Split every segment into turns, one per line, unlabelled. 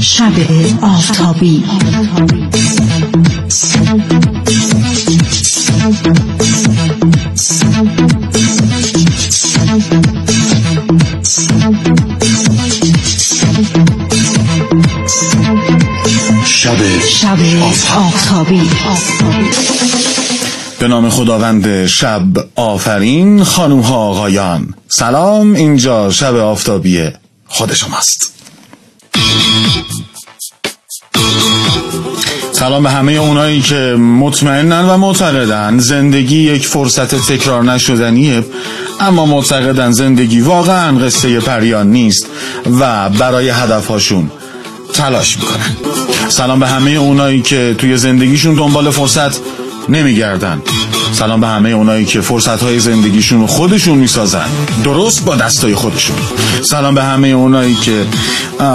شب آفتابی.
شب
آفتابی.
به نام خداوند شب آفرین خانوم ها آقایان. سلام اینجا شب آفتابی خود شماست. سلام به همه اونایی که مطمئنن و معتقدن زندگی یک فرصت تکرار نشدنیه اما معتقدن زندگی واقعا قصه پریان نیست و برای هدفهاشون تلاش می‌کنن. سلام به همه اونایی که توی زندگیشون دنبال فرصت نمیگردن سلام به همه اونایی که فرصت های زندگیشون رو خودشون می‌سازن. درست با دستای خودشون. سلام به همه اونایی که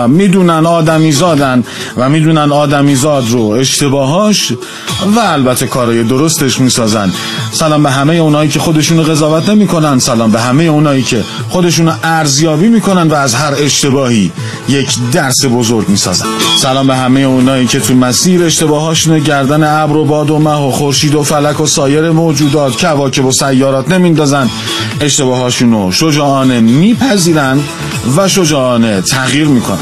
می‌دونن آدمی زادن و می‌دونن آدمی زاد رو اشتباهاش و البته کارهای درستش می‌سازن. سلام به همه اونایی که خودشون رو قضاوت نمی‌کنن. سلام به همه اونایی که خودشون رو ارزیابی می‌کنن و از هر اشتباهی یک درس بزرگ می‌سازن. سلام به همه اونایی که تو مسیر اشتباهاشون گردن ابر و باد و مه و خورشید و فلک و سایر موجودات کواکب و سیارات نمیندازن. اشتباهاشون رو شجاعانه میپذیرن و شجاعانه تغییر می‌کنن.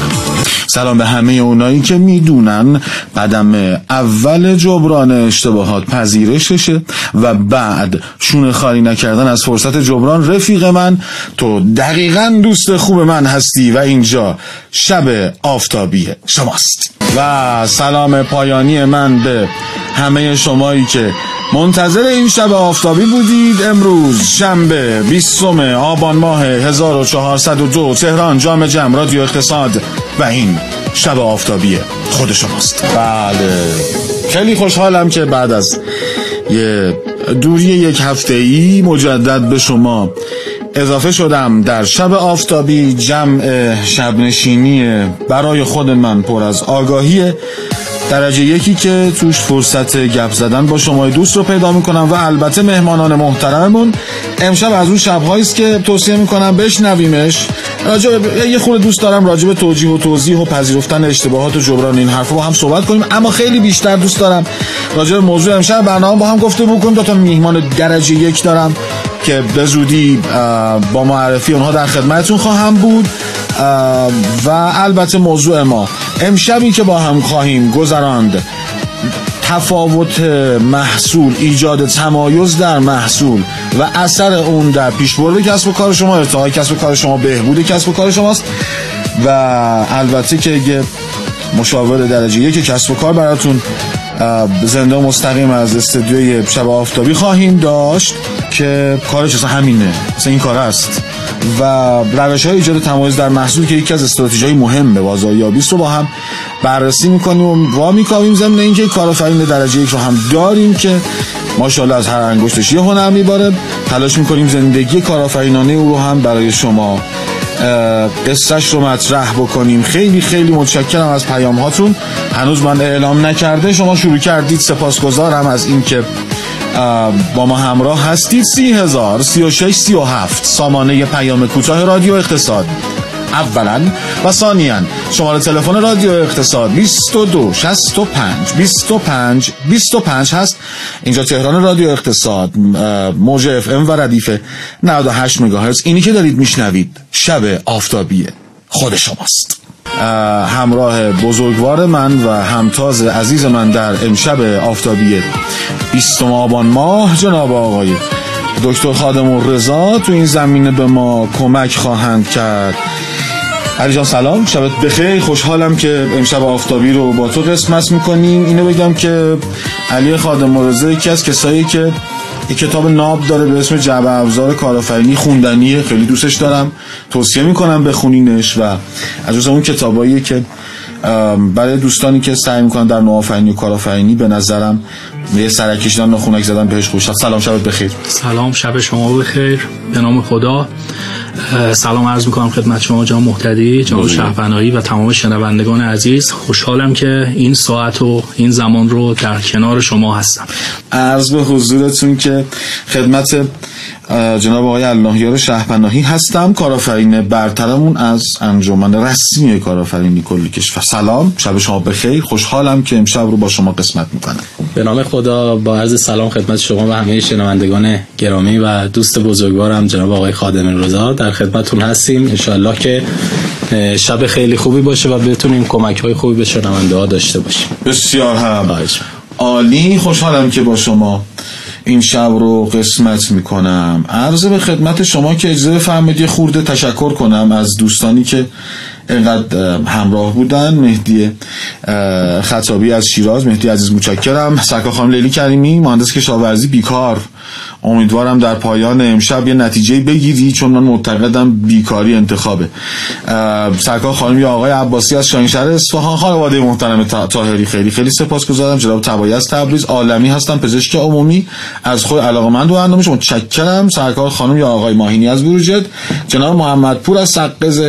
سلام به همه اونایی که می‌دونن قدم اول جبران اشتباهات پذیرششه و بعد شونه خالی نکردن از فرصت جبران رفیق من. تو دقیقا دوست خوب من هستی و اینجا شب آفتابی شماست. و سلام پایانی من به همه شمایی که منتظر این شب آفتابی بودید امروز شنبه 20 آبان ماه 1402 تهران جام جم رادیو اقتصاد و این شب آفتابی خود شماست. بله. خیلی خوشحالم که بعد از یه دوری یک هفته ای مجدد به شما اضافه شدم در شب آفتابی جمع شبنشینی برای خود من پر از آگاهی درجه یکی که توش فرصت گپ زدن با شما دوست رو پیدا می‌کنم و البته مهمانان محترممون امشب از اون شبهایی است که توصیه می‌کنم بشنویمش. راجع یه خورده دوست دارم راجع به توجیه و توضیح و پذیرفتن اشتباهات و جبران این حرفا با هم صحبت کنیم اما خیلی بیشتر دوست دارم راجع به موضوع امشب برنامه با هم گفته بکنیم دو تا میهمان درجه یک دارم که به زودی با معرفی اونها در خدمتتون خواهم بود. و البته موضوع ما. امشبی که با هم خواهیم گذراند تفاوت محصول ایجاد تمایز در محصول و اثر اون در پیشبرد کسب و کار شما ارتقای کسب و کار شما بهبود کسب و کار شماست و البته که یه مشاور درجه یک کسب و کار براتون زنده مستقیم از استودیوی شب آفتابی خواهیم داشت که کارش اصلا همینه اصلا این کار است و روش های ایجاد تمایز در محصول که یکی از استراتژی های مهم بازاریابی است رو با هم بررسی می‌کنیم و وا میکاویم ضمن اینکه کارآفرین درجه یک رو هم داریم که ماشاءالله از هر انگشتش یه هنر میباره. تلاش می‌کنیم زندگی کارآفرینانه او رو هم برای شما قصهش رو مطرح بکنیم. خیلی خیلی متشکرم از پیام هاتون هنوز من اعلام نکرده. شما شروع کردید. سپاسگزارم از اینکه با ما همراه هستید. سی هزار سی و شش سی و هفت. سامانه پیام کوتاه رادیو اقتصاد. اولا و ثانیا شماره تلفن رادیو اقتصاد 22 65 25 25 هست. اینجا تهران رادیو اقتصاد موج اف ام و ردیف 98 مگاهرتز. اینی که دارید میشنوید شب آفتابیه خود شماست. همراه بزرگوار من و همتاز عزیز من در امشب آفتابی 20 آبان ماه جناب آقای دکتر خادم الرضا تو این زمینه به ما کمک خواهند کرد. علی جان سلام شبت بخیر خوشحالم که امشب آفتابی رو با تو قسمت می‌کنیم. اینو بگم که علی خادم الرضا یکی از کسایی که یک کتاب ناب داره به اسم جعبه ابزار کارآفرینی خوندنیه خیلی دوستش دارم. توصیه می‌کنم بخونینش و از جز اون کتاباییه که برای دوستانی که سعی می‌کنن در نوآفرینی و کارآفرینی به نظرم یه سرکش دادن و خونک زدن بهش خوش. سلام شبت بخیر.
سلام شب شما بخیر. به نام خدا. سلام عرض می‌کنم خدمت شما جناب محتدی جناب شهبنایی و تمام شنوندگان عزیز. خوشحالم که این ساعت و این زمان رو در کنار شما هستم.
عرض به حضورتون که خدمت جناب آقای اللهیار شهپناهی هستم. کارآفرین برترمون از انجمن رسمی کارآفرینی کلی کشور. سلام شب شما بخیر. خوشحالم که امشب رو با شما قسمت می‌کنم.
به نام خدا با عرض سلام خدمت شما و همه شنوندگان گرامی و دوست بزرگوارم جناب آقای خادم رضا. در خدمتتون هستیم. انشالله که شب خیلی خوبی باشه و بتونیم کمک های خوبی به شنونده ها داشته باشیم.
بسیار هم. عالی. خوشحالم که با شما این شب رو قسمت می‌کنم. عرض به خدمت شما که اجازه بفرمایید یه خورده تشکر کنم از دوستانی که اینقدر همراه بودن. مهدی خطابی از شیراز مهدی عزیز متشکرم. سرکار خانم لیلی کریمی مهندس کشاورزی بیکار. امیدوارم در پایان امشب یه نتیجه بگیری چون من معتقدم بیکاری انتخابه. سرکار خانم یا آقای عباسی از شاهینشهر اصفهان خانواده محترم طاهری خیلی خیلی سپاسگزارم. جناب تبایی از تبریز. عالمی هستم پزشک عمومی. از خود علاقمند و اندامش متشکرم. سرکار خانم یا آقای ماهینی از بروجرد. جناب محمد پور از سقز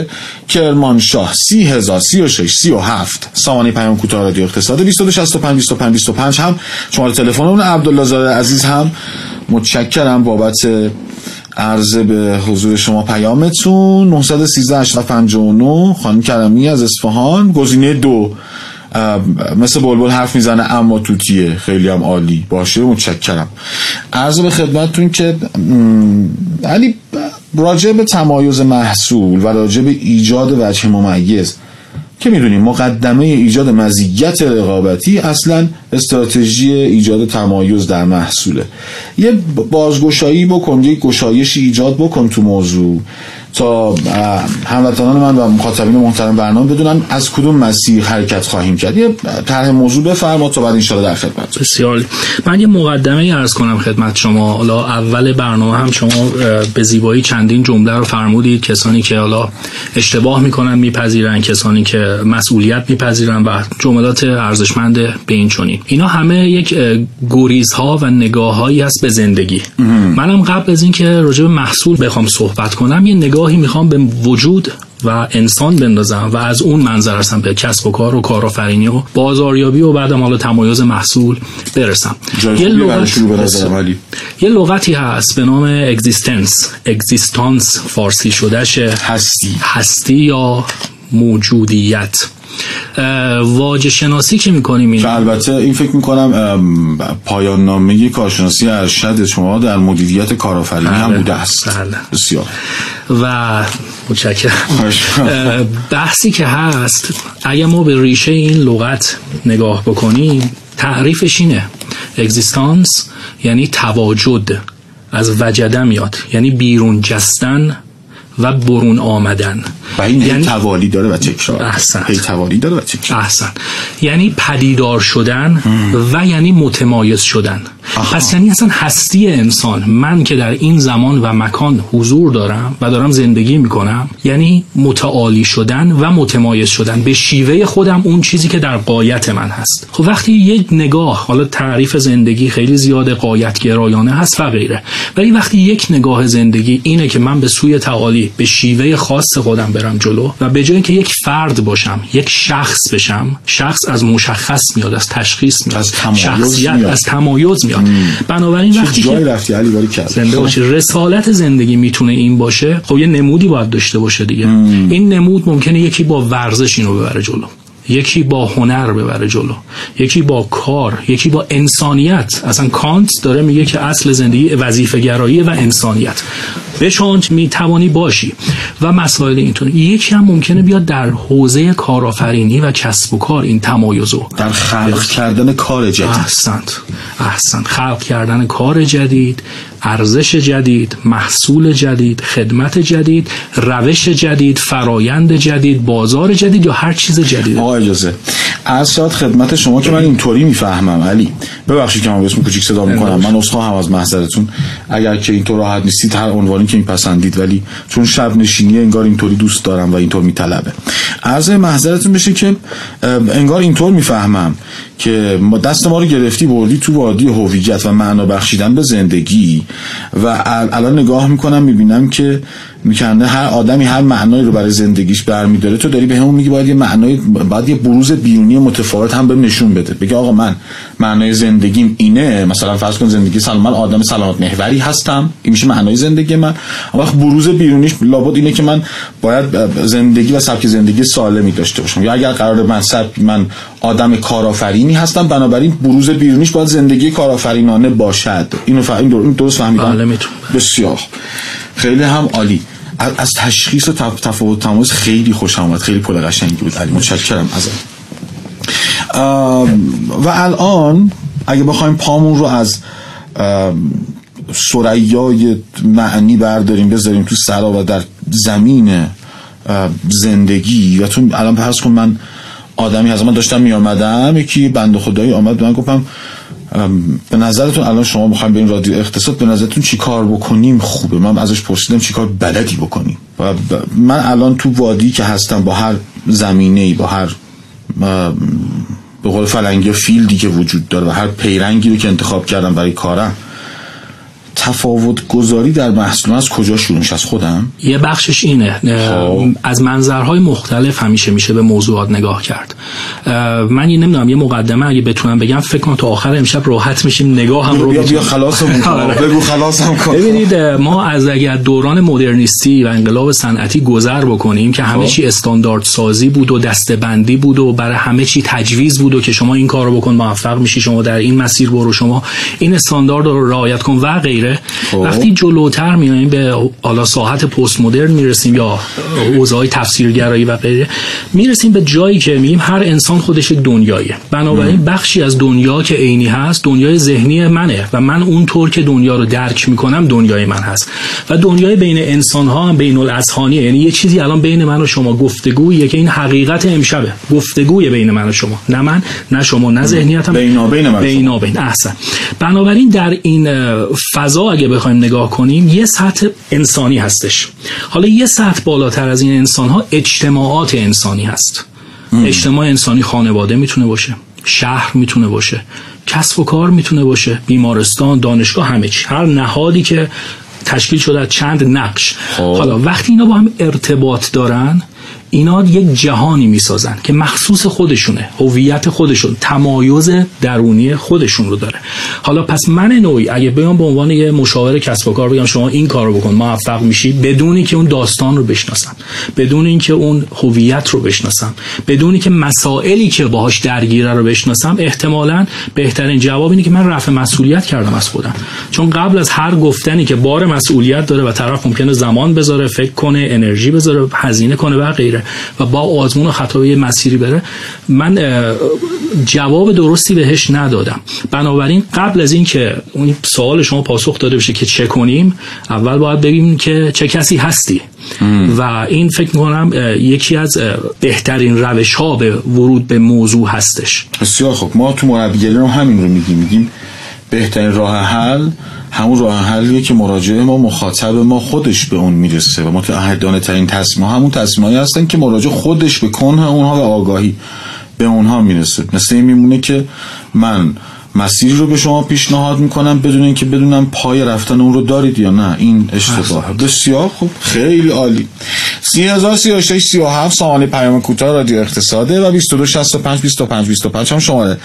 کرمانشاه. سی هزار سی و شش سی و هفت. سامانی پیام کوتاه رادیو اقتصاد. 2265 25 25 هم. شماره تلفن اون عبدالله زاده عزیز هم. متشکرم بابت عرض به حضور شما پیامتون. 913 859 خانم کرمی از اصفهان. گزینه دو مثل بلبل حرف می‌زنه اما توتیه خیلی هم عالی. باشه متشکرم. عرض به خدمتتون که علی راجع به تمایز محصول و راجع به ایجاد وجه ممیز که می‌دونیم مقدمه ایجاد مزیت رقابتی اصلا استراتژی ایجاد تمایز در محصوله. یه بازگشایی بکن یه گشایشی ایجاد بکن تو موضوع. تا هموطنان من و مخاطبین محترم برنامه بدونن از کدوم مسیر حرکت خواهیم کرد. یه طرح موضوع بفرما تا بعد انشالله در خدمت
بسیار من یه مقدمه ای عرض کنم خدمت شما. حالا اول برنامه هم شما به زیبایی چندین جمله رو فرمودید. کسانی که حالا اشتباه می‌کنن میپذیرن. کسانی که مسئولیت میپذیرن و جملات ارزشمند به این چنین. اینا همه یک گریزها و نگاههایی هست به زندگی. منم قبل از اینکه راجع به محصول بخوام صحبت کنم یه نگاه نگاهی می‌خوام به وجود و انسان بندازم و از اون منظر هستم به کسب و کار و کارآفرینی و بازاریابی و بعدم حالا تمایز محصول برسم.
یه لغت
یه لغتی هست به نام اگزیستنس اگزیستانس فارسی شدهشه.
هستی.
هستی یا موجودیت. واجه شناسی که می‌کنیم این
البته این فکر می‌کنم پایان نامه کارشناسی ارشد شما در مدیریت کارآفرینی هم
بله،
بوده است.
بله.
بسیار.
و متشکرم. بحثی که هست اگر ما به ریشه این لغت نگاه بکنیم تعریفش اینه. اگزیستانس یعنی تواجد از وجده میاد. یعنی بیرون جستن و برون آمدن.
و این یعنی توالی داره و تکرار.
احسن
توالی داره و تکرار.
احسن. یعنی پدیدار شدن و یعنی متمایز شدن.
آها.
پس یعنی اصلا هستی انسان من که در این زمان و مکان حضور دارم و دارم زندگی می‌کنم یعنی متعالی شدن و متمایز شدن به شیوه خودم اون چیزی که در قایت من هست خب وقتی یک نگاه حالا تعریف زندگی خیلی زیاده قایت گرایانه هست و غیره ولی وقتی یک نگاه زندگی اینه که من به سوی تعالی به شیوه خاص خودم برم جلو و به جای اینکه یک فرد باشم یک شخص بشم شخص از مشخص میاد از تشخیص میاد
از تمایز
شخصیت
میاد.
از تمایز میاد بنابراین
چه
وقتی که
رفتی علی؟ باری کرد
زنده باشی. رسالت زندگی می‌تونه این باشه. خب یه نمودی باید داشته باشه دیگه. این نمود ممکنه یکی با ورزش اینو ببره جلو. یکی با هنر ببره جلو یکی با کار یکی با انسانیت. اصلا کانت داره میگه که اصل زندگی وظیفه گرایی و انسانیت. بشون می توانی باشی. و مسائل اینطور یکی هم ممکنه بیاد در حوزه کارآفرینی و کسب و کار این تمایزو
در خلق کردن کار جدید.
احسنت. احسنت. خلق کردن کار جدید ارزش جدید محصول جدید خدمت جدید روش جدید فرایند جدید بازار جدید یا هر چیز جدید.
آقا اجازه. از شاد خدمت شما که من اینطوری می‌فهمم علی. ببخشید که من اسم کوچیک صدا می‌کنم. من هم از محضرتون. اگر که اینطور راحت نیستید هر عنوانی که میپسندید. ولی چون شب نشینی انگار اینطوری دوست دارم و اینطور میطلبه. عرض محضرتون بشه که انگار اینطور می‌فهمم که ما دست ما رو گرفتی بردی تو وادی هویت و معنا بخشیدن به زندگی. و الان نگاه می‌کنم می‌بینم که می‌کنه. هر آدمی هر معنایی رو برای زندگیش برمیداره. تو داری به همون میگی باید یه معنای باید یه بروز بیرونی متفاوت هم بهم نشون بده. بگی آقا من معنای زندگیم اینه. مثلا فرض کن زندگی سلام من آدم سلامت محوری هستم. این میشه معنای زندگی من. اما بروز بیرونیش لابد اینه که من باید زندگی و سبک زندگی سالمی داشته باشم. یا اگر قرار من سبک من آدم کارآفرینی هستم بنابراین بروز بیرونیش باید زندگی کارآفرینانه باشد. اینو فهم درست فهمیدم؟
بله
بسیار خیلی هم عالی. از تشخیص و تفاوت تمایز خیلی خوش آمد. خیلی پول قشنگی بود. علی متشکرم از و الان اگه بخوایم پامون رو از سریای معنی برداریم بذاریم تو سرا و در زمین زندگی. و تو الان پس کن من آدمی هستم. من داشتم می آمدم یکی بند خدایی آمد. من گفتم به نظرتون الان شما بخوایم به این رادیو اقتصاد به نظرتون چی کار بکنیم خوبه؟ من ازش پرسیدم چی کار بلدی بکنیم. و من الان تو وادی که هستم با هر زمینه ای با هر به قول فلنگی فیلدی که وجود داره و هر پیرنگی رو که انتخاب کردم برای کارم تفاوت گذاری در محصول از کجا شروع میشه؟ از خودم؟
یه بخشش اینه. خب. از منظرهای مختلف همیشه میشه به موضوعات نگاه کرد. من یه نمی‌دونم یه مقدمه اگه بتونم بگم فکر کنم تا آخر امشب راحت میشیم نگاه هم رو
بیا بیا خلاصم آره. بگو خلاصم کن.
ببینید ما از اگر دوران مدرنیستی و انقلاب صنعتی گذر بکنیم که همه خب. چی استاندارد سازی بود و دستبندی بود و برای همه چی تجویز بود و که شما این کارو بکن موفق میشی شما در این مسیر برو شما این استاندارد رو رعایت کن و غیره. خب. وقتی جلوتر میایم به حالا ساحت پست مدرن می‌رسیم یا حوزه تفسیرگرایی و غیره می‌رسیم به جایی که میگیم هر انسان خودش یک دنیایه بنابراین بخشی از دنیا که عینی هست دنیای ذهنی منه و من اونطور که دنیا رو درک می‌کنم دنیای من هست. و دنیای بین انسان ها هم بین الاذهانیه یعنی یه چیزی الان بین من و شما گفتگویه که این حقیقت امشبه. گفتگوی بین من و شما. نه من نه شما نه ذهنیتم.
بین من
بین بین. احسن. بنابراین در این فضا اگه بخوایم نگاه کنیم یه سطح انسانی هستش. حالا یه سطح بالاتر از این انسان ها اجتماعات انسانی هست. اجتماع انسانی خانواده می‌تونه باشه شهر می‌تونه باشه کسب و کار می‌تونه باشه بیمارستان دانشگاه همه چی. هر نهادی که تشکیل شده از چند نقش. خب. حالا وقتی اینا با هم ارتباط دارن اینا یک جهانی می‌سازن که مخصوص خودشونه هویت خودشون تمایز درونی خودشون رو داره. حالا پس من نوعی اگه بیام به عنوان یه مشاور کسب و کار بگم شما این کارو بکن موفق میشی بدونی که اون داستان رو بشناسم بدون اینکه اون هویت رو بشناسم بدونی که مسائلی که باهاش درگیره رو بشناسم احتمالا بهترین جواب اینه که من رفع مسئولیت کردم از خودم. چون قبل از هر گفتنی که بار مسئولیت داره و طرف ممکنه زمان بذاره فکر کنه انرژی بذاره هزینه کنه و غیره. و با آزمون و خطا یه مسیری بره. من جواب درستی بهش ندادم. بنابراین قبل از اینکه اون سوال شما پاسخ داده بشه که چه کنیم اول باید بگیم که چه کسی هستی. و این فکر کنم یکی از بهترین روش ها به ورود به موضوع هستش.
بسیار خب ما تو مربیگری رو همین رو میگیم. میگیم بهترین راه حل همون راه حلیه که مراجعه ما مخاطب ما خودش به اون می‌رسه و اهدانه ترین تصمیم همون تصمیم هستن که مراجع خودش به کنه اونها و آگاهی به اونها می‌رسه. مثل این میمونه که من مسیری رو به شما پیشنهاد می‌کنم بدون اینکه بدونم پای رفتن اون رو دارید یا نه. این اشتباه. بسیار خوب. خیلی عالی. 3036 37 سامانه پیام کوتاه رادیو اقتصاده و 2265 25 25 هم شماره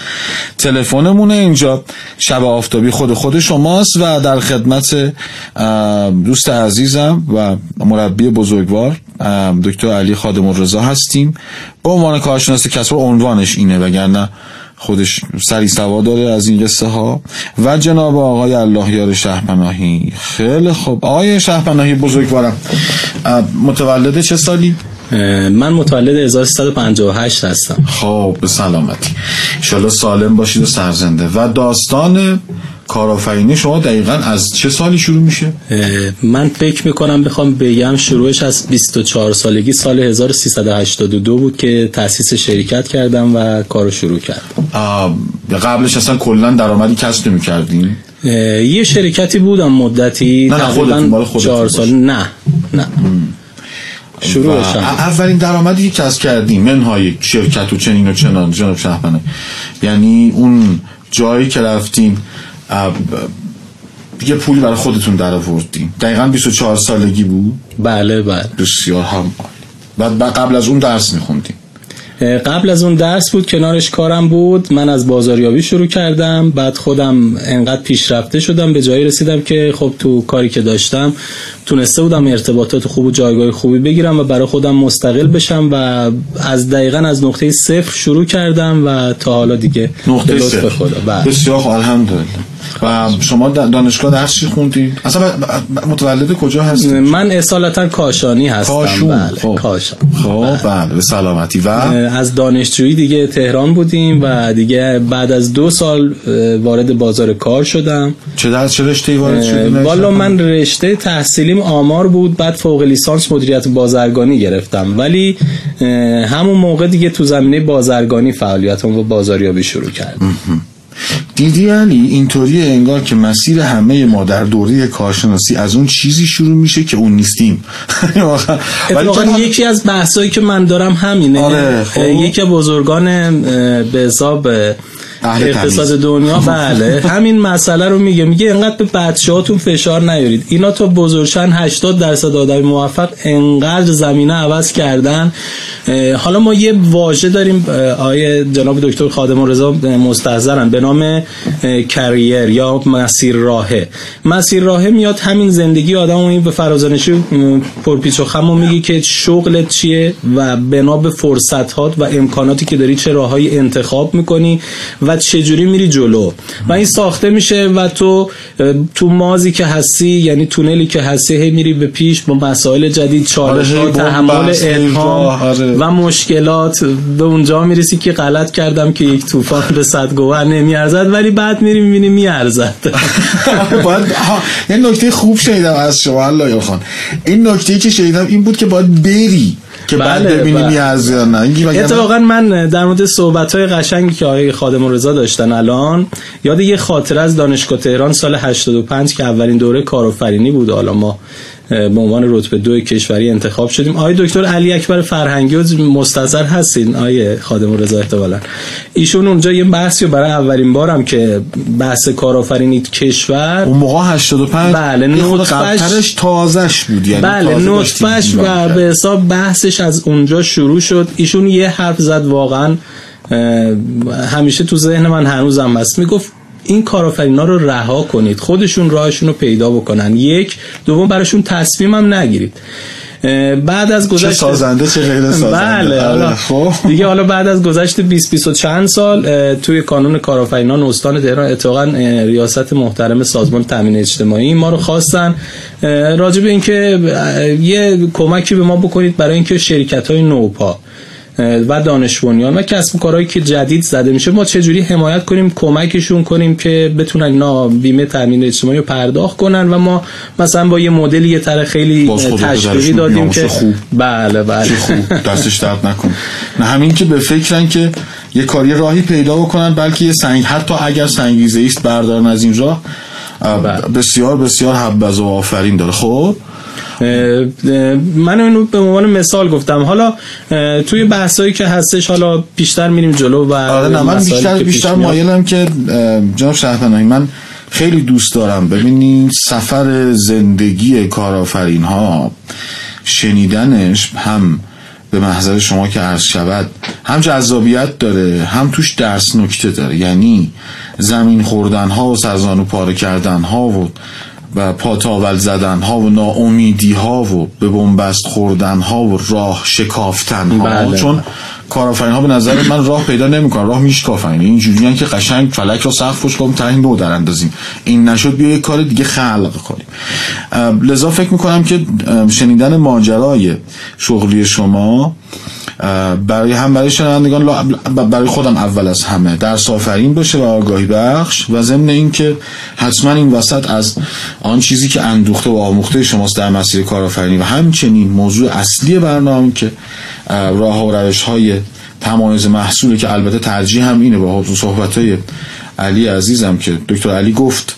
تلفنمونه اینجا. شب آفتابی خود خود شماست و در خدمت دوست عزیزم و مربی بزرگوار دکتر علی خادم الرضا هستیم. با عنوان کارشناس کسب عنوانش اینه وگرنه خودش سری سوا داره از این قصه ها. و جناب آقای الله یار شهپناهی. خیلی خوب. آقای شهپناهی بزرگوارم متولد چه سالی؟
من متولد 1358 هستم.
خب به سلامتی. انشالله سالم باشید و سرزنده. و داستان کارآفرینی شما دقیقا از چه سالی شروع میشه؟
من فکر می‌کنم بخوام بگم شروعش از 24 سالگی سال 1382 بود که تاسیس شرکت کردم و کارو شروع کردم.
قبلش اصلا کلا درآمدی کسب نمی‌کردین؟
یه شرکتی بودم مدتی
نه تقریبا
چهار سال. نه نه. شروعش
اولین درآمدی که کسب کردیم منهای شرکت و چنین و چنان جناب شهبنه یعنی اون جایی که رفتیم دیگه پولی برای خودتون در آوردین دقیقا 24 سالگی بود؟
بله بله.
بسیار هم بعد قبل از اون درس میخوندیم
قبل از اون درس بود کنارش کارم بود. من از بازاریابی شروع کردم. بعد خودم انقدر پیشرفته شدم. به جایی رسیدم که خب تو کاری که داشتم تونسته بودم ارتباطات خوب و جایگاه خوبی بگیرم و برای خودم مستقل بشم و از دقیقا از نقطه صفر شروع کردم و تا حالا دیگه
نقطه صفر. خدا.
بله.
بسیار الحمدلله. و شما دانشگاه درس چی خوندی؟ اصلا متولد کجا هستی؟
من اصالتا کاشانی هستم.
کاشون.
بله
خب.
کاشان.
خب بله. به سلامتی. و؟
از دانشجویی دیگه تهران بودیم و دیگه بعد از دو سال وارد بازار کار شدم.
چه درس چه رشته وارد شدی؟
والا من رشته تحصیلیم آمار بود بعد فوق لیسانس مدیریت بازرگانی گرفتم. ولی همون موقع دیگه تو زمینه بازرگانی فعالیتم و بازاریابی شروع کردم.
دیدی یعنی اینطوری انگار که مسیر همه ما در دوره کارشناسی از اون چیزی شروع میشه که اون نیستیم.
اتفاقا یکی از بحثایی که من دارم همینه.
آره خب.
یکی بزرگان به حساب اقتصاد دنیا بله. همین مسئله رو میگه. میگه انقدر به بچه‌هاتون فشار نیارید. اینا تا بزرگشن 80 درصد آدم موفق انقدر زمینه عوض کردن. حالا ما یه واژه داریم. آیه جناب دکتر خادم رضا مستحضرن. به نام کریر یا مسیر راهه. مسیر راهه میاد همین زندگی آدم این به فرازانشی پرپیچ و خم میگه که شغلت چیه و بنا به فرصت و امکاناتی که داری چه راههایی انتخاب می‌کنی و چجوری میری جلو؟ و این ساخته میشه و تو تو مازی که هستی یعنی تونلی که هستی هی میری به پیش با مسائل جدید چالش ها تحمل الهام و مشکلات. به اونجا می‌رسی که غلط کردم که یک طوفان به صد گوهر نمیارزد ولی بعد میری می‌بینی میارزد.
باید یه نکته خوب شنیدم از شما الله خان. این نکته که شنیدم این بود که باید بری. که بعد
بله
ببینی
بله.
میارزه یا نه.
اتفاقا من در مورد صحبت های قشنگی که آقای خادم رضا داشتن الان یاد یه خاطره از دانشگاه تهران سال 85 که اولین دوره کارآفرینی بود. حالا ما به عنوان رتبه دو کشوری انتخاب شدیم. آقای دکتر علی اکبر فرهنگی مستظر هستین. آقای خادم رضا احتمالاً. ایشون اونجا یه بحثی برای اولین بارم که بحث کارآفرینی کشور
اون موقع 85
بله
نطفش تازش بود یعنی
بله نطفش و به حساب بحثش از اونجا شروع شد. ایشون یه حرف زد واقعا همیشه تو ذهن من هنوزم هست. می‌گفت این کارآفرینا رو رها کنید. خودشون راهشون رو پیدا بکنن. یک. دوم براشون تصمیم هم نگیرید. بعد از گذشت
چه سازنده چه غیر سازنده.
بله حالا
خب.
دیگه حالا بعد از گذشت 20 20 و چند سال توی کانون کارآفرینان استان تهران اتفاقا ریاست محترم سازمان تامین اجتماعی ما رو خواستن. راجع به اینکه یه کمکی به ما بکنید برای اینکه شرکت های نوپا و دانش بنیان و کسب کارهایی که جدید زده میشه. ما چجوری حمایت کنیم کمکشون کنیم که بتونن اینا بیمه تامین اجتماعی رو پرداخت کنن و ما مثلا با یه مدل یه طرح خیلی تشویقی دادیم که
خوب.
بله بله.
خوب. دستش درد نکن نه همین که به فکرن که یه کاری راهی پیدا بکنن بلکه یه سنگ حتی اگر سنگیزه است بردارن از این راه. بسیار بسیار حبذا و آفرین داره. خب؟
من اینو به عنوان مثال گفتم. حالا توی بحثایی که هستش حالا بیشتر میریم جلو و
آره نه من بیشتر بیشتر مایلم که جناب شهرپناهی من خیلی دوست دارم. ببینید سفر زندگی کارآفرین ها شنیدنش هم به محضر شما که عرض شود هم جذابیت داره هم توش درس نکته داره. یعنی زمین خوردن ها و سرزانو پاره کردن ها و و پاتاول زدن ها و ناامیدی ها و به بنبست خوردن ها و راه شکافتن ها
بله.
چون کارآفرین ها به نظر من راه پیدا نمی‌کنن. راه میشکافن یعنی اینجوریان که قشنگ فلک را سقف پشت کنیم تهین نو در اندازیم. این نشد بیا یک کار دیگه خلق کنیم. لذا فکر می‌کنم که شنیدن ماجرای شغلی شما برای هم برای شنوندگان برای خودم اول از همه درس آفرین باشه و آگاهی بخش و ضمن اینکه حتما این وسط از آن چیزی که اندوخته و آموخته شماست در مسیر کارآفرینی و همچنین موضوع اصلی برنامه که راه و روش های تمایز محصولی که البته ترجیح هم اینه با صحبت های علی عزیزم که دکتر علی گفت.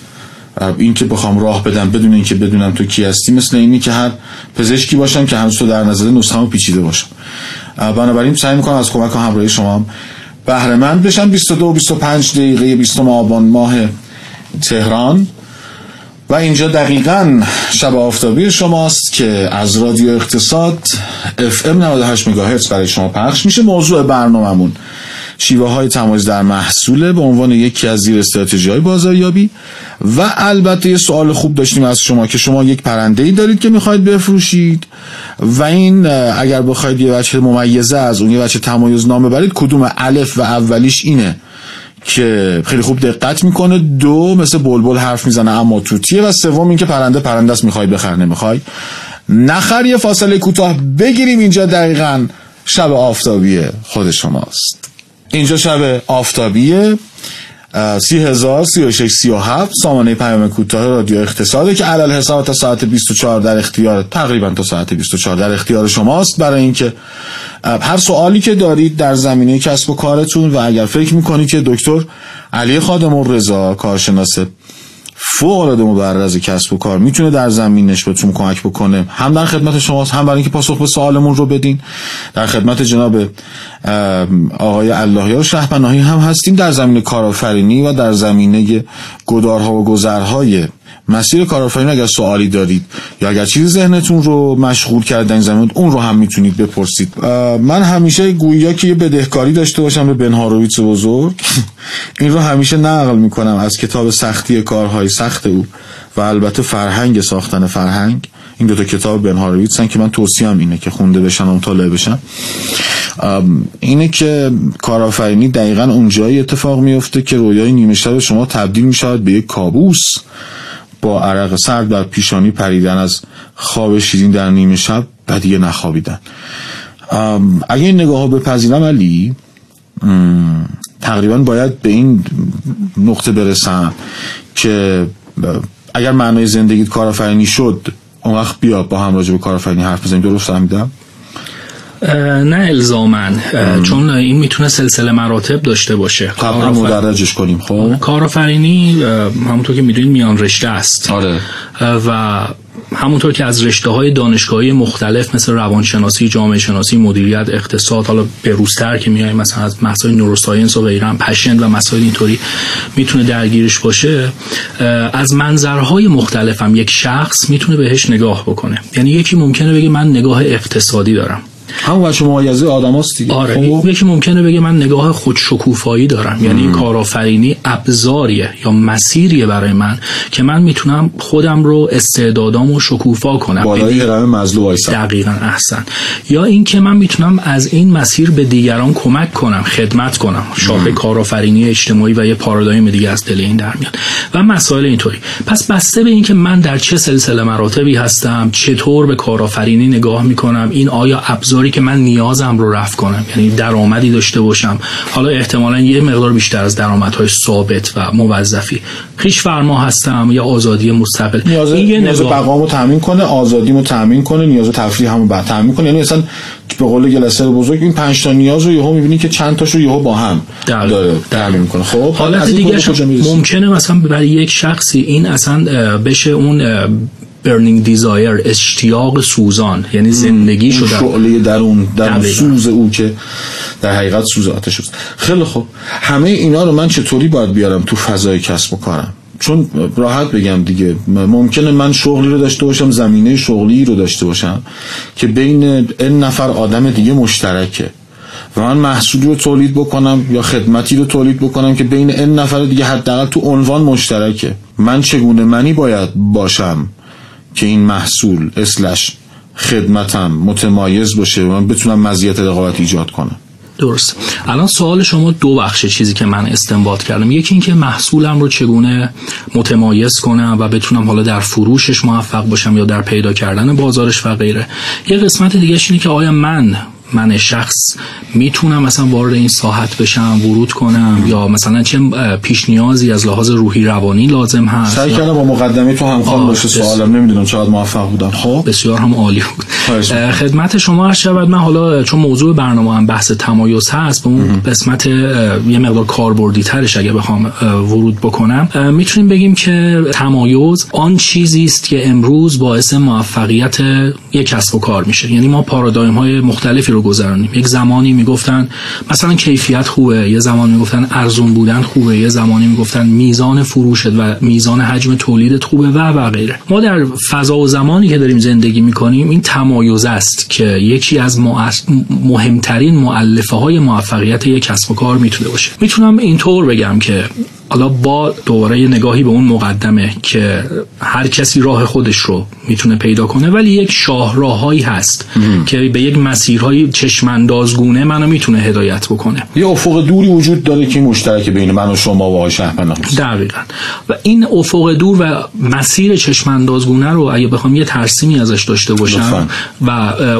این که بخوام راه بدم بدون اینکه بدونم تو کی هستی مثل اینی که هر پزشکی باشم که هنوز تو در نظر نسخه‌مو پیچیده باشم. بنابراین سعی می‌کنم از کمک و همراهی شما بهره مند بشم 22 25 دقیقه 20 آبان ماه تهران. و اینجا دقیقا شب آفتابی شماست که از رادیو اقتصاد FM 98 مگاهرتز برای شما پخش میشه. موضوع برنامهمون شیوه های تمایز در محصوله به عنوان یکی از زیر استراتژی های بازاریابی و البته یه سوال خوب داشتیم از شما که شما یک پرنده ای دارید که می‌خواید بفروشید و این اگر بخواید یه بچه ممیزه از اون یه بچه تمایز نام ببرید کدوم الف و اولیش اینه؟ که خیلی خوب دقت می‌کنه. دو مثل بلبل حرف می‌زنه اما توتیه. و سوم این که پرنده پرنده است می‌خوای بخر نمی‌خوای نخر یه فاصله کوتاه بگیریم. اینجا دقیقا شب آفتابی خود شماست. اینجا شب آفتابیه. سی هزار سی و شش سی و هفت سامانه پیام کوتاه رادیو اقتصاده که علال حساب تا ساعت 24 در اختیار تقریبا تا ساعت 24 در اختیار شماست برای اینکه هر سوالی که دارید در زمینه کسب و کارتون و اگر فکر می‌کنید که دکتر علی خادم الرضا کارشناس فوق العاده مبرز کسب و کار. می‌تونه در زمینش بهتون کمک بکنه. هم در خدمت شماست هم برای اینکه پاسخ به سوالمون رو بدین. در خدمت جناب آقای اللهیار شهپناهی هم هستیم در زمینه کارآفرینی و در زمینه گدارها و گذرهای مسیر کارآفرینی اگر سوالی دارید یا اگر چیزی ذهنتون رو مشغول کرده این زمین اون رو هم می‌تونید بپرسید. من همیشه گویا که یه بدهکاری داشته باشم به بن بزرگ این رو همیشه نقل می‌کنم از کتاب سختی کارهای سخت او و البته فرهنگ ساختن فرهنگ. این دو تا کتاب بن هارویتسن که من توصیهم اینه که خونده بشن و مطالعه بشن. اینه که کارآفرینی دقیقا اونجایی اتفاق میفته که رویای نیمه شب شما تبدیل می‌شود به یک کابوس. با عرق سرد بر پیشانی پریدن از خواب شیرین در نیمه شب و دیگه نخوابیدن اگه این نگاه ها بپذیرم علی تقریبا باید به این نقطه برسم که اگر معنای زندگیت کارآفرینی شد اون وقت بیا با هم راجع به کارآفرینی حرف بزنیم. درست فهمیدم؟
نه الزامن چون این می‌تونه سلسله مراتب داشته باشه.
قبلا مدرجش کنیم خب؟
کارآفرینی همونطور که می‌دونید میان رشته است.
آره.
و همونطور که از رشته های دانشگاهی مختلف مثل روانشناسی، جامعه شناسی، مدیریت، اقتصاد حالا بروزتر که میایم مثلا از مسائل نوروساینس و غیره پشند و مسائل اینطوری می‌تونه درگیرش باشه از منظرهای مختلف هم یک شخص می‌تونه بهش نگاه بکنه. یعنی یکی ممکنه بگه من نگاه اقتصادی دارم.
همون بچه ممایزه آدم هست دیگه.
آره
خب.
یکی ممکنه بگه من نگاه خودشکوفایی دارم. یعنی این کارآفرینی ابزاریه یا مسیریه برای من که من می‌تونم خودم رو استعدادامو شکوفا کنم.
بالای هرم مزلو وایسم
دقیقا احسن. یا اینکه من می‌تونم از این مسیر به دیگران کمک کنم خدمت کنم. شاخه کارآفرینی اجتماعی و یه پارادایم دیگه از دل این در میاد. و مسائل اینطوری. پس بسته به اینکه من در چه سلسله مراتبی هستم چطور به کارآفرینی نگاه می‌کنم این آیا ابزار که من نیازم رو رفع کنم یعنی درآمدی داشته باشم حالا احتمالا یه مقدار بیشتر از درآمدهای ثابت و موظفی خیش فرما هستم یا آزادی مستقل
نیاز
این یه
نیاز. بقامو تامین کنه آزادیمو تامین کنه نیاز تفریح همو بعد تامین کنه یعنی اصلا به قول گلسر بزرگ این پنج تا نیاز رو یهو می‌بینی که چند تاشو یهو با هم
دقیقاً.
داره تامین کنه خب
حالت
این
دیگه؟ ممکنه مثلا برای یک شخصی این اصلا بشه اون برنینگ دیزایر اشتیاق سوزان یعنی زندگی شده
شعله درون در. سوز او که در حقیقت سوز آتش است. خیلی خوب. همه اینا رو من چطوری باید بیارم تو فضای کسب و کارم؟ چون راحت بگم دیگه ممکنه من شغلی رو داشته باشم زمینه شغلی رو داشته باشم که بین این نفر آدم دیگه مشترکه و من محصولی رو تولید بکنم یا خدمتی رو تولید بکنم که بین این نفر دیگه حداقل تو عنوان مشترکه. من چگونه منی باید باشم؟ که این محصول اسلش خدمتم متمایز باشه من بتونم مزیت رقابت ایجاد کنم.
درست. الان سوال شما دو بخشه چیزی که من استنباط کردم. یکی اینکه محصولم رو چگونه متمایز کنم و بتونم حالا در فروشش موفق باشم یا در پیدا کردن بازارش و غیره. یه قسمت دیگه اینه که آیا من من شخص می‌تونم مثلا وارد این ساحت بشم ورود کنم یا مثلا چه پیش نیازی از لحاظ روحی روانی لازم هست؟
سعی کردم با مقدمه تو همخوان باشه. سوالم نمی‌دونم چقدر موفق بودم. خب؟
بسیار هم عالی بود. خدمت شما عرض شود من حالا چون موضوع برنامه هم بحث تمایز هست به اون قسمت یه مقدار کاربردی ترش اگه بخوام ورود بکنم. می‌تونیم بگیم که تمایز آن چیزی است که امروز باعث موفقیت یک کسب و کار میشه. یعنی ما پارادایم های مختلفی رو گذرانیم. یک زمانی می‌گفتن مثلا کیفیت خوبه یه زمان می‌گفتن ارزون بودن خوبه یه زمانی می‌گفتن میزان فروشت و میزان حجم تولیدت خوبه و و غیره. ما در فضا و زمانی که داریم زندگی می‌کنیم این تمایز است که یکی از مهمترین معلفه های موفقیت یک کسب و کار می‌تونه باشه. می‌تونم اینطور بگم که حالا با دوباره نگاهی به اون مقدمه که هر کسی راه خودش رو می‌تونه پیدا کنه ولی یک شاهراههایی هست که به یک مسیرهای چشماندازگونه منو می‌تونه هدایت بکنه.
یه افق دوری وجود داره که مشترک بین من و شما و آقای شهرپناهی
دقیقا. و این افق دور و مسیر چشماندازگونه رو اگه بخوام یه ترسیمی ازش داشته باشم و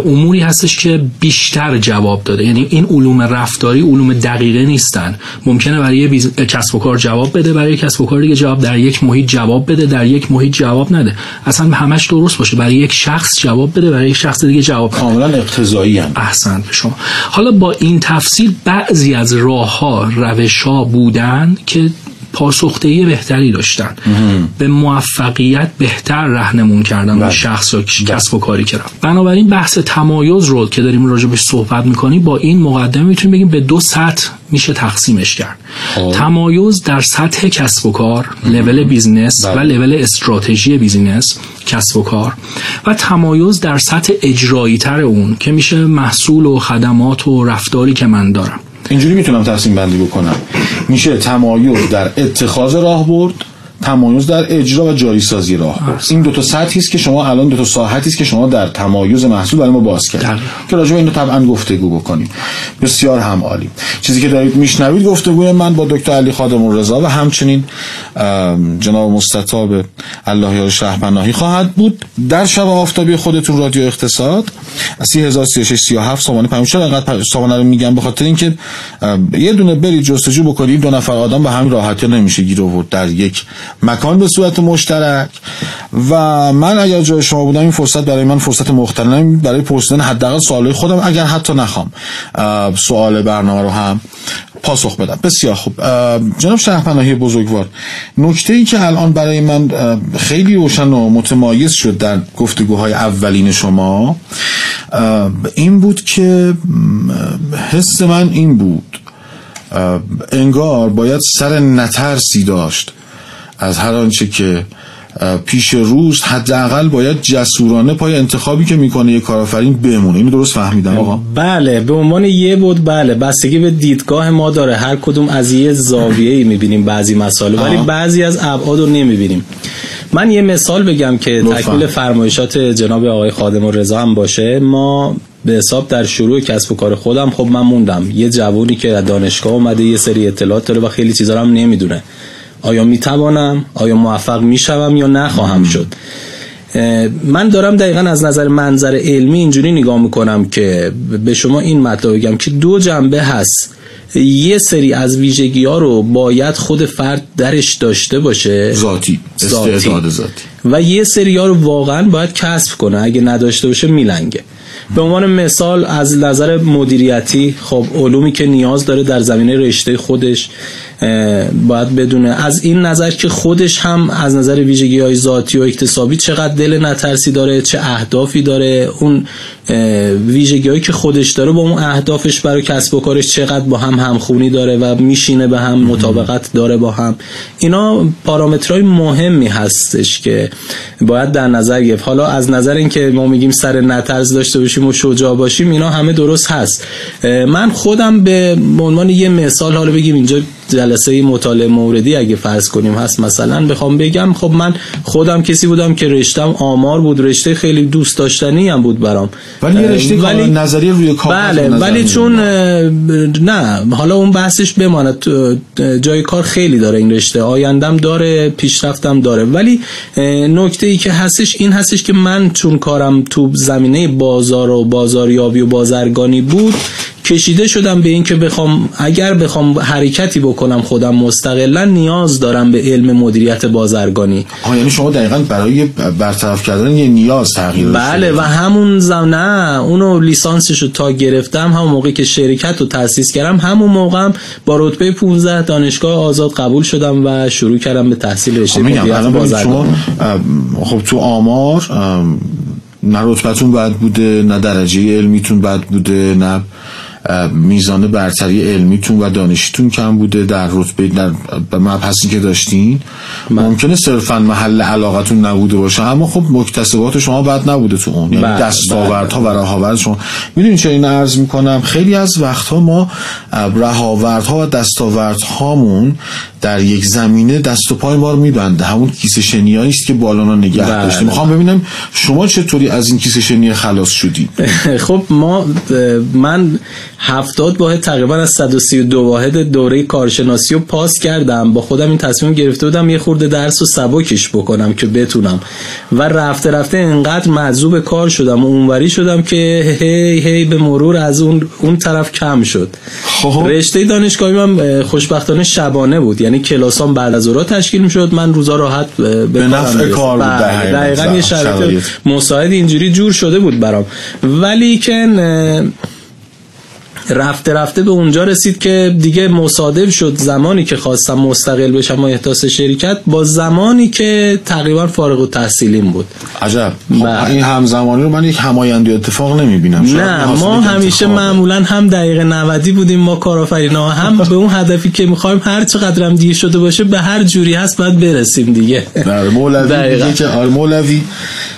اموری هستش که بیشتر جواب داده. یعنی این علوم رفتاری علوم دقیقه نیستن. ممکنه برای بیز... کسب و کار جواب بده برای کسب و کار دیگه. جواب در یک محیط جواب بده در یک محیط جواب نده. اصلا همش درست باشه. برای یک شخص جواب بده برای یک شخص دیگه جواب
کاملا اقتضایی هم.
احسن به شما. حالا با این تفصیل بعضی از راه ها روش ها بودن که پاسخدهی بهتری داشتن به موفقیت بهتر رهنمون کردن به بله. شخص و بله. کسب و کاری کردن بنابراین بحث تمایز رو که داریم راجبش صحبت می‌کنیم با این مقدمه می‌تونیم بگیم به دو سطح میشه تقسیمش کرد خب. تمایز در سطح کسب و کار level business و بله. level استراتژی business کسب و کار و تمایز در سطح اجرایی تر اون که میشه محصول و خدمات و رفتاری که من دارم
اینجوری می‌تونم تصمیم بندی بکنم. میشه تمایز در اتخاذ راه برد تمایز در اجرا و جاری سازی راه این دو تا سطحی است که شما الان دو تا ساحتی است که شما در تمایز محصول برای ما باز کردید. که راجع به اینو طبعا گفتگو بکنیم. بسیار هم عالی. چیزی که دارید میشنوید گفتگوی من با دکتر علی خادم رضا و همچنین جناب مستطاب الله یار شهرپناهی خواهد بود. در شب آفتابی خودتون رادیو اقتصاد 303637 سامانه پیام چرا انقدر سامانه رو میگم؟ به خاطر اینکه یه دونه برید جستجو بکنید دو نفر آدم به همین راحتی نمیشه گیر آورد در یک مکان به صورت مشترک. و من اگر جای شما بودم این فرصت برای من فرصت مختلفی برای پرسیدن حداقل سوالای خودم. اگر حتی نخوام سوال برنامه رو هم پاسخ بدم. بسیار خوب. جناب شهرپناهی بزرگوار نکته ای که الان برای من خیلی روشن و متمایز شد در گفتگوهای اولین شما این بود که حس من این بود. انگار باید سر نترسی داشت. از هر آنچه که پیش روز حداقل باید جسورانه پای انتخابی که می‌کنه یه کارآفرین بمونه. اینو درست فهمیدم آقا؟
بله به عنوان یه بود بله. بستگی به دیدگاه ما داره. هر کدوم از یه زاویه ای می‌بینیم بعضی مسائل ولی بعضی از ابعاد رو نمی‌بینیم. من یه مثال بگم که تکمیل فرمایشات جناب آقای خادم و رضا هم باشه. ما به حساب در شروع کسب و کار خودم خب من موندم. یه جوونی که دانشگاه اومده یه سری اطلاعات داره و خیلی چیزا هم نمی‌دونه. آیا می‌توانم؟ آیا موفق می‌شوم یا نخواهم شد؟ من دارم دقیقا از نظر منظر علمی اینجوری نگاه می‌کنم که به شما این مطلب بگم که دو جنبه هست. یه سری از ویژگی ها رو باید خود فرد درش داشته باشه.
ذاتی استعداد ذاتی.
و یه سری ها رو واقعا باید کسب کنه. اگه نداشته باشه میلنگه. به عنوان مثال از نظر مدیریتی خب علومی که نیاز داره در زمینه رشته خودش باید بدونه. از این نظر که خودش هم از نظر ویژگی های ذاتی و اکتسابی چقدر دل نترسی داره چه اهدافی داره اون ویژگی هایی که خودش داره با اون اهدافش برای کسب و کارش چقدر با هم همخونی داره و میشینه به هم مطابقت داره با هم. اینا پارامترهای مهمی هستش که باید در نظر گرفت. حالا از نظر اینکه ما میگیم سر نترس داشته باشیم و شجاع باشیم اینا همه درست هست. من خودم به عنوان یه مثال حالا بگیم اینجا جلسه مطالعه موردی اگه فرض کنیم هست مثلا بخوام بگم خب من خودم کسی بودم که رشتم آمار بود رشته خیلی دوست داشتنی هم بود برام.
ولی رشته ولی
نظری
روی
کار بله ولی چون نه حالا اون بحثش بماند. جای کار خیلی داره این رشته. آیندم داره پیشرفتم داره. ولی نکته ای که هستش این هستش که من چون کارم تو زمینه بازار و بازاریابی و بازرگانی بود کشیده شدم به اینکه بخوام اگر بخوام حرکتی بکنم خودم مستقلا نیاز دارم به علم مدیریت بازرگانی.
آه یعنی شما دقیقا برای برطرف کردن یه نیاز تغییر
بله و همون زم نه اونو لیسانسشو تا گرفتم همون موقع که شرکت رو تاسیس کردم همون موقعم با رتبه 15 دانشگاه آزاد قبول شدم و شروع کردم به تحصیل رشته
خب مدیریت بازرگانی. خب تو آمار نه رتبتون بد بوده نه درجه علمیتون بد بوده نه میزان برتری علمیتون و دانشیتون کم بوده در رتبه در مبحثی که داشتین من. ممکنه صرفا محل علاقتون نبوده باشه اما خب مکتسبات شما بد نبوده تو اون یعنی بله، دستاوردها بله. و رهاورد شما می‌دونین چه این عرض می‌کنم خیلی از وقتها ما رهاوردها و دستاوردهامون در یک زمینه دست و پای ما رو میبنده همون کیسه شنیایی است که بالانا نگه بله. داشته می‌خوام ببینم شما چطوری از این کیسه شنی خلاص شدی
خب ما من هفتاد واحد تقریبا از 132 واحد دوره کارشناسی رو پاس کردم. با خودم این تصمیم گرفته بودم یه خورده درس و سبکش بکنم که بتونم. و رفته رفته انقدر مجذوب کار شدم و اونوری شدم که هی هی به مرور از اون اون طرف کم شد. خب. رشته دانشگاهی من خوشبختانه شبانه بود. یعنی کلاسام بعد از ظهر تشکیل می‌شد. من روزا راحت به,
به نفع کار بود
بله، دقیقاً. یه شرایط مساعد اینجوری جور شده بود برام. ولی که رفته رفته به اونجا رسید که دیگه مصادف شد زمانی که خواستم مستقل بشم و احداث شرکت با زمانی که تقریبا فارغ و تحصیلیم بود.
عجب. خب بله. این همزمانی رو من یک همایندی اتفاق نمی‌بینم.
نه ما همیشه معمولا هم دقیقه 90 بودیم ما کارآفرینا هم به اون هدفی که می‌خوایم هر چقدر هم دیر شده باشه به هر جوری هست باید برسیم دیگه.
در مولوی که آر مولوی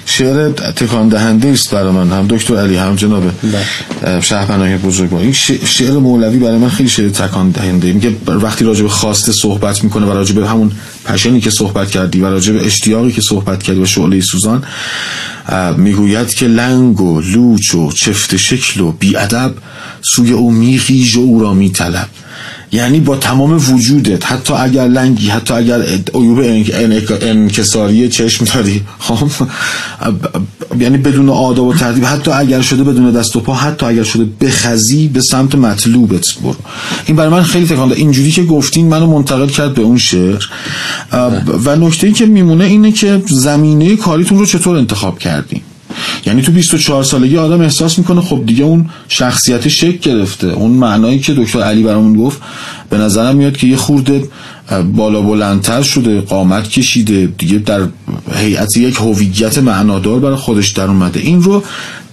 شعر تکان دهنده است برای من هم دکتر علی هم جناب بله. شهرپناه بزرگوار این شعر مولوی برای من خیلی شعر تکان دهنده میگه وقتی راجع به خواسته صحبت می‌کنه و راجع به همون پشنی که صحبت کردی و راجع به اشتیاقی که صحبت کردی و شعله سوزان می‌گوید که لنگ و لوچ و چفت شکل و بیادب سوی او میخیج و او را میطلب. یعنی با تمام وجودت حتی اگر لنگی حتی اگر عیوب انکساری چشم داری خب؟ یعنی بدون آداب و ترتیب حتی اگر شده بدون دست و پا حتی اگر شده بخزی به سمت مطلوبت برو. این برای من خیلی تکان اینجوری که گفتین منو منتقل کرد به اون شعر. و نکته ای که میمونه اینه که زمینه کاریتون رو چطور انتخاب کردین؟ یعنی تو 24 سالگی آدم احساس می‌کنه خب دیگه اون شخصیت شک گرفته. اون معنایی که دکتر علی برامون گفت به نظرم میاد که یه خورده بالا بلندتر شده قامت کشیده دیگه در هیئت یک هویت معنادار برای خودش در اومده. این رو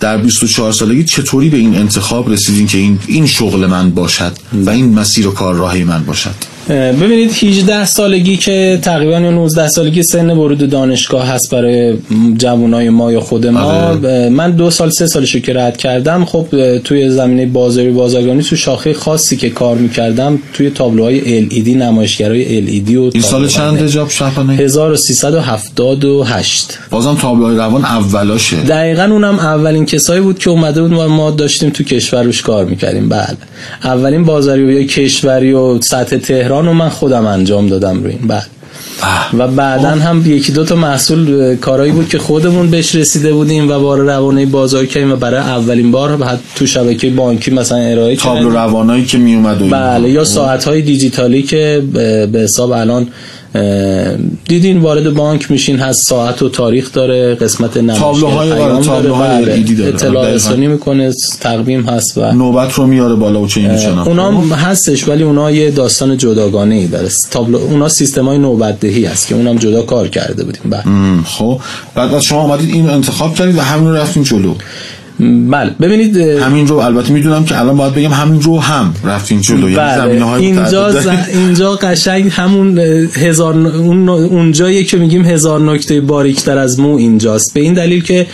در 24 سالگی چطوری به این انتخاب رسیدین که این این شغل من باشد و این مسیر و کار راهی من باشد؟
ببینید 18 سالگی که تقریبا 19 سالگی سن ورود دانشگاه هست برای جوانای ما یا خود ما. آره. من دو سال سه سالشو که رد کردم خب توی زمینه بازاری بازرگانی تو شاخه خاصی که کار می‌کردم توی تابلوهای LED نمایشگرای LED و
این سال چند جاب شبانه
1378
بازم تابلوهای روان اولاشه
دقیقا اونم اولین کسایی بود که اومده بود و ما داشتیم تو کشور روش کار می‌کردیم. بله. اولین بازاری کشوری و سطح تهران رو من خودم انجام دادم روی این بعد. و بعدا هم یکی دو تا محصول کارایی بود که خودمون بهش رسیده بودیم و بار روانه بازار کردیم و برای اولین بار بعد تو شبکه بانکی مثلا ارائه
تابلو روانایی که می اومد
بله یا ساعت های دیجیتالی که به حساب الان دیدین وارد بانک میشین هست ساعت و تاریخ داره قسمت نمایش
تابلوهای آره تابلوهای
بله. اطلاع رسانی می‌کنه تقویم هست و
نوبت رو میاره بالا و چه
اونا هستش ولی اونا یه داستان جداگانه ای داره. تابلو اونا سیستم های نوبت دهی هست که اونم جدا کار کرده بودیم
بله. خب. بعد شما آمدید این انتخاب کردید و همین رو رفتین جلو.
بله. ببینید
همین رو البته می‌دونم که الان باید بگم همین رو هم رفتین جلو.
یعنی بله. اینجا ز... اینجا قشنگ همون هزار اون اونجایی که میگیم هزار نکته باریکتر از مو اینجاست. به این دلیل که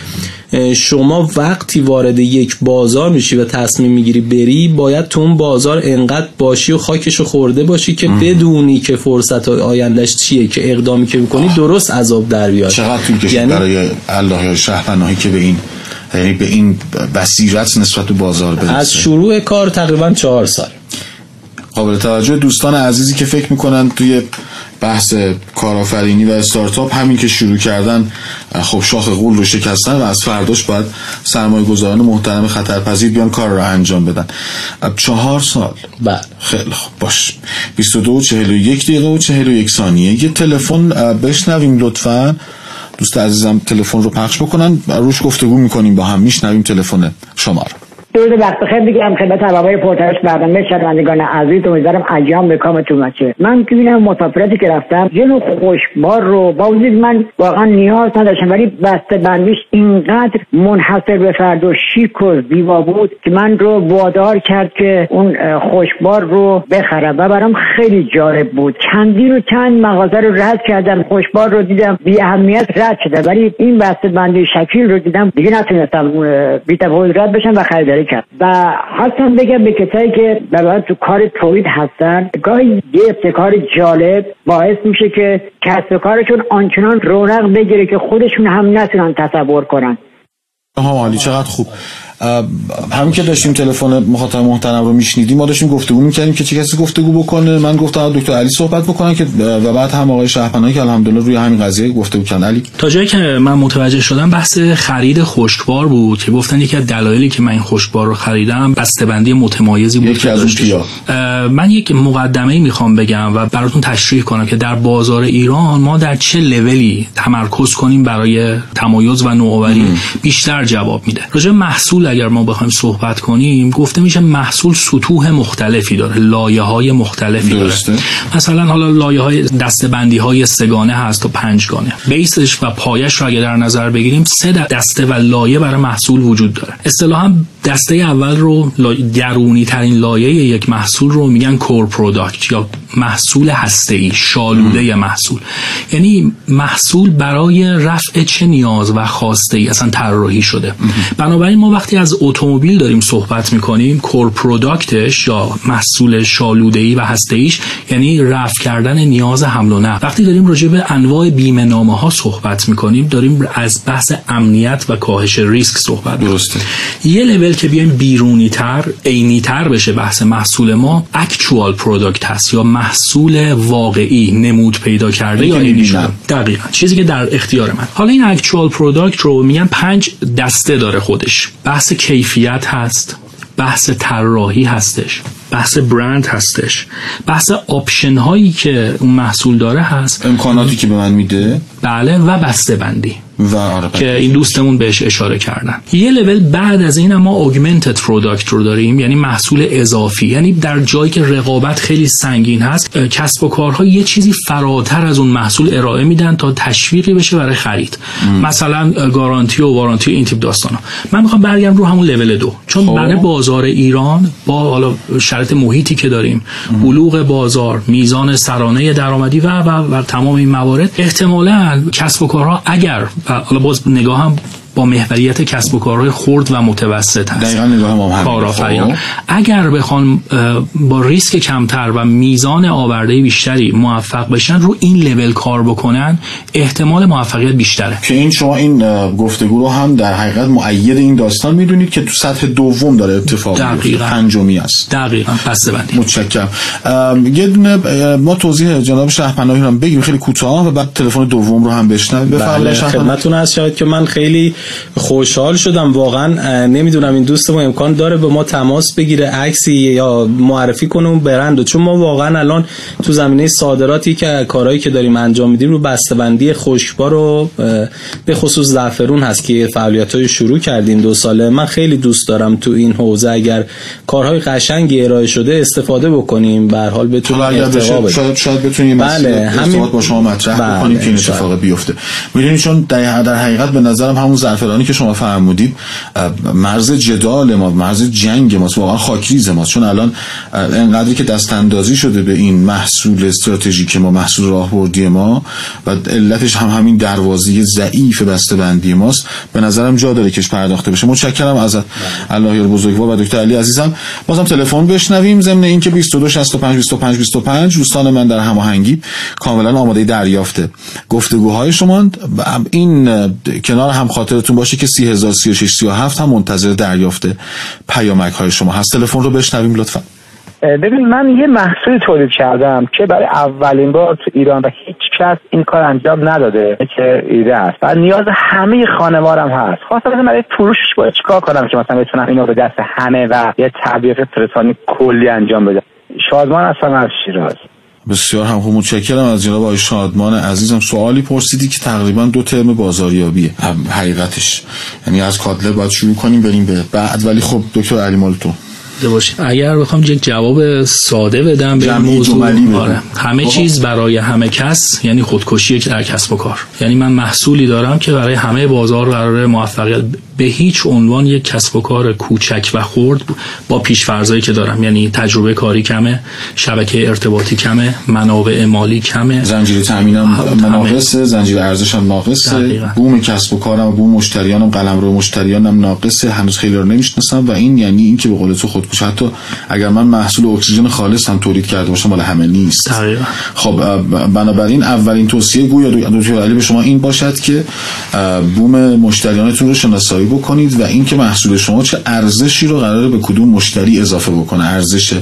شما وقتی وارد یک بازار میشی و تصمیم می‌گیری بری باید تو اون بازار انقدر باشی و خاکشو خورده باشی که بدونی که فرصت آیندهش چیه که اقدامی که می‌کنی درست عذاب در بیاد.
چقدر طول یعنی... برای الله شهرپناهی که به این یعنی به این بصیرت نسبت به بازار برسه.
از شروع کار تقریبا چهار سال.
قابل توجه دوستان عزیزی که فکر می‌کنن توی بحث کارآفرینی و استارتاپ همین که شروع کردن خب شاخ قول رو شکستن و از فرداش باید سرمایه گذاران محترم خطرپذیر بیان کار رو انجام بدن. چهار سال.
بله.
خیلی خوب. باش. 22 و 41 دقیقه و 41 ثانیه. یه تلفن بشنویم لطفاً. دوست عزیزم تلفن رو پخش بکنن روش گفتگو می‌کنیم با هم. میشنویم تلفن شما رو.
درود وقت خیلی بگم خدمت هوای پرترش برنامه شنوندگان عزیز. امیدوارم ایام به کامتون باشه. من که ببینم مسافرتی که رفتم یه نوع خوشبار رو با وجود من واقعا نیاز نداشتم ولی بسته بندیش اینقدر منحصر به فرد و شیک و زیبا بود که من رو وادار کرد که اون خوشبار رو بخرم و برام خیلی جالب بود. چندی رو چند مغازه رو رد کردم خوشبار رو دیدم بی اهمیت رد شده ولی این بسته بندی شکیل رو دیدم دیگه نتونستم بی رد بشم و خریداری کرد. و خواستم بگم به کسایی که برای تو کار تولید هستن گاهی یه ابتکار جالب باعث میشه که کسب کارشون آنچنان رونق بگیره که خودشون هم نتونن تصور کنن.
ها چقدر خوب. همین که داشتیم تلفن مخاطب محترم رو میشنیدیم ما داشتیم گفتگو می‌کردیم که چه کسی گفتگو بکنه. من گفتم دکتر علی صحبت بکنن که و بعد هم آقای شهپناهی که الحمدلله روی همین قضیه گفتگو کردن علی؟
تا جایی که من متوجه شدم بحث خرید خشکبار بود که گفتن یکی از دلایلی که من این خشکبار رو خریدم بندی متمایزی بود
که
من یک مقدمه می‌خوام بگم و براتون تشریح کنم که در بازار ایران ما در چه لولی تمرکز کنیم برای تمایز و نوآوری؟ بیشتر جواب میده. راجع محصول اگر ما بخوایم صحبت کنیم گفته میشه محصول سطوح مختلفی داره لایه های مختلفی
درسته.
داره مثلا حالا لایه های دسته های سگانه هست و پنجگانه. base ش و پایه‌ش رو اگر در نظر بگیریم سه دسته و لایه برای محصول وجود داره. اصطلاحا دسته اول رو درونی ترین لایه یک محصول رو میگن core product یا محصول هسته ای شالوده محصول. یعنی محصول برای رفع چه نیاز و خواسته ای اصلا طراحی شده. بنابراین ما وقتی از اتومبیل داریم صحبت می‌کنیم core product ش یا محصول شالوده ای و هسته ایش یعنی رفع کردن نیاز حمل و نقل. وقتی داریم راجع به انواع بیمه نامه ها صحبت می‌کنیم داریم از بحث امنیت و کاهش ریسک صحبت
درسته.
یه لول که بیایم بیرونی تر عینی تر بشه بحث محصول ما actual product هست یا محصول واقعی نمود پیدا کرده یا عینی شده دقیقا. چیزی که در اختیار من. حالا این actual product رو میگن پنج دسته داره خودش. بحث کیفیت هست بحث طراحی هستش بحث برند هستش. بحث option هایی که اون محصول داره هست.
امکاناتی که به من میده؟
بله و بسته بندی
و آره
که این دوستمون بهش اشاره کردن. یه لول بعد از این ما augmented product رو داریم یعنی محصول اضافی. یعنی در جایی که رقابت خیلی سنگین هست کسب و کارها یه چیزی فراتر از اون محصول ارائه میدن تا تشویقی بشه برای خرید. ام. مثلا گارانتی و وارانتی این تیپ داستانا من می‌خوام برگردم رو همون لول دو. چون خب. برای بازار ایران با حالا شرط محیطی که داریم بلوغ بازار میزان سرانه درآمدی و و, و تمام این موارد احتمالا کسب و کارها اگر حالا باز نگاه هم با محوریت کسب و کارهای خرد و متوسط هست.
دقیقا نگاه
کارآفرینان. خب. اگر بخوان با ریسک کمتر و میزان آورده بیشتری موفق بشن رو این لول کار بکنن احتمال موفقیت بیشتره.
که این شما این گفتگو رو هم در حقیقت معید این داستان می‌دونید که تو سطح دوم داره اتفاق
دقیقا.
پنجمی است.
دقیقا. بسته بندی
متشکرم یه دونه ما توضیح جناب شهرپناهی رو بگیم خیلی کوتاه و بعد تلفن دوم رو هم بشنویم.
بله خدمتتون هست. شاید که من خیلی خوشحال شدم. واقعا نمی‌دونم این دوست ما امکان داره به ما تماس بگیره عکسی یا معرفی کنه اون برند چون ما واقعا الان تو زمینه صادراتی که کارهایی که داریم انجام میدیم رو بسته‌بندی خشکبار رو به خصوص زعفرون هست که فعالیت‌های شروع کردیم دو ساله. من خیلی دوست دارم تو این حوزه اگر کارهای قشنگی ارائه شده استفاده بکنیم. به هر حال بتونیم ارتقا
شاید شاید بتونیم
بله همین
با شما مطرح بله. بکنیم که این اتفاق بیفته. می‌دونید چون در حقیقت به نظرم همون زعفرانی که شما فرمودید مرز جدال ما مرز جنگ ماست واقعا خاکریز ماست. چون الان انقدری که دست اندازی شده به این محصول استراتژیک ما محصول راهبردی ما و علتش هم همین دروازه ضعیف بندی ماست به نظرم جا داره کهش پرداخته بشه. متشکرم از الله بزرگوار و دکتر علی عزیزم. بازم تلفن بشنویم. ضمن اینکه 22 65 25 25 دوستان من در هماهنگی کاملا آماده دریافته. گفتگوهای شما این کنار هم خاطرتون باشه که 3036 37 هم منتظر دریافت پیامک های شما هست. تلفن رو بشنویم لطفا.
ببین من یه محصول تولید کردم که برای اولین بار تو ایران و هیچ کس این کار انجام نداده که ایده است. و نیاز همه خانوارم هست. خواستم برای فروشش باید چیکار کنم که مثلا بتونم اینو به دست همه و یه تبلیغ تلفنی کلی انجام بدم. شادمان هستم از شیراز.
بسیار هم خوب متشکرم از جناب آقای شادمان عزیزم. سوالی پرسیدی که تقریبا دو ترم بازاریابیه حقیقتش. یعنی از کادلر باید شروع کنیم بریم به بعد. ولی خب دکتر علی مالتو
باشید اگر بخوام یک جواب ساده بدم به موضوع آره. همه چیز برای همه کس یعنی خودکشی در کسب و کار. یعنی من محصولی دارم که برای همه بازار قرار موفقیت به هیچ عنوان یک کسب و کار کوچک و خرد با پیشفرزایی که دارم. یعنی تجربه کاری کمه شبکه ارتباطی کمه منابع مالی کمه.
زنجیره تامینم ناقصه زنجیره ارزش هم ناقصه بوم کسب و کارم بوم مشتریانم قلم رو مشتریانم ناقصه. هنوز خیلی رو نمی‌شناسم. و این یعنی اینکه به قول تو خودکش حتی اگر من محصول اکسیژن خالص هم تولید کرده باشم مال همه نیست. خب بنابراین اولین توصیه گویا دکتر علی به شما این باشد که بوم مشتریانتون رو شناسایی بکنید و اینکه محصول شما چه ارزشی رو قراره به کدوم مشتری اضافه بکنه. ارزش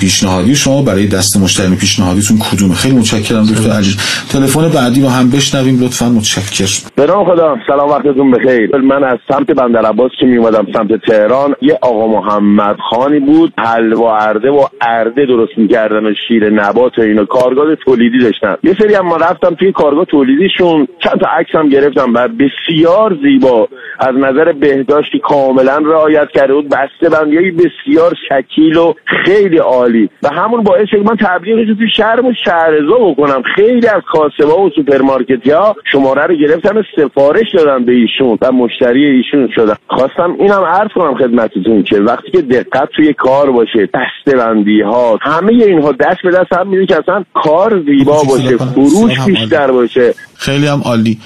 پیشنهادی شما برای دست مشتری پیشنهادیتون کدومه؟ خیلی متشکرم دکتر علی تلفن بعدی رو هم بشنویم لطفا. متشکر
به خدا سلام وقتتون بخیر. من از سمت بندر عباس که می اومدم سمت تهران یه آقا محمد خانی بود حلوا ارده و ارده درست می‌کردن و شیر نبات و اینو کارگاه تولیدی داشتن. یه سری هم رفتم توی کارگاه تولیدیشون. چند تا عکس هم گرفتم و بسیار زیبا. از نظر بهداشتی کاملا رعایت کرده بود. بسته بندی بسیار شکیل و خیلی عالی. و همون باعث شد من تبلیغش تو شهر و شهرضا بکنم. خیلی از کاسبا و سوپرمارکت ها شماره رو گرفتن و سفارش دادن به ایشون و مشتری ایشون شدن. خواستم اینم عرض کنم خدمتتون که وقتی که دقت توی کار باشه بندی ها همه اینها دست به دست هم میده که اصلا کار زیبا باشه فروش بیشتر باشه.
خیلی هم عالی.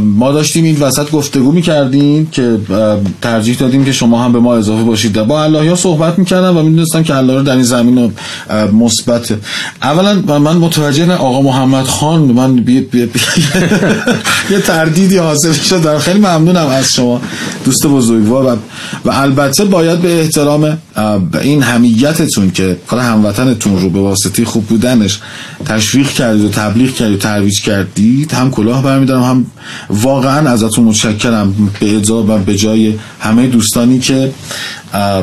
ما داشتیم این وسط گفتگو می‌کردیم که ترجیح دادیم که شما هم به ما اضافه باشید. با الله ها صحبت می‌کردم و می‌دونستم که الله رو در این زمین مثبت اولا من متوجه نه آقا محمد خان من یه تردیدی حاصل شد خیلی ممنونم از شما دوست بزرگوار. و, و البته باید به احترام این همیتتون که کار هموطنتون رو به واسطه خوب بودنش تشویق کردید و تبلیغ کردید و ترویج کردید هم کلاه برمیدارم هم واقعا ازتون متشکرم به اجازه و به جای همه دوستانی که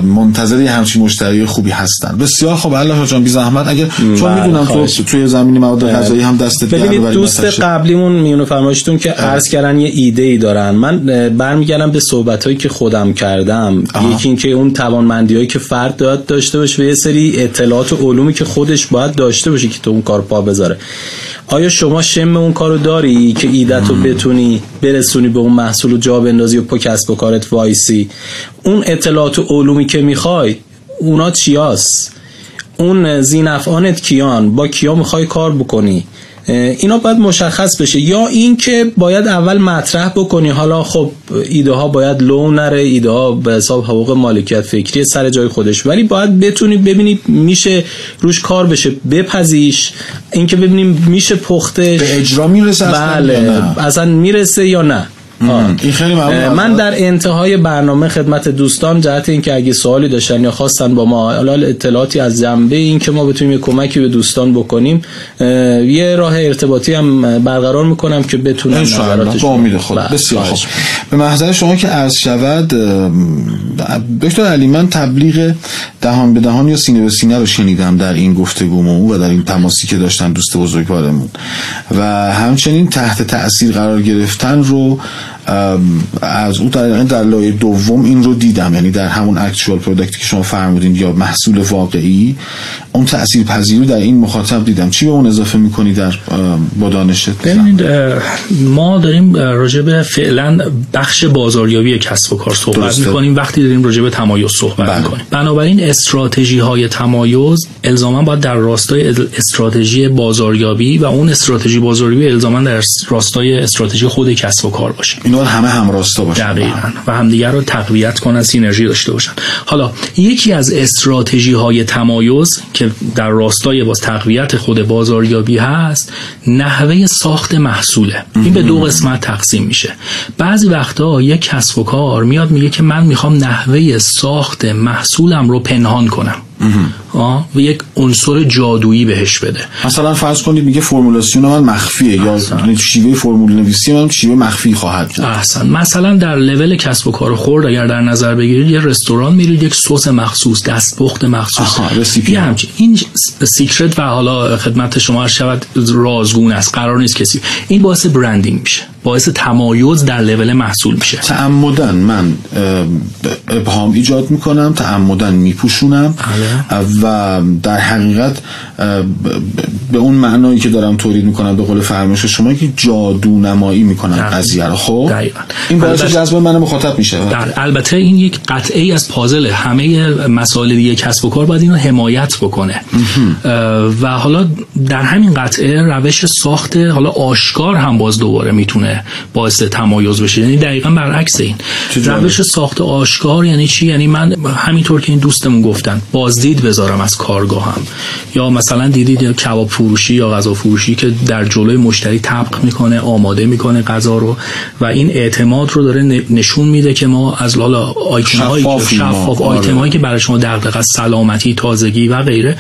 منتظر همچین مشتری خوبی هستن. بسیار خب الله جان بی زحمت. اگر چون بله، می‌دونم تو توی زمین مواد بله. غذایی هم دست
ببینید دوست قبلیمون میونو فرمایشتون که بله. عرض کردن یه ایده ای دارن. من برمیگردم به صحبت هایی که خودم کردم. یکی اینکه اون توانمندی هایی که فرد داد داشته باشه و یه سری اطلاعات و علومی که خودش باید داشته باشه که تو اون کار پا بذاره. آیا شما شم اون کارو داری که ایدت رو بتونی برسونی به اون محصول و جا بندازی و پا کسب و کارت وایسی؟ اون اطلاعات و علومی که می‌خوای اونا چیاست؟ اون زینفعانت کیان؟ با کیا می‌خوای کار بکنی؟ اینا باید مشخص بشه. یا اینکه باید اول مطرح بکنی حالا خب ایده ها باید لو نره ایده ها به حساب حقوق مالکیت فکری سر جای خودش. ولی باید بتونی ببینی میشه روش کار بشه بپذیش. اینکه ببینیم میشه پختش.
به اجرا می‌رسه
بله. اصلا می‌رسه یا نه؟
این خیلی
من در انتهای برنامه خدمت دوستان جهت اینکه اگه سوالی داشتن یا خواستن با ما حالا اطلاعاتی از جنبه این که ما بتونیم کمکی به دوستان بکنیم یه راه ارتباطی هم برقرار می‌کنم که بتونن
نظراتش با امید خود بله. بسیار خوب. به محضر شما که عرض شود دکتر علی من تبلیغ دهان به دهان یا سینه به سینه رو شنیدم در این گفتگومون و در این تماسی که داشتن دوست بزرگوارمون. و همچنین تحت تاثیر قرار گرفتن رو از اون در در لایه دوم این رو دیدم. یعنی در همون اکچوال پروداکتی که شما فرمودین یا محصول واقعی اون تاثیر پذیری در این مخاطب دیدم. چی به اون اضافه می‌کنی در با دانشت
ببینید ما داریم راجع به فعلا بخش بازاریابی کسب و کار صحبت می‌کنیم. وقتی داریم راجع به تمایز صحبت بله. می‌کنیم. بنابراین استراتژی های تمایز الزاما باید در راستای استراتژی بازاریابی و اون استراتژی بازاریابی الزاما در راستای استراتژی خود کسب و کار باشه.
اینا همه همراستا باشن.
دقیقاً. و همدیگر رو تقویت کنن سینرژی داشته باشن. حالا یکی از استراتژی های تمایز که در راستای باز تقویت خود بازاریابی هست نحوه ساخت محصوله. این به دو قسمت تقسیم میشه. بعضی وقتا یک کسب و کار میاد میگه که من می‌خوام نحوه ساخت محصولم رو پنهان کنم. آه و یک عنصر جادویی بهش بده.
مثلا فرض کنید میگه فرمولاسیون من مخفیه یا شیوه فرمول نویسی من شیوه مخفی خواهد بود.
احسن. مثلا در level کسب و کار خرد اگر در نظر بگیرید یه رستوران میرید یک سس مخصوص دستپخت مخصوص.
recipe.
همچین. این secret و حالا خدمت شما شود رازگون است. قرار نیست کسی. این باعث branding میشه. باعث تمایز در لول محصول میشه.
تعمدن من ابهام ایجاد می‌کنم تعمدن میپوشونم
بله.
و در حقیقت به اون معنایی که دارم تولید می‌کنم به قول فرمایش شما که جادو نمایی می‌کنم قضیه رو. خب؟ این باعث جذب من مخاطب میشه؟
در البته این یک قطعه از پازل. همه مسائل دیگه کسب و کار باید اینو حمایت بکنه. و حالا در همین قطعه روش ساخت حالا آشکار هم باز دوباره می‌تونه باعث تمایز بشه. یعنی دقیقا برعکس این. روش ساخت آشکار یعنی چی؟ یعنی من همینطور که این دوستمون گفتن بازدید بذارم از کارگاهم. یا مثلا دیدید کباب فروشی یا غذا فروشی که در جلوی مشتری طبق می‌کنه آماده می‌کنه غذا رو و این اعتماد رو داره نشون میده که ما از لالا آیتم هایی شفاف آیتم هایی که برای شما دغدغه سلامتی تازگی و غیره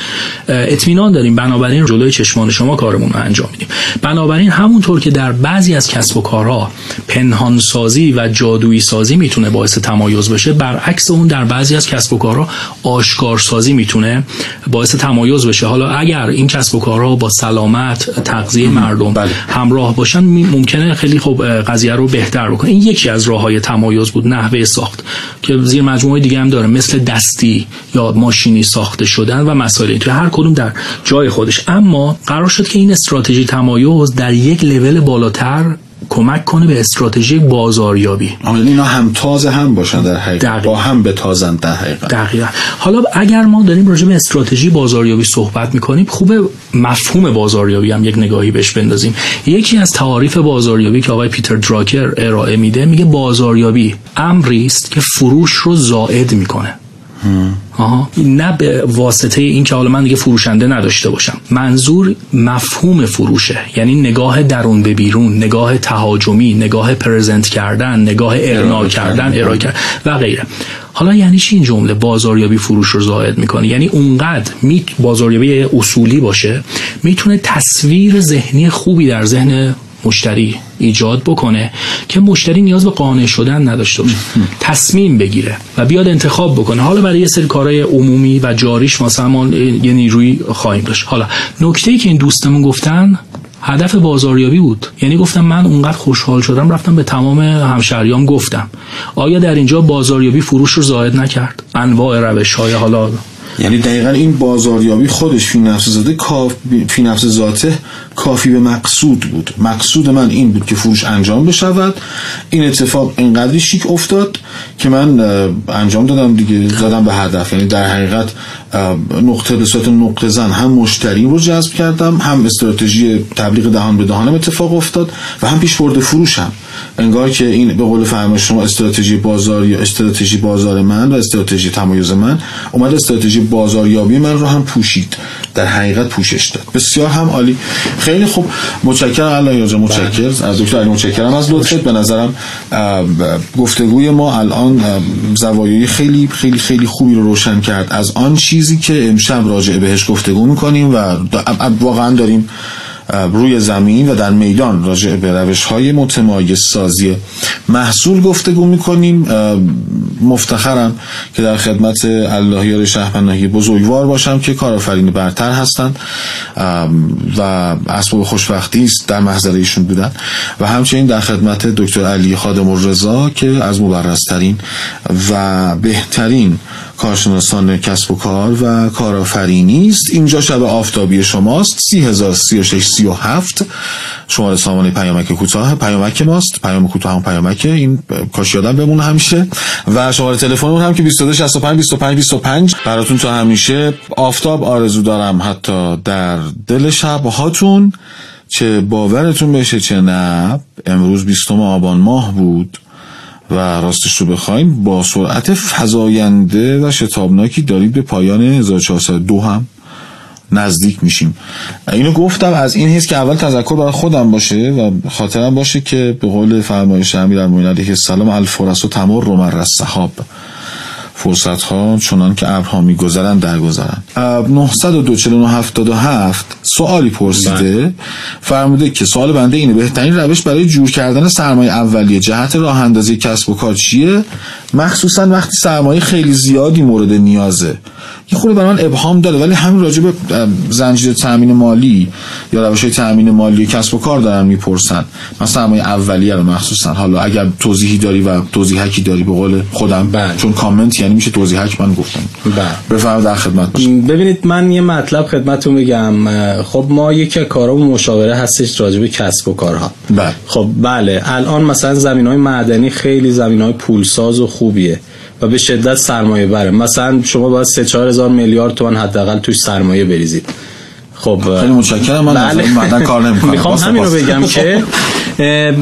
اطمینان داریم. بنابراین جلوی چشمان شما کارمون رو انجام میدیم. بنابراین همونطور که در بعضی از کسب و کارها پنهان سازی و جادویی سازی می‌تونه باعث تمایز بشه. برعکس اون در بعضی از کسب و کارها آشکار سازی می‌تونه باعث تمایز بشه. حالا اگر این کسب و کارها با سلامت تغذیه مردم بله. همراه باشن ممکنه خیلی خوب قضیه رو بهتر بکنه. این یکی از راه های تمایز بود نحوه ساخت که زیر مجموعه دیگه هم داره مثل دستی یا ماشینی ساخته شدن و مسائل تو هر کدوم در جای خودش. اما قرار شد که این استراتژی تمایز در یک لول بالاتر کمک کنه به استراتژی بازاریابی.
اینا هم تازه هم باشن در حقیقت. با هم به تازن در حقیقت.
دقیقا. حالا اگر ما داریم راجع به استراتژی بازاریابی صحبت می‌کنیم خوب مفهوم بازاریابی هم یک نگاهی بهش بندازیم. یکی از تعاریف بازاریابی که آقای پیتر دراکر ارائه میده میگه بازاریابی امری است که فروش رو زائد می‌کنه. آها. نه به واسطه این که حالا من دیگه فروشنده نداشته باشم. منظور مفهوم فروشه. یعنی نگاه درون به بیرون نگاه تهاجمی نگاه پرزنت کردن نگاه ارنا کردن ارائه کردن و غیره. حالا یعنی چی این جمله بازاریابی فروش رو زائد می‌کنه؟ یعنی اونقدر می بازاریابی اصولی باشه می‌تونه تصویر ذهنی خوبی در ذهن مشتری ایجاد بکنه که مشتری نیاز به قانع شدن نداشته باشه. تصمیم بگیره و بیاد انتخاب بکنه. حالا برای یه سری کارهای عمومی و جاریش مثلا ما یه نیروی خواهیم داشت. حالا نکته ای که این دوستمون گفتن هدف بازاریابی بود. یعنی گفتم من اونقدر خوشحال شدم رفتم به تمام همشهریام گفتم. آیا در اینجا بازاریابی فروش رو زائد نکرد؟ انواع روش های حالا
یعنی دقیقا این بازاریابی خودش فی نفس ذاته کاف فی نفس ذاته کافی به مقصود بود. مقصود من این بود که فروش انجام بشود. این اتفاق اینقدری شیک افتاد که من انجام دادم دیگه زدم به هدف. یعنی در حقیقت نقطه به صورت نقطه زن هم مشتری رو جذب کردم هم استراتژی تبلیغ دهان به دهانم اتفاق افتاد و هم پیش برده فروشم انگار که این به قول فرمایش شما استراتژی بازار یا استراتژی بازار من و استراتژی تمایز من اومد استراتژی بازاریابی من رو هم پوشید. در حقیقت پوشش داد. بسیار هم عالی. خیلی خوب. متشکرم. الله یاجا متشکر از دکتر علی متشکرم. از لطفت به نظرم گفتگوی ما الان زوایای خیلی خیلی خیلی خوبی رو روشن کرد. از آن چیزی که امشب راجع بهش گفتگو می‌کنیم و واقعا داریم روی زمین و در میدان راجع به روش های متمایز سازی محصول گفتگو می‌کنیم. مفتخرم که در خدمت اللهیار شهپناهی بزرگوار باشم که کارآفرین برتر هستند و اسباب خوشبختی است در محضر ایشون بودن. و همچنین در خدمت دکتر علی خادم الرضا که از مبرزترین و بهترین کارشناسان کسب و کار و کارآفرینی است اینجا شب آفتابی شماست 303637 شماره سامانه پیامک کوتاه. پیامک ماست. پیام کوتاه هم پیامک. این کاش یادم بمونه همیشه. و شماره تلفنمون هم که 22 65 25 25 براتون تا همیشه آفتاب آرزو دارم. حتی در دل شب هاتون چه باورتون بشه چه نه. امروز 20 آبان ماه بود. و راستش رو بخوایم با سرعت فضاینده و شتابناکی دارید به پایان 1402 هم نزدیک میشیم. اینو گفتم از این حس که اول تذکر برای خودم باشه و خاطرم باشه که به قول فرمایش امیر علیه السلام الفرس و تمر رو مر صحاب فرصت ها چنان که ابرها میگذرند درگذرند 902 سوالی پرسیده. بله. فرموده که سوال بنده اینه بهترین روش برای جور کردن سرمایه اولیه جهت راه اندازی کسب و کار چیه؟ مخصوصا وقتی سرمایه خیلی زیادی مورد نیازه. این خود برای من ابهام داره ولی همین راجع به زنجیره تامین مالی یا روش های تامین مالی کسب و کار دارن می‌پرسن. مثلا سرمایه اولیه رو مخصوصا. حالا اگر توضیحی داری و توضیحی داری به قول خودم بله. چون کامنت یعنی میشه توضیحک من گفتم. بله. بفرمایید در خدمت باشم
ببینید من یه مطلب خدمتتون بگم خب ما یکی کارامون مشاوره هستش راجع به کسب و کارها.
بله.
خب بله. الان مثلا زمین های معدنی خیلی زمین های پولساز و خوبیه. و به شدت سرمایه بره. مثلا شما باید 3 4 هزار میلیارد تومان حداقل توش سرمایه بریزید.
خب خیلی متشکرم. من بله. کار نمی‌کنم.
می‌خوام همین رو بگم که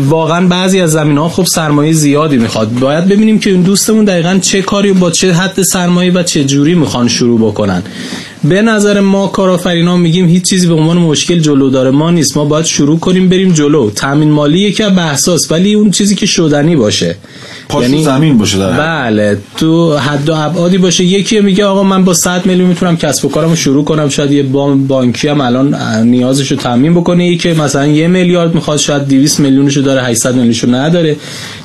واقعا بعضی از زمین ها خب سرمایه زیادی می‌خواد. باید ببینیم که اون دوستمون دقیقا چه کاری با چه حد سرمایه و چه جوری می‌خوان شروع بکنن. به نظر ما کارآفرینا میگیم هیچ چیزی به عنوان مشکل جلو داره. ما نیست. ما باید شروع کنیم بریم جلو. تامین مالی یکی از بحثاست ولی اون چیزی که شدنی باشه.
یعنی زمین باشه در
بله. تو حد و ابعادی باشه. یکی میگه آقا من با 100 میلیون می‌تونم کسب و کارمو شروع کنم. شاید یه بانکی هم الان نیازشو تامین بکنه. یکی مثلا یه میلیارد می‌خواد شاید 200 میلیونشو داره 800 میلیونشو نداره.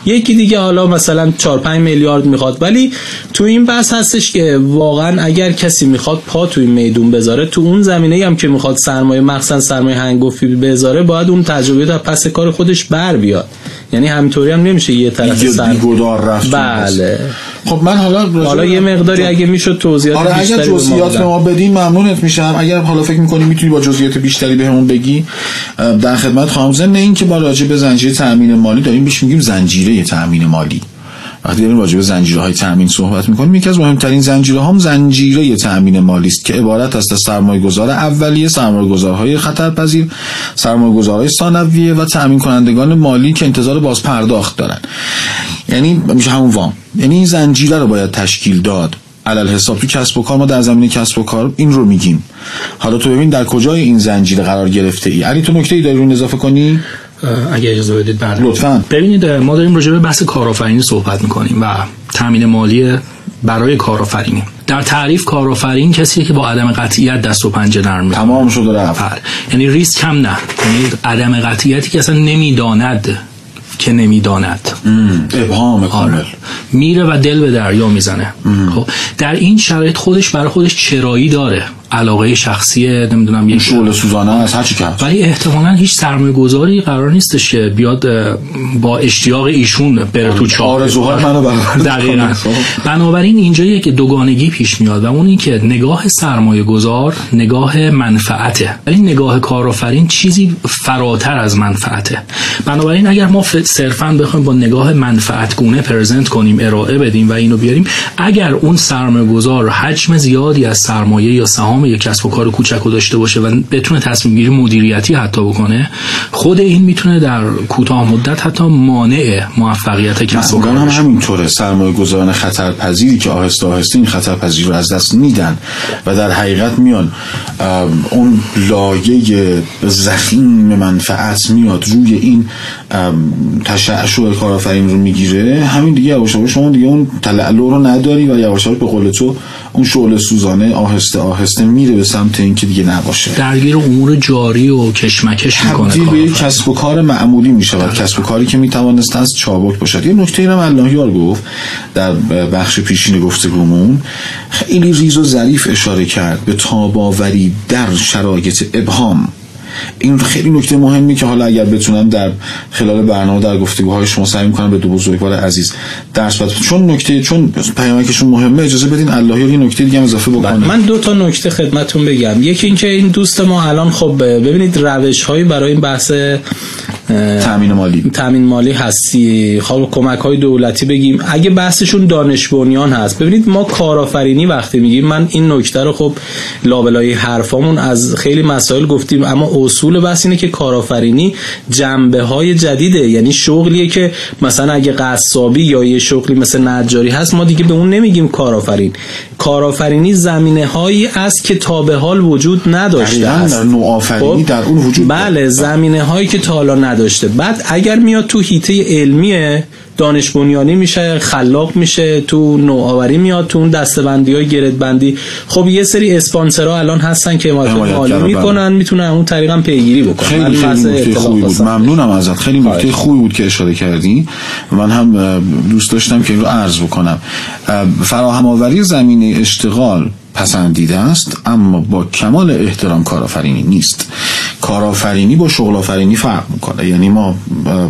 یکی دیگه حالا مثلا 4 5 میلیارد می‌خواد. ولی تو این بحث هستش که واقعا اگر کسی می‌خواد پا تو این میدون بذاره تو اون زمینه هم که می‌خواد سرمایه مخصوصا سرمایه هنگفتی بذاره باید اون تجربه در پس کار خودش بر بیاد. یعنی همینطوری هم نمیشه یه طرف
سر رفت.
بله.
خب من حالا
حالا یه مقداری اگه می‌شد توضیحات
آره
بیشتری
اگر جزئیات به ما بدین ممنونت میشم. اگر حالا فکر می‌کنی می‌تونی با جزئیات بیشتری بهمون بگی در خدمت خواهم. ضمن این که با راجع به زنجیره تامین مالی داریم بهش میگیم زنجیره تامین مالی. وقتی داریم راجع به زنجیره های تامین صحبت می‌کنیم یکی از مهمترین زنجیره هم زنجیره تامین مالی است که عبارت است از سرمایه گذار اولیه سرمایه گذارهای خطرپذیر سرمایه گذارهای ثانویه و تامین کنندگان مالی که انتظار باز پرداخت دارن. یعنی میشه همون وام. یعنی این زنجیره رو باید تشکیل داد. علل حساب تو کسب و کار ما در زمینه کسب و کار این رو میگیم. حالا تو ببین در کجای این زنجیره قرار گرفته ای علی تو نکته ای داری رو اضافه کنی؟
اگه اجازه بدید
بله لطفا.
ببینید ما داریم راجع به بحث کارآفرینی صحبت می‌کنیم و تامین مالی برای کارآفرینی. در تعریف کارآفرین کسی که با عدم قطعیت دست و پنجه نرم
تمام شده رفت.
بله. یعنی ریسک کم نه. یعنی عدم قطعیتی که اصلا نمی‌داند که نمی‌داند.
ابهام کامل. آره.
میره و دل به دریا می‌زنه. خب در این شرایط خودش برای خودش چرایی داره. علاقه شخصی نمی‌دونم
یه شغل سوزانه از هر چی کرد
ولی احتمالا هیچ سرمایه گذاری قرار نیستش که بیاد با اشتیاق ایشون بره تو چاه
آرزوهای منو
دقیقاً. بنابراین اینجا که دوگانگی پیش میاد و اون این که نگاه سرمایه گذار نگاه منفعته. ولی نگاه کارآفرین چیزی فراتر از منفعته. بنابراین اگر ما صرفا بخوایم با نگاه منفعت گونه پرزنت کنیم ارائه بدیم و اینو بیاریم اگر اون سرمایه گذار حجم زیادی از سرمایه یا سهام یک کسب و کار کوچک داشته باشه و بتونه تصمیم گیری مدیریتی حتی بکنه خود این می‌تونه در کوتاه مدت حتی مانع موفقیت کسب و کار
هم همینطوره. سرمایه گذاران خطرپذیری که آهسته آهسته این خطرپذیری رو از دست میدن و در حقیقت میان اون لایه زخیم منفعت میاد روی این تشعشع کارآفرین رو می‌گیره. همین دیگه یواش شما دیگه اون تلعلو رو نداری و یواش به قول تو اون شعله سوزانه آهسته آهسته میره به سمت اینکه دیگه نباشه.
درگیر امور جاری و کشمکش می‌کنه
تبدیل به کسب و کار معمولی میشه و کسب و کاری که می‌توانست از چابک باشد. یه نکته اینم اللهیار گفت در بخش پیشین گفتگومون. خیلی ریز و ظریف اشاره کرد به تاباوری در شرایط ابهام. این خیلی نکته مهمی که حالا اگر بتونم در خلال برنامه در گفتگوهای شما سعی می‌کنم به دو بزرگوار عزیز درس بدم. چون نکته چون پیامکشون مهمه اجازه بدین الله یه نکته دیگه هم اضافه بکنم
من دو تا نکته خدمتتون بگم. یکی اینکه این دوست ما الان خب ببینید روش هایی برای این بحث
تامین مالی.
تامین مالی هستی. خب کمک های دولتی بگیم. اگه بحثشون دانش بنیان هست ببینید ما کارآفرینی وقتی میگیم من این نکته رو خب لابلای حرفامون از خیلی مسائل گفتیم اما اصول بحث اینه که کارآفرینی جنبه های جدیده. یعنی شغلیه که مثلا اگه قصابی یا یه شغلی مثل نجاری هست ما دیگه به اون نمیگیم کارآفرین. کارآفرینی زمینه هایی است که تا به حال وجود نداشته است.
نوآفرینی
خب؟
در اون وجود
بله زمینه هایی که تا حالا نداشته. بعد اگر میاد تو هیته علمیه دانش بنیانی میشه خلاق میشه تو نوآوری میاد تو اون دستبندی های گرد بندی خب یه سری اسپانسرها الان هستن که حمایت عالی می‌کنن می‌تونن اون طریقا پیگیری بکنن.
خیلی خیلی خوبی بود. ممنونم ازت. خیلی نکته خوبی بود که اشاره کردی. من هم دوست داشتم که این رو عرض بکنم. فراهم آوری زمینه اشتغال پسندیده است اما با کمال احترام کارآفرینی نیست. کارآفرینی با شغل آفرینی فرق می‌کنه. یعنی ما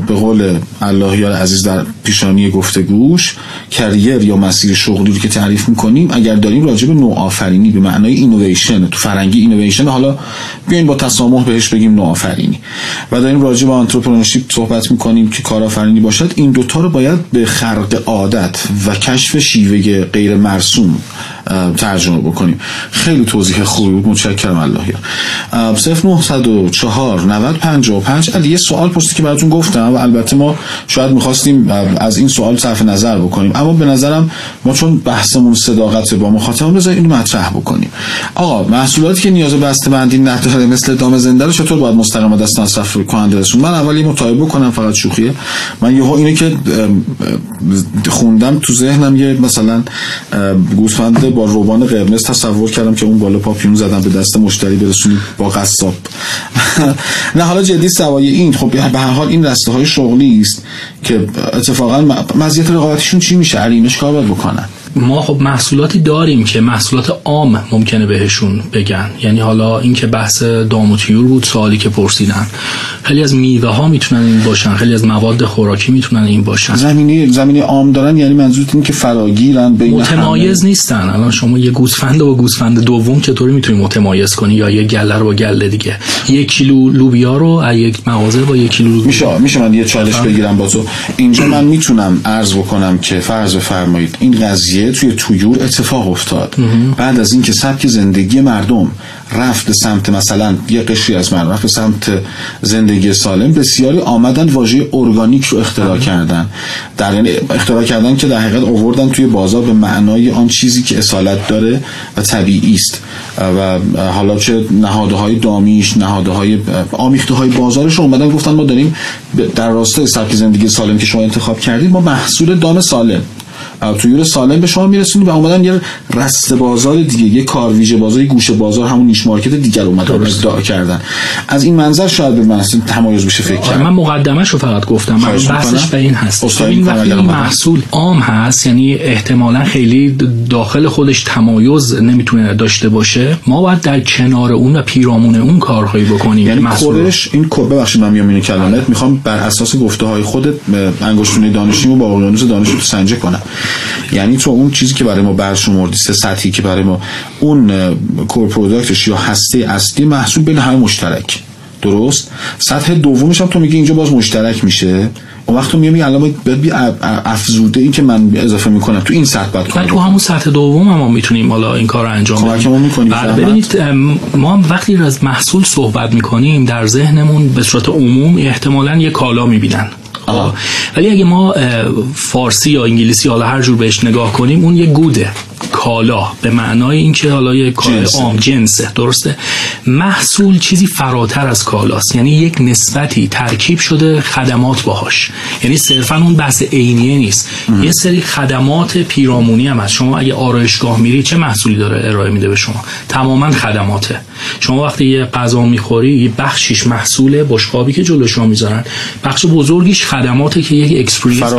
به قول الله یا عزیز در پیشانی گفتگوش career یا مسیر شغلی رو که تعریف می‌کنیم اگر داریم راجع به نوآفرینی به معنای اینویشن تو فرنگی اینویشن حالا بیاین با تسامح بهش بگیم نوآفرینی. و داریم راجع به entrepreneurship صحبت می‌کنیم که کارآفرینی باشد. این دوتا رو باید به خرق عادت و کشف شیوه غیر مرسوم ترجمه بکنیم. خیلی توضیح خوبی بود متشکرم الله یا 0904 90 55 علی یه سوال پرسید که براتون گفتم و البته ما شاید می‌خواستیم از این سوال صرف نظر بکنیم. اما به نظرم ما چون بحثمون صداقت با مخاطب بذاریم اینو مطرح بکنیم. آقا محصولاتی که نیاز به بندی نداره مثل دام زنده رو چطور باید مستقیم دست مصرف کننده رسون من اولی مطالبه بکنم فقط شوخیه. من یهو اینو که خوندم تو ذهنم یه مثلا گوسفند با روبان قرمز تصور کردم که اون بالا پاپیون زدن به دست مشتری برسونی با قصاب. نه حالا جدی سوای این. خب به هر حال این رسته های شغلی است که اتفاقا مزیت رقابتیشون چی میشه؟ علی کار بکنن.
ما خب محصولاتی داریم که محصولات عام ممکنه بهشون بگن. یعنی حالا اینکه بحث دام و تیور بود سوالی که پرسیدن. خیلی از میوه ها می‌تونن این باشن. خیلی از مواد خوراکی می‌تونن این باشن.
زمینه زمینه عام دارن یعنی منظورت اینه که فراگیرن بین
متمایز همه. نیستن. الان شما یه گوسفند و گوسفند دوم چطوری می‌تونی متمایز کنی؟ یا یه گله رو با گله دیگه. یک کیلو لوبیا رو از یک مغازه با یک کیلو لوبیا.
میشه میشه من یه چالش بگیرم با تو اینجا من می‌تونم عرض بکنم که فرض بفرمایید این قضیه توی تویور اتفاق افتاد. بعد از اینکه سبک زندگی مردم رفت به سمت مثلا یه قشری از مردم رفت به سمت زندگی سالم بسیاری آمدن واژه ارگانیک رو اختراع کردن. در یعنی اختراع کردن که در حقیقت آوردن توی بازار به معنای آن چیزی که اصالت داره و طبیعی است. و حالا چه نهاده های دامیش نهاده های آمیخته های بازارش رو اومدن گفتن ما داریم در راستای سبک زندگی سالم که شما انتخاب کردید ما محصول دام سالم. تویور سالم به شما میرسونی و اومدن یه رست بازار دیگه یه کار ویژه بازار یه گوشه بازار همون نیش مارکت دیگر اومدن ادعا کردن. از این منظر شاید به محصول تمایز بشه فکر
کرد. من مقدمش رو فقط گفتم. من بحثش به این هست. این وقتی محصول عام هست یعنی احتمالا خیلی داخل خودش تمایز نمی‌تونه داشته باشه ما باید در کنار اون و پیرامون اون کارهایی بکنیم
یعنی کورش این کور ببخشید من میام اینو کلمت می‌خوام بر اساس گفته های خودت انگشتونه دانشیمو با اقیانوس دانش سنجه کنم. یعنی تو اون چیزی که برای ما برشمردی سه سطحی که برای ما اون کور پروداکتش یا هسته اصلی محصول بین همه مشترک. درست؟ سطح دومش هم تو میگی اینجا باز مشترک میشه. اون وقت تو میگی الان باید افزوده این که من اضافه می‌کنم. تو این سطح بعد
تو همون سطح دوم هم, ما می‌تونیم حالا این کار رو انجام
بدیم.
بله، ببینید ما وقتی از محصول صحبت می‌کنیم در ذهنمون به صورت عموم احتمالا یه کالا می‌بینن. ولی اگه ما فارسی یا انگلیسی حالا هر جور بهش نگاه کنیم اون یه گوده. کالا. به معنای اینکه حالا یه کالا عام جنسه. درسته؟ محصول چیزی فراتر از کالاست. یعنی یک نسبتی ترکیب شده خدمات باهاش. یعنی صرفا اون بحث عینیه نیست. یه سری خدمات پیرامونی هم هست. شما اگه آرایشگاه میری چه محصولی داره ارائه میده به شما؟ تماما خدماته. شما وقتی یه غذا می‌خوری یه بخشیش محصوله بشقابی که جلو شما می‌ذارن. بخش بزرگیش خدماته که یک experience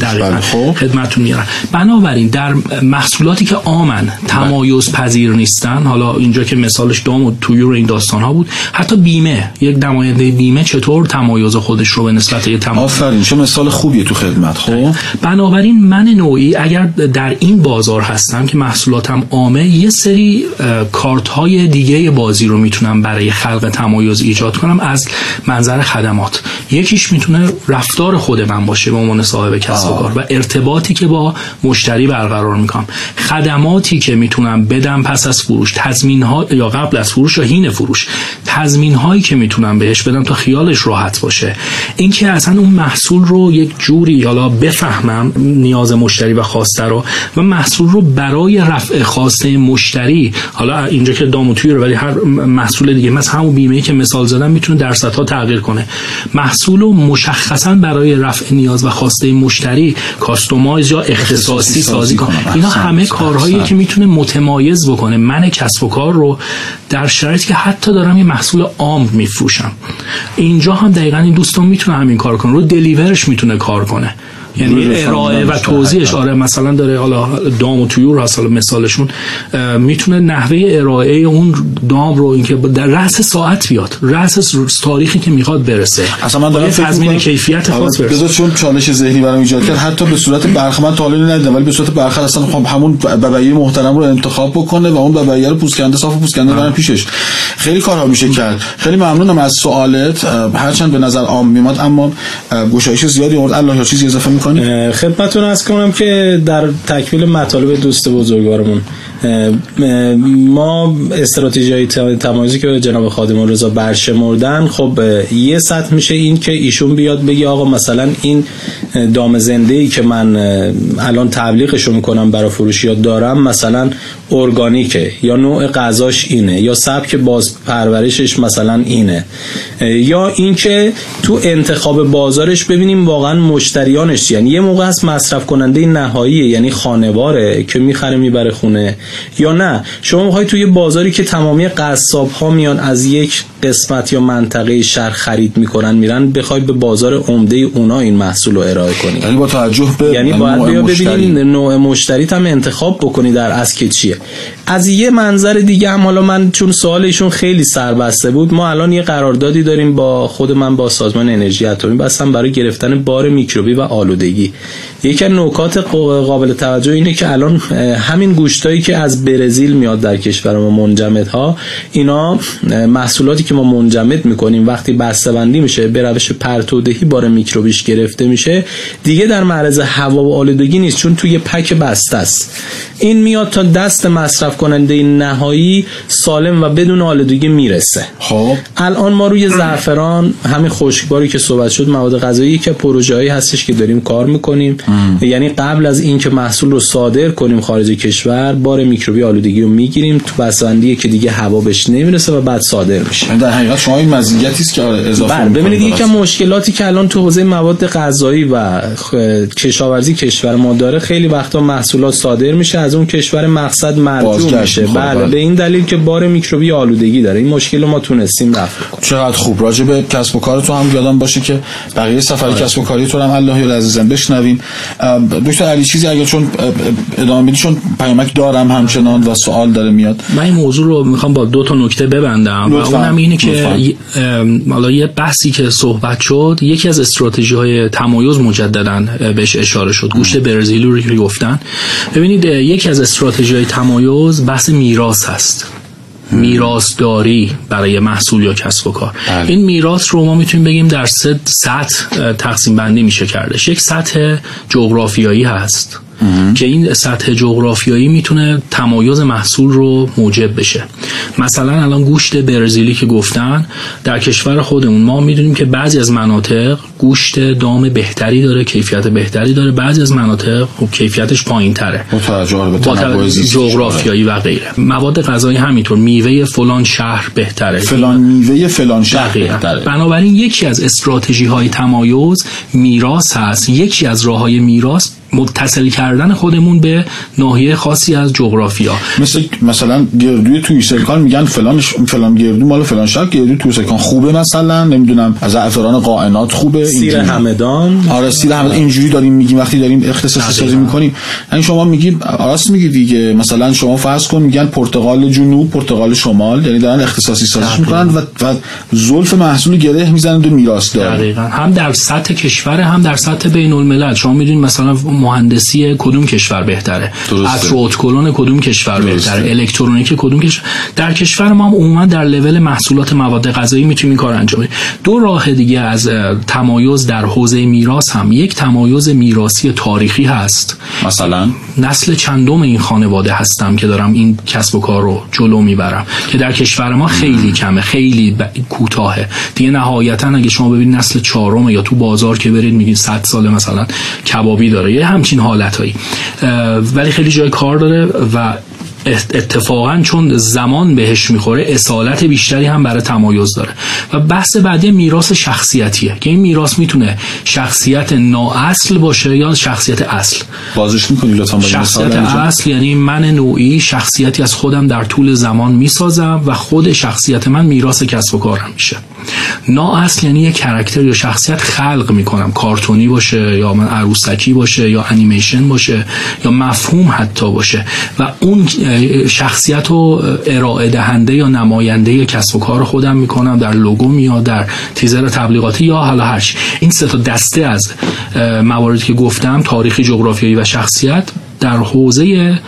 بله، خب.
خدمتتون میارن بنابراین در محصولاتی که آمن تمایز پذیر نیستن. حالا اینجا که مثالش دام و طیور این داستان ها بود. حتی بیمه یک نماینده بیمه چطور تمایز خودش رو به نسبت یه تمایز؟
آفرین چه مثال خوبیه تو خدمت خب؟
بنابراین من نوعی اگر در این بازار هستم که محصولاتم عامه یه سری کارت های دیگه بازی رو می‌تونم برای خلق تمایز ایجاد کنم از منظر خدمات. یکیش می‌تونه رفتار خود من باشه به عنوان صاحب کسب و کار و ارتباطی که با مشتری برقرار می‌کنم خدماتی که می‌تونم بدم پس از فروش. تضمین ها یا قبل از فروش یا هین فروش. تضمین هایی که می‌تونم بهش بدم تا خیالش راحت باشه. اینکه اصلا اون محصول رو یک جوری حالا بفهمم نیاز مشتری و خواسته رو و محصول رو برای رفع خواسته مشتری حالا اینجا که دام رو ولی هر محصول دیگه مثل همون بیمه که مثال زدم می‌تونه درصدها تغییر کنه. محصول رو مشخصا برای رفع نیاز و خواسته مشتری کاستومایز یا اختصاصی سازی کنه. اینا همه کارهایی که می‌تونه متمایز بکنه. من کسب و کار رو در شرایطی که حتی دارم یه محصول عام میفروشم. اینجا هم دقیقا این دوستان می‌تونه همین کار کنه رو دلیورش می‌تونه کار کنه. یعنی ارائه و توضیحش. آره مثلا داره حالا دام و تویور هست حالا مثالشون. می‌تونه نحوه ارائه اون دام رو اینکه در رأس ساعت بیاد رأس تاریخی که می‌خواد برسه.
اصلا من دارم
تضمین کیفیت
آره،
خاص برسه.
چون چالش ذهنی برام ایجاد کرد حتی به صورت برخ من طالبی ندیدم ولی به صورت برخ اصلا می‌خوام همون ببعی محترم رو انتخاب بکنه و اون ببعی رو پوسکنده صاف پوسکنده برن پیشش. خیلی کارها میشه کرد. خیلی ممنونم از سوالت. هرچند به نظر عام میاد اما گشایش زیادی اورد الله یا چیزی اضافه می‌کنی؟
خدمتتون از کنم که در تکمیل مطالب دوست بزرگوارمون ما استراتژی های تمایزی که جناب خادم رضا برشمردن خب یه سطح میشه این که ایشون بیاد بگی آقا مثلا این دام زنده ای که من الان تبلیغش رو می‌کنم برای فروشی یا دارم مثلا ارگانیکه یا نوع غذاش اینه یا سبک باز پرورشش مثلا اینه. یا اینکه تو انتخاب بازارش ببینیم واقعا مشتریانش یعنی یه موقع هست مصرف کننده نهایی یعنی خانواره که می‌خره می‌بره خونه. یا نه؟ شما می‌خوای توی بازاری که تمامی قصاب ها میان از یک قسمت یا منطقه شهر خرید می‌کنن میرن بخوای به بازار عمده اونا این محصول رو ارائه کنی.
یعنی با توجه به
یعنی باید بیا نوع مشتری هم انتخاب بکنی در از که چیه. از یه منظر دیگه هم حالا من چون سوالشون خیلی سربسته بود ما الان یه قراردادی داریم با خود من با سازمان انرژی اتمی بستم برای گرفتن بار میکروبی و آلودگی. یکی از نکات قابل توجه اینه که الان همین گوشتایی که از برزیل میاد در کشور ما منجمدها اینا محصولاتی که ما منجمد می‌کنیم وقتی بسته‌بندی میشه به روش پرتودهی بار میکروبیش گرفته میشه دیگه در معرض هوا و آلودگی نیست چون توی پک بسته است. این میاد تا دست مصرف کننده نهایی سالم و بدون آلودگی می‌رسه.
خب.
الان ما روی زعفران همین خشکباری که صحبت شد مواد غذایی که پروژه‌ای هستش که داریم کار می‌کنیم. یعنی قبل از اینکه محصول رو صادر کنیم خارج کشور بار میکروبی آلودگی رو می‌گیریم تو بسندی که دیگه هوا بهش نمی‌رسه و بعد صادر میشه.
در حقیقت شما این مزیتی است که آره، اضافه
بله ببینید یکی مشکلاتی که الان تو حوزه مواد غذایی و کشاورزی کشور ما داره خیلی وقتا محصولات صادر میشه از اون کشور مقصد مرجوع میشه. بله،, بله. به این دلیل که بار میکروبی آلودگی داره. این مشکل ما تونستیم رفع کنیم.
چقدر خوب. راجع به کسب و کار تو هم یادم باشه که بقیه سفر آره. کسب و کاری تو هم الله عزیزم بشنویم. دکتر علی چیزی اگر چون ادامه بدی چون پیامک دارم همچنان و سوال داره میاد.
من این موضوع رو می‌خوام با دو تا نکته ببندم و اونم اینه که حالا یه بحثی که صحبت شد یکی از استراتژی های تمایز مجددا بهش اشاره شد. گوشت برزیلی رو گفتن. ببینید یکی از استراتژی های تمایز بحث میراث هست. میراثداری برای محصول یا کسب و کار. بله. این میراث رو ما می‌تونیم بگیم در سه سطح تقسیم بندی میشه کردش. یک سطح جغرافیایی هست. که این سطح جغرافیایی می‌تونه تمایز محصول رو موجب بشه. مثلا الان گوشت برزیلی که گفتن در کشور خودمون ما می‌دونیم که بعضی از مناطق گوشت دام بهتری داره کیفیت بهتری داره. بعضی از مناطق خب کیفیتش پایین تره
با
جغرافیایی و غیره. مواد غذایی همینطور میوه فلان شهر بهتره.
فلان میوه فلان شهر بهتره.
بنابراین یکی از استراتژی های تمایز میراث هست. یکی از راه های میراث متصل کردن خودمون به ناحیه خاصی از جغرافیا.
مثل مثلا گردوی توی سرکان میگن فلان فلان گردو مال فلان شهر گردوی توی سرکان خوبه مثلا نمی‌دونم از زعفران قائنات خوبه
سیر همدان.
آره سیر همدان اینجوری داریم میگیم وقتی داریم اختصاصی سازی می‌کنیم. یعنی شما میگید راست میگید دیگه مثلا شما فرض کن میگن پرتغال جنوب پرتغال شمال یعنی دارن اختصاصی سازی می‌کنن و, و زلف محصول گره می‌زنن و میراث داره.
دقیقاً. هم در سطح کشور هم در سطح بین الملل شما می‌دونید مثلا مهندسی کدوم کشور بهتره؟ اتروتکلون کدوم کشور بهتره؟ الکترونیک کدوم کشور در کشور ما هم عموما در لول محصولات مواد غذایی می‌تونیم کار انجام بدیم دو راه دیگه از تمایز در حوزه میراث هم. یک تمایز میراثی تاریخی هست.
مثلا؟
نسل چندم این خانواده هستم که دارم این کسب و کار رو جلو می‌برم. که در کشور ما خیلی کمه خیلی ب... کوتاهه. دیگه نهایتا اگه شما ببینید نسل چهارم یا تو بازار که برید میگید 100 سال مثلا کبابی داره. یه همچین حالتهایی. ولی خیلی جای کار داره و اتفاقا چون زمان بهش می‌خوره اصالت بیشتری هم برای تمایز داره. و بحث بعدی میراث شخصیتیه که این میراث می‌تونه شخصیت نااصل باشه یا شخصیت اصل.
بازش می‌کنی لطفا
شخصیت اصل یعنی من نوعی شخصیتی از خودم در طول زمان می‌سازم و خود شخصیت من میراث کسب و کارم میشه. نااصل یعنی یه کرکتر یا شخصیت خلق می‌کنم. کارتونی باشه یا من عروسکی باشه یا انیمیشن باشه یا مفهوم حتی باشه. و اون شخصیت رو ارائه دهنده یا نماینده کسب و کار خودم می‌کنم در لوگو یا در تیزر تبلیغاتی یا حالا هرچی این سه تا دسته از مواردی که گفتم تاریخی جغرافیایی و شخصیت در حوزه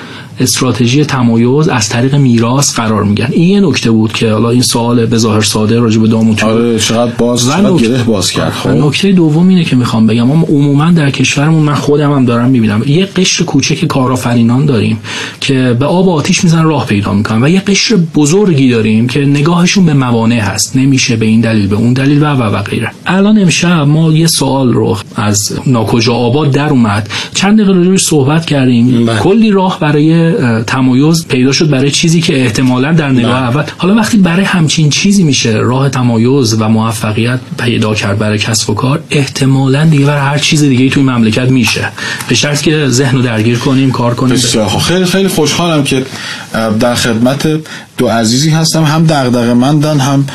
استراتژی تمایز از طریق میراث قرار میگن این یه نکته بود که حالا این سوال به ظاهر ساده راجع به داموتو
آره چقدر باز چقدر گره باز کرد خب.
نکته دوم اینه که می‌خوام بگم ما عموما در کشورمون من خودم هم دارم می‌بینم یه قشر کوچک کارآفرینان داریم که به آب آتیش می‌زنن راه پیدا می‌کنن و یه قشر بزرگی داریم که نگاهشون به موانع هست. نمیشه به این دلیل به اون دلیل و و و غیره. الان امشب ما یه سوال رو از ناکجا آباد در اومد. چند دقیقه صحبت کردیم. بله. کلی راه برای تمایز پیدا شد برای چیزی که احتمالا در نگاه. اول حالا وقتی برای همچین چیزی میشه راه تمایز و موفقیت پیدا کرد برای کسب و کار احتمالا دیگه برای هر چیز دیگه توی مملکت میشه. به شرط که ذهن رو درگیر کنیم کار کنیم.
خیلی خیلی خوشحالم که در خدمت دو عزیزی هستم. هم دغدغه مندن هم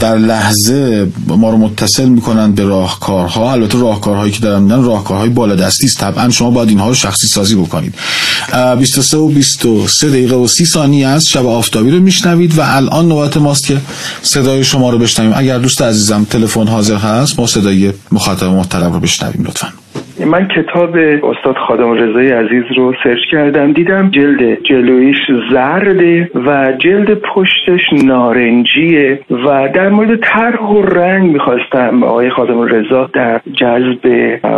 در لحظه ما رو متصل می‌کنن به راهکارها. البته راهکارهایی که دارن میدن راهکارهای بالا دستی است. طبعا شما باید اینها رو شخصی سازی بکنید. 23 و 23 دقیقه و 30 ثانیه است. شب آفتابی رو میشنوید و الان نوبت ماست که صدای شما رو بشنویم. اگر دوست عزیزم تلفن حاضر هست ما صدای مخاطب محترم رو بشنویم لطفاً.
من کتاب استاد خادم رضای عزیز رو سرچ کردم دیدم جلد جلویش زرده و جلد پشتش نارنجیه و در مورد طرح و رنگ می‌خواستم آقای خادم رضا در جذب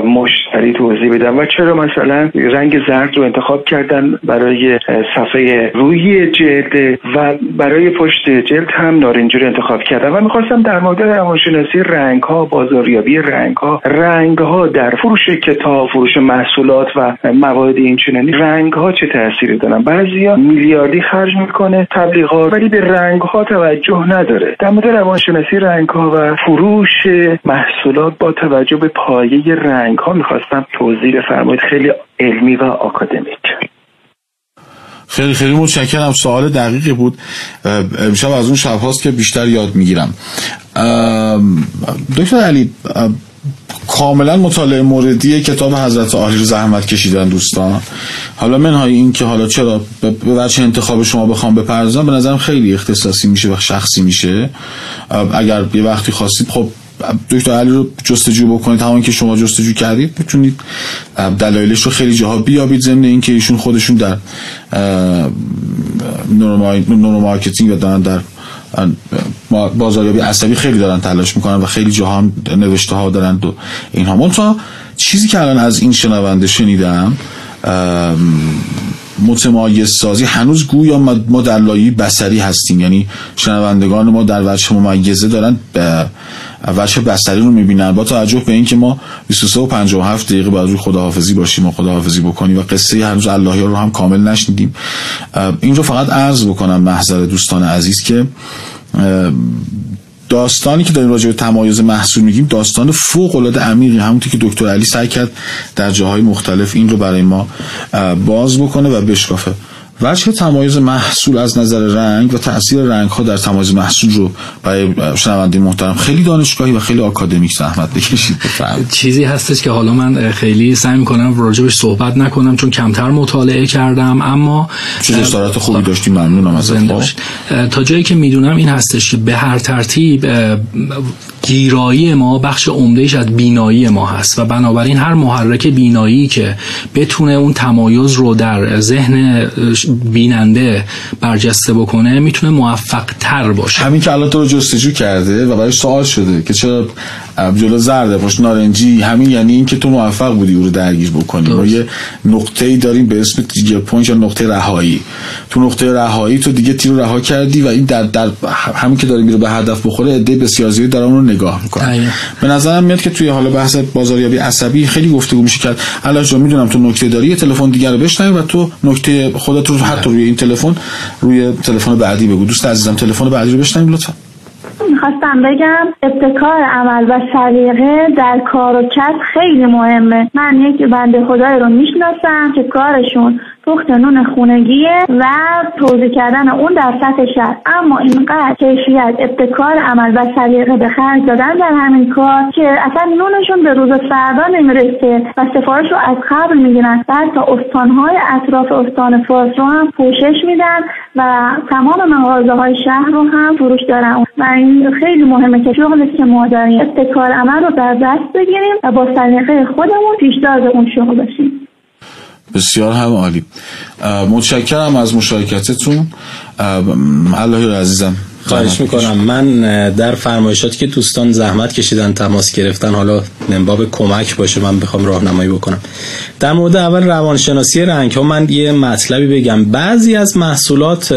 مشتری توضیح بدم و چرا مثلا رنگ زرد رو انتخاب کردن برای صفحه روی جلد و برای پشت جلد هم نارنجی رو انتخاب کردم و می‌خواستم در مورد روانشناسی رنگ ها بازاریابی رنگ ها رنگ ها در فروش کتاب فروش محصولات و مواد اینچنینی. رنگ ها چه تأثیری دارن؟ بعضیا میلیاردی خرج می‌کنه تبلیغات ولی به رنگ ها توجه نداره. در مورد روانشناسی رنگ ها و فروش محصولات با توجه به پایه رنگ ها می‌خواستم توضیح بفرمایید. خیلی علمی و آکادمیک.
خیلی خیلی متشکرم. سوال دقیقی بود. امشب از اون شب هاست که بیشتر یاد می‌گیرم. دکتر علی کاملا مطالعه موردی کتاب حضرت عالی رو زحمت کشیدن دوستان. حالا منهای این که حالا چرا به وجه انتخاب شما بخوام بپردازم به نظرم خیلی اختصاصی میشه و شخصی میشه. اگر یه وقتی خواستید خب دکتر علی رو جستجو بکنید. همون که شما جستجو کردید بتونید دلایلش رو خیلی جاها بیابید ضمن اینکه ایشون خودشون در neuromarketing و در بازاریابی عصبی خیلی دارن تلاش می‌کنن و خیلی جاها نوشته ها دارن و اینها. تا چیزی که الان از این شنونده شنیدم متمایز سازی هنوز گویا ما در لایی بسری هستیم. یعنی شنوندگان ما در وجه ممیزه دارن وجه بسری رو می‌بینن. با توجه به اینکه ما 23 و 57 دقیقه باید روی خداحافظی باشیم و خداحافظی بکنیم و قصه هنوز اللهی رو هم کامل نشنیدیم. این رو فقط عرض بکنم محضر دوستان عزیز که داستانی که داریم راجع به تمایز محصول میگیم داستان فوق العاده عمیقی. همونطور که دکتر علی سعی کرد در جاهای مختلف این رو برای ما باز بکنه و بشکافه. وجه تمایز محصول از نظر رنگ و تاثیر رنگ ها در تمایز محصول رو برای شنونده محترم خیلی دانشگاهی و خیلی آکادمیک زحمت بکشید
چیزی هستش که حالا من خیلی سعی می‌کنم راجبش صحبت نکنم چون کمتر مطالعه کردم اما
چه جسارت خوبی داشتیم ممنونم از
تا جایی که می‌دونم این هستش که به هر ترتیب گیرایی ما بخش عمدهش از بینایی ما هست و بنابراین هر محرک بینایی که بتونه اون تمایز رو در ذهن بیننده برجسته بکنه می‌تونه موفق تر باشه.
همین که الان تو رو جستجو کرده و برای سوال شده که چرا جلو زرد پشت نارنجی همین یعنی اینکه تو موفق بودی او رو درگیر بکنی. ما یه نقطه ای داریم به اسم دیگه point یا نقطه رهایی. تو نقطه رهایی تو دیگه تیر رو رها کردی و این در, در همین که داره میره به هدف بخوره عده بسیار زیادی دارن اون رو نگاه می‌کنن به نظرم میاد که توی حالا بحث بازاریابی عصبی خیلی گفتگو میشه کرد. الان جو می‌دونم تو نکته داری یه تلفن دیگه رو بشنوی و تو نکته خودت رو حتی روی این تلفن روی تلفن بعدی بگو. دوست عزیزم تلفن بعدی رو بشنویم لطفا.
می‌خواستم بگم ابتکار عمل و سلیقه در کار و کسب خیلی مهمه. من یک بنده خدایی رو می‌شناسم که کارشون پخت نون خونگیه و توضیح کردن اون در سطح شهر. اما اینقدر کیفیت ابتکار عمل و سلیقه به خرج دادن در همین کار که اصلا نونشون به روز فردا نمی‌رسه و سفارش رو از قبل می‌گیرن. بعد تا استانهای اطراف استان فارس رو هم پوشش میدن و تمام مغازه های شهر رو هم فروش دارن. و این خیلی مهمه که شغلی که ما داریم ابتکار عمل رو در دست بگیریم و با سلیقه خودمون پیشدار اون شغل باشیم.
بسیار هم عالی. متشکرم از مشارکتتون. الله عزیزم.
خواهش می‌کنم. من در فرمایشاتی که دوستان زحمت کشیدن تماس گرفتن حالا باب کمک باشه من بخوام راهنمایی بکنم. در مورد اول روانشناسی رنگ ها من یه مطلبی بگم. بعضی از محصولات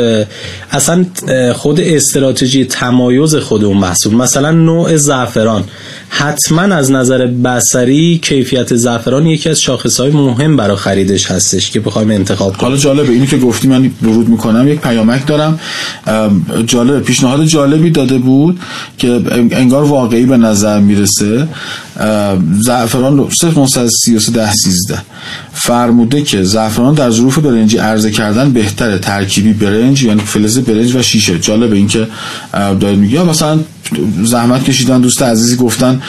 اصلا خود استراتژی تمایز خود اون محصول مثلا نوع زعفران. حتما از نظر بسری کیفیت زعفران یکی از شاخص های مهم برای خریدش هستش که بخوایم انتخاب کنیم.
حالا جالبه اینی که گفتی من ورود می‌کنم یک پیامک دارم. جالب پیشنهاد جالبی داده بود که انگار واقعی به نظر می‌رسه. زعفران صرف 933 ده 13 فرموده که زعفران در ظروف برنجی عرضه کردن بهتره ترکیبی برنج یعنی فلز برنج و شیشه. جالبه اینکه داره میگه مثلا زحمت کشیدن دوست عزیزی گفتن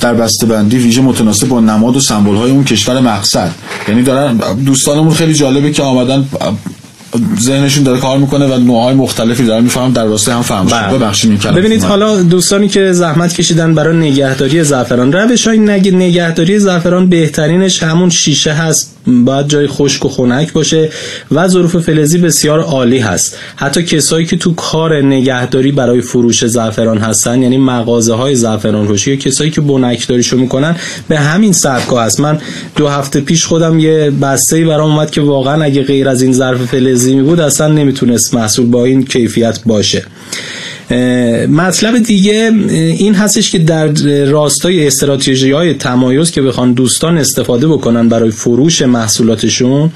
در بسته بندی ویژه متناسب با نماد و سمبل های اون کشور مقصد. یعنی دارن دوستانمون خیلی جالبه که آمدن ذهنشون داره کار می‌کنه و نوعهای مختلفی داره میفهم در واسه هم فهم
بله. ببخشید ببینید حالا دوستانی که زحمت کشیدن برای نگهداری زعفران روش های نگهداری زعفران بهترینش همون شیشه هست. باید جای خشک و خنک باشه و ظروف فلزی بسیار عالی هست. حتی کسایی که تو کار نگهداری برای فروش زعفران هستن یعنی مغازه های زعفران روشی یا کسایی که بنکداریشو می‌کنن به همین سبک هست. من دو هفته پیش خودم یه بسته برام اومد که واقعا اگه غیر از این ظرف فلزی می بود اصلا نمی‌تونست محصول با این کیفیت باشه. مطلب دیگه این هستش که در راستای استراتژی های تمایز که بخوان دوستان استفاده بکنن برای فروش محصولاتشون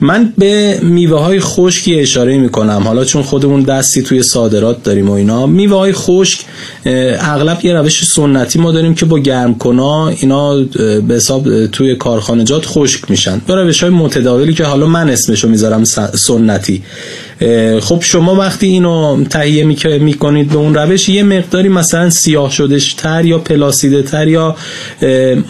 من به میوه های خشکی اشاره می‌کنم. حالا چون خودمون دستی توی صادرات داریم و اینا میوه های خشک اغلب یه روش سنتی ما داریم که با گرم کنا اینا به حساب توی کارخانجات خشک میشن. به روش های متداولی که حالا من اسمشو می‌ذارم سنتی. خب شما وقتی اینو تهیه می‌کنید به اون روش یه مقداری مثلا سیاه شدش تر یا پلاسیده تر یا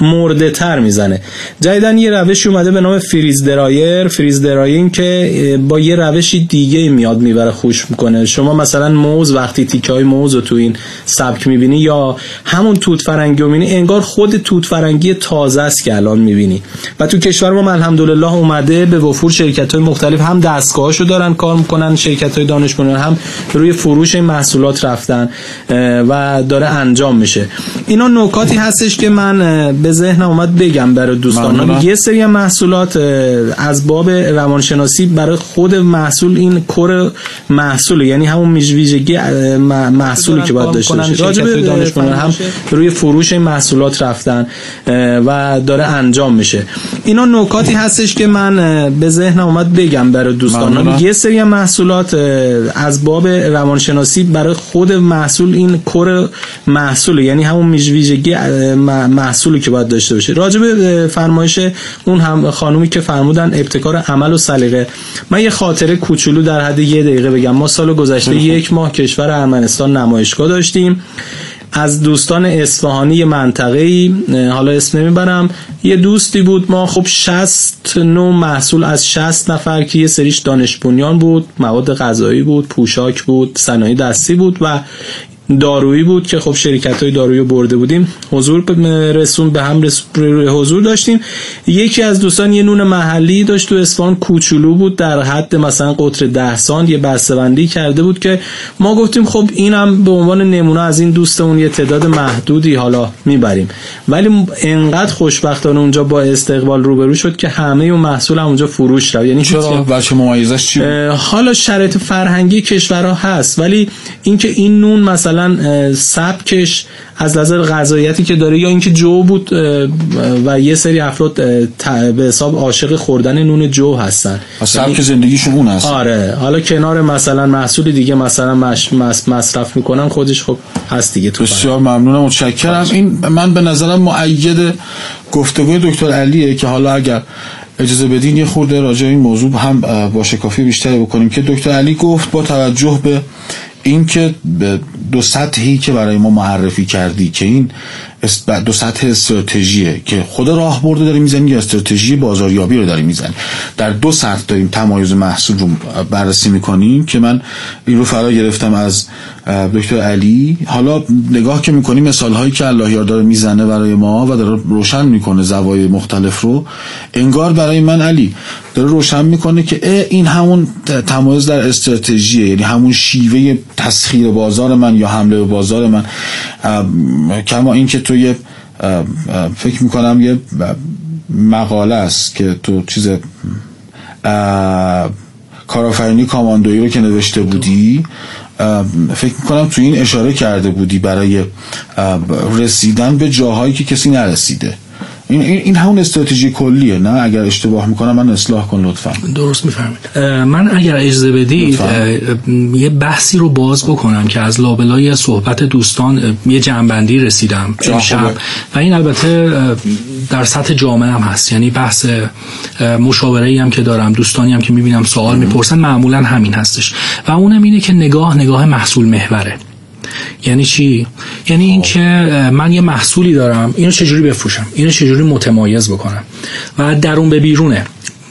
مرده تر می‌زنه. جدیدن یه روشی اومده به نام فریز درایر. فریز دراین که با یه روشی دیگه میاد می‌بره خوش می‌کنه. شما مثلا موز وقتی تیکه های موز رو تو این سبک می‌بینی یا همون توت فرنگی رو می‌بینی انگار خود توت فرنگی تازه است که الان می‌بینی. و تو کشور ما الحمدلله اومده به وفور شرکت های مختلف هم دستگاهاشو دارن کار می‌کنن. شرکت های دانش هم روی فروش این محصولات رفتن و داره انجام میشه. اینا نکاتی هستش که من به ذهنم اومد بگم برای دوستان یه سری محصولات از باب روانشناسی برای خود محصول این کور محصول یعنی همون ویژگی محصولی که باید داشته باشه. شرکت دانش هم روی فروش این محصولات رفتن و داره انجام میشه. اینا نکاتی هستش که من به ذهنم اومد بگم برای دوستان یه سری محصولات از باب روانشناسی برای خود محصول این کور محصول یعنی همون ویژگی محصولی که باید داشته باشه. راجع به فرمایش اون هم خانومی که فرمودن ابتکار عمل و سلیقه. من یه خاطره کوچولو در حد یه دقیقه بگم. ما سال گذشته یک ماه کشور ارمنستان نمایشگاه داشتیم. از دوستان اصفهانی منطقه ای حالا اسم نمی‌برم یه دوستی بود ما خب 60 نوع محصول از 60 نفر که یه سریش دانش بود مواد غذایی بود پوشاک بود صنایع دستی بود و دارویی بود که خب شرکت های دارویی برده بودیم. حضور رسون به هم حضور داشتیم. یکی از دوستان یه نون محلی داشت تو اسفان کوچولو بود. در حد مثلا قطر ده سان یه بسته‌بندی کرده بود که ما گفتیم خب اینم به عنوان نمونه از این دوستمون یه تعداد محدودی حالا می‌بریم. ولی انقدر خوشبختانه اونجا با استقبال روبرو شد که همه اون محصول هم اونجا فروش رفت. یعنی
چرا؟ بچه ممیزش چی
حالا شرایط فرهنگی کشورها هست ولی اینکه این نون مثلا سبکش از نظر غذاییتی که داره یا اینکه جو بود و یه سری افراد به حساب عاشق خوردن نون جو هستن.
سبک زندگیشون اون هست.
آره. حالا کنار مثلا محصول دیگه مثلا مش مصرف می‌کنن خودش خب هست دیگه تو
بسیار ممنونم متشکرم. این من به نظرم معید گفتگوی دکتر علیه که حالا اگر اجازه بدین یه خورده راجع این موضوع هم با شکافی بیشتری بکنیم که دکتر علی گفت با توجه به اینکه دو سطحی که برای ما معرفی کردی که این دو سطح استراتژیه که خود راه برده داریم می‌زنیم یا استراتژی بازاریابی رو داریم می‌زنیم. در دو سطح داریم تمایز محصول رو بررسی می‌کنیم که من این رو فرا گرفتم از دکتر علی. حالا نگاه که می‌کنیم مثال هایی که الله داره می‌زنه برای ما و داره روشن می‌کنه زوایای مختلف رو انگار برای من علی داره روشن می‌کنه که این همون تمایز در استراتژیه یعنی همون شیوه تسخیر بازار من یا حمله به بازار من. کما اینکه تو یه فکر می‌کنم یه مقاله است که تو چیز کارآفرینی کاماندویی رو که نوشته بودی فکر می‌کنم تو این اشاره کرده بودی برای رسیدن به جاهایی که کسی نرسیده. این این همون استراتژی کلیه نه؟ اگر اشتباه می‌کنم من اصلاح کن لطفا.
درست می‌فهمید من اگر اجازه بدید یه بحثی رو باز بکنم که از لابلای صحبت دوستان یه جنبندی رسیدم امشب. و این البته در سطح جامعه هم هست. یعنی بحث مشاوره هم که دارم دوستانی هم که می‌بینم سوال می‌پرسن معمولا همین هستش. و اونم اینه که نگاه نگاه محصول محوره. یعنی چی؟ یعنی اینکه من یه محصولی دارم اینو چجوری بفروشم؟ اینو چجوری متمایز بکنم؟ و درون به بیرونه.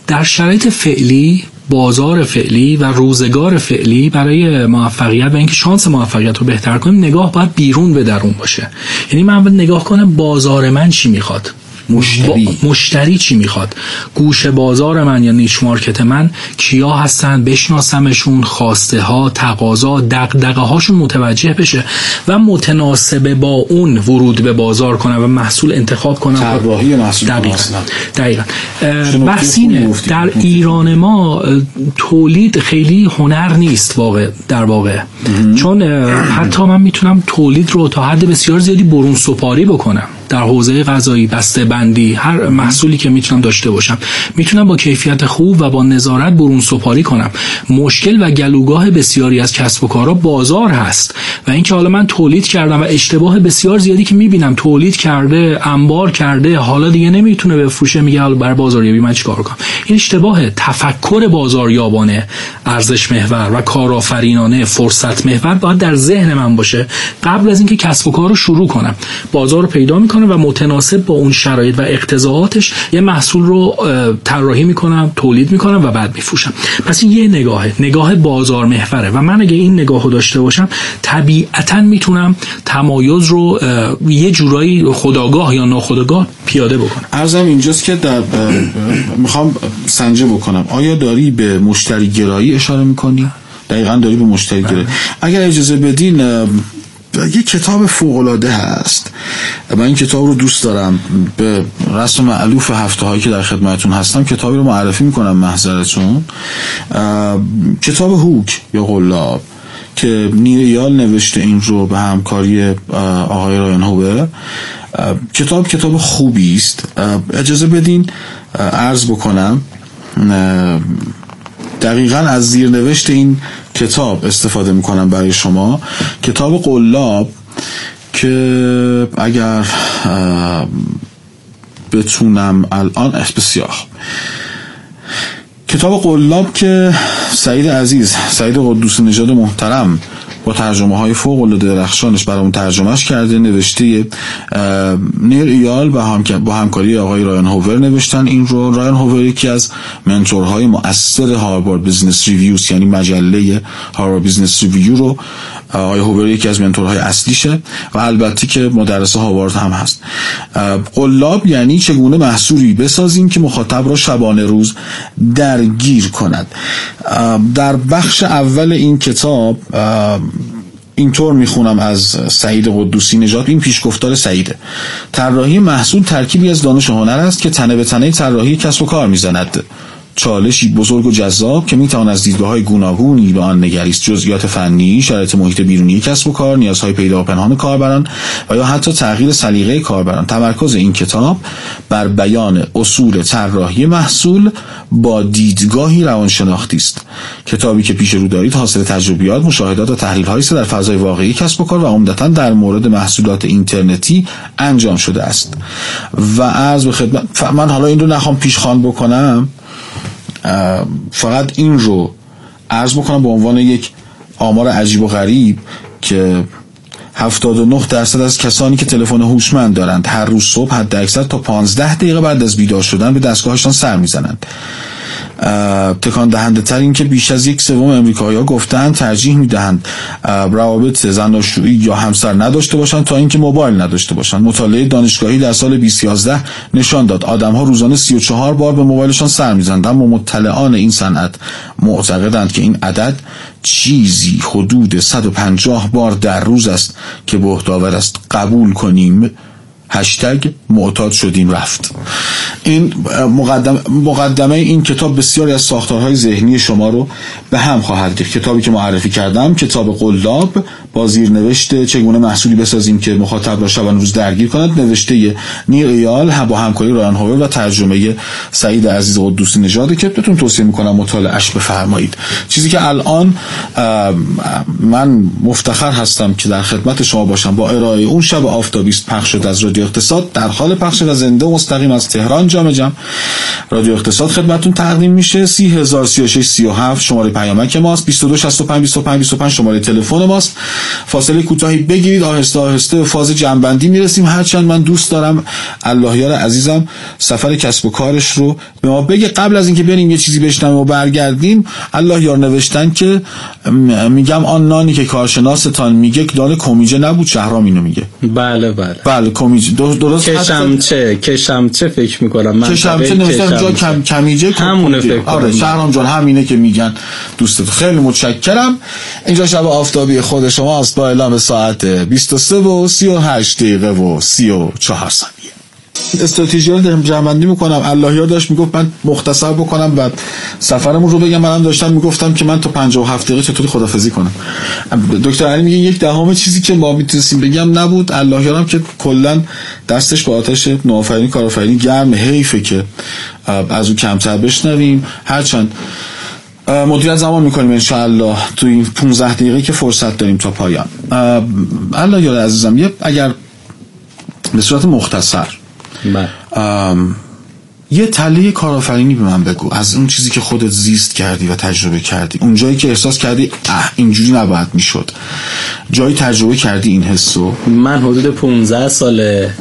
در شرایط فعلی بازار فعلی و روزگار فعلی برای موفقیت و اینکه شانس موفقیت رو بهتر کنیم نگاه باید بیرون به درون باشه. یعنی من باید نگاه کنم بازار من چی می‌خواد؟
مشتری.
مشتری چی می‌خواد؟ گوش بازار من یا نیش مارکت من کیا هستن؟ بشناسمشون خواسته ها تقاضا دغدغه هاشون متوجه بشه و متناسب با اون ورود به بازار کنم و محصول انتخاب کنم
طراحی محصول
دقیقا. دقیقا. بحث در ایران ما تولید خیلی هنر نیست واقع در واقع. چون حتی من می‌تونم تولید رو تا حد بسیار زیادی برون سپاری بکنم. در حوزه غذایی بسته بندی هر محصولی که می‌تونم داشته باشم. می‌تونم با کیفیت خوب و با نظارت برون سپاری کنم. مشکل و گلوگاه بسیاری از کسب و کارها بازار هست. و اینکه حالا من تولید کردم و اشتباه بسیار زیادی که می‌بینم تولید کرده انبار کرده حالا دیگه نمی‌تونه بفروشه میگه حالا برای بازاریابی من چیکار کنم؟ این اشتباه تفکر بازاریابانه ارزش محور و کارآفرینانه فرصت محور باید در ذهن من باشه قبل از اینکه کسب و کار رو شروع کنم. بازار پیدا می‌کنم و متناسب با اون شرایط و اقتضاعاتش یه محصول رو طراحی می‌کنم تولید می‌کنم و بعد میفروشم. پس این یه نگاهه. نگاه بازار محوره. و من اگه این نگاه رو داشته باشم طبیعتا می‌تونم تمایز رو یه جورایی خداگاه یا ناخداگاه پیاده بکنم.
ارزم اینجاست که در می‌خوام سنجه بکنم. آیا داری به مشتری گرایی اشاره می‌کنی؟ دقیقا داری به مشتری گرایی. اگر اجازه بدین یه کتاب فوقلاده هست. من این کتاب رو دوست دارم. به رسم معلوف هفته هایی که در خدمتون هستم کتابی رو معرفی می‌کنم محضرتون. کتاب هوک یا غلاب که نیریال نوشته این رو به همکاری آقای راین هوبر. کتاب کتاب خوبی است. اجازه بدین عرض بکنم. دقیقا از زیرنوشت این کتاب استفاده می‌کنم برای شما. کتاب قلاب که اگر بتونم الان بسیار. کتاب قلاب که سعید عزیز سعید قدوس نژاد محترم با ترجمه های فوق العاده درخشانش برامون ترجمهش کرده نوشته نیر ایال با, هم... با همکاری آقای رایان هوور نوشتن این رو. رایان هوور یکی از mentor های مؤثر Harvard Business Reviews یعنی مجله Harvard Business Review رو آقای هوور یکی از mentor های اصلیشه و البته که مدرس هاروارد هم هست. قلاب یعنی چگونه محصولی بسازیم که مخاطب را شبانه روز درگیر کند. در بخش اول این کتاب اینطور می‌خونم از سعید قدوسی نجات. این پیشگفتار سعیده. طراحی محصول ترکیبی از دانش و هنر است که تنه به تنه طراحی کسب و کار می‌زند. چالشی بزرگ و جذاب که می‌توان از دیدگاه های گوناگونی به آن نگریست. جزئیات فنی شرایط محیط بیرونی کسب و کار نیازهای پیدا و پنهان کاربران و یا حتی تغییر سلیقه کاربران. تمرکز این کتاب بر بیان اصول طراحی محصول با دیدگاهی روانشناختی است. کتابی که پیش رو دارید حاصل تجربیات مشاهدات و تحلیل هایی در فضای واقعی کسب و کار و عمدتا در مورد محصولات اینترنتی انجام شده است. و از به خدمت من حالا این رو نخوام پیشخوان بکنم. فقط این رو عرض بکنم به عنوان یک آمار عجیب و غریب که 79 درصد از کسانی که تلفن هوشمند دارند هر روز صبح حد اکثر تا 15 دقیقه بعد از بیدار شدن به دستگاهشان سر می‌زنند. تکان دهنده تر این که بیش از یک سوم امریکایی گفتن ترجیح می‌دهند روابط زناشویی یا همسر نداشته باشند تا اینکه موبایل نداشته باشند. مطالعه دانشگاهی در سال 2011 نشان داد. آدمها روزانه 34 بار به موبایلشان سر می‌زنند. اما مطلعان این صنعت معتقدند که این عدد چیزی حدود 150 بار در روز است که بهتاور است. قبول کنیم. هشتگ معتاد شدیم رفت. این مقدم مقدمه این کتاب بسیاری از ساختارهای ذهنی شما رو به هم خواهد ریخت. کتابی که معرفی کردم کتاب قلاب با زیر نوشته چگونه محصولی بسازیم که مخاطب را شبان روز درگیر کند؟ نوشته نیر ایال با همکاری رایان هوور و ترجمه سعید عزیز قدوسی نژاد که بهتون توصیه می‌کنم مطالعهش بفرمایید. چیزی که الان من مفتخر هستم که در خدمت شما باشم. با ارائه اون شب آفتابی پخش شد از رادیو اقتصاد. در حال پخش و زنده مستقیم از تهران جام جم رادیو اقتصاد خدمتتون تقدیم میشه. 30036 37 شماره پیامک ماست. 22 65 25 25 شماره تلفن ماست. فاصله کوتاهی بگیرید. آهسته آهسته به فاز جنبندی می‌رسیم. هرچند من دوست دارم الله یار عزیزم سفر کسب و کارش رو به ما بگه. قبل از اینکه بریم یه چیزی بشنویم و برگردیم الله یار نوشتن که میگم آن نانی که کارشناستان میگه دانه کمیجه نبود شهرام اینو میگه.
بله بله.
بله کمیجه. درست
کشم چه کشم چه فکر می‌کنم.
من کشم چه نوشتم جا کم کمیجه
همونه فکر
آره شهرام جان همینه که میگن. دوستت خیلی متشکرم. اینجا شب آفتابی خود شما. با اعلام ساعت 23 و 38 دقیقه و 34 ثانیه. استراتژی رو دارم جمعندی می‌کنم. الله یار داشت می‌گفت من مختصر بکنم و سفرمون رو بگم. منم داشتم می‌گفتم که من تا 57 دقیقه چطوری خدافظی کنم. دکتر علی میگه یک دهم چیزی که ما می‌تونستیم بگم نبود. الله یارم که کلا دستش با آتش نوآفرینی کارآفرینی گرم حیفه که از او کمتر بشنویم. هرچند مدیریت زمان می‌کنیم انشاءالله تو این 15 دقیقه که فرصت داریم تا پایان. الله یار عزیزم یه اگر به صورت مختصر.
بله.
یه تله کارآفرینی به من بگو. از اون چیزی که خودت زیست کردی و تجربه کردی. اون جایی که احساس کردی اه اینجوری نباید می‌شد. جایی تجربه کردی این حسو؟
من حدود 15 ساله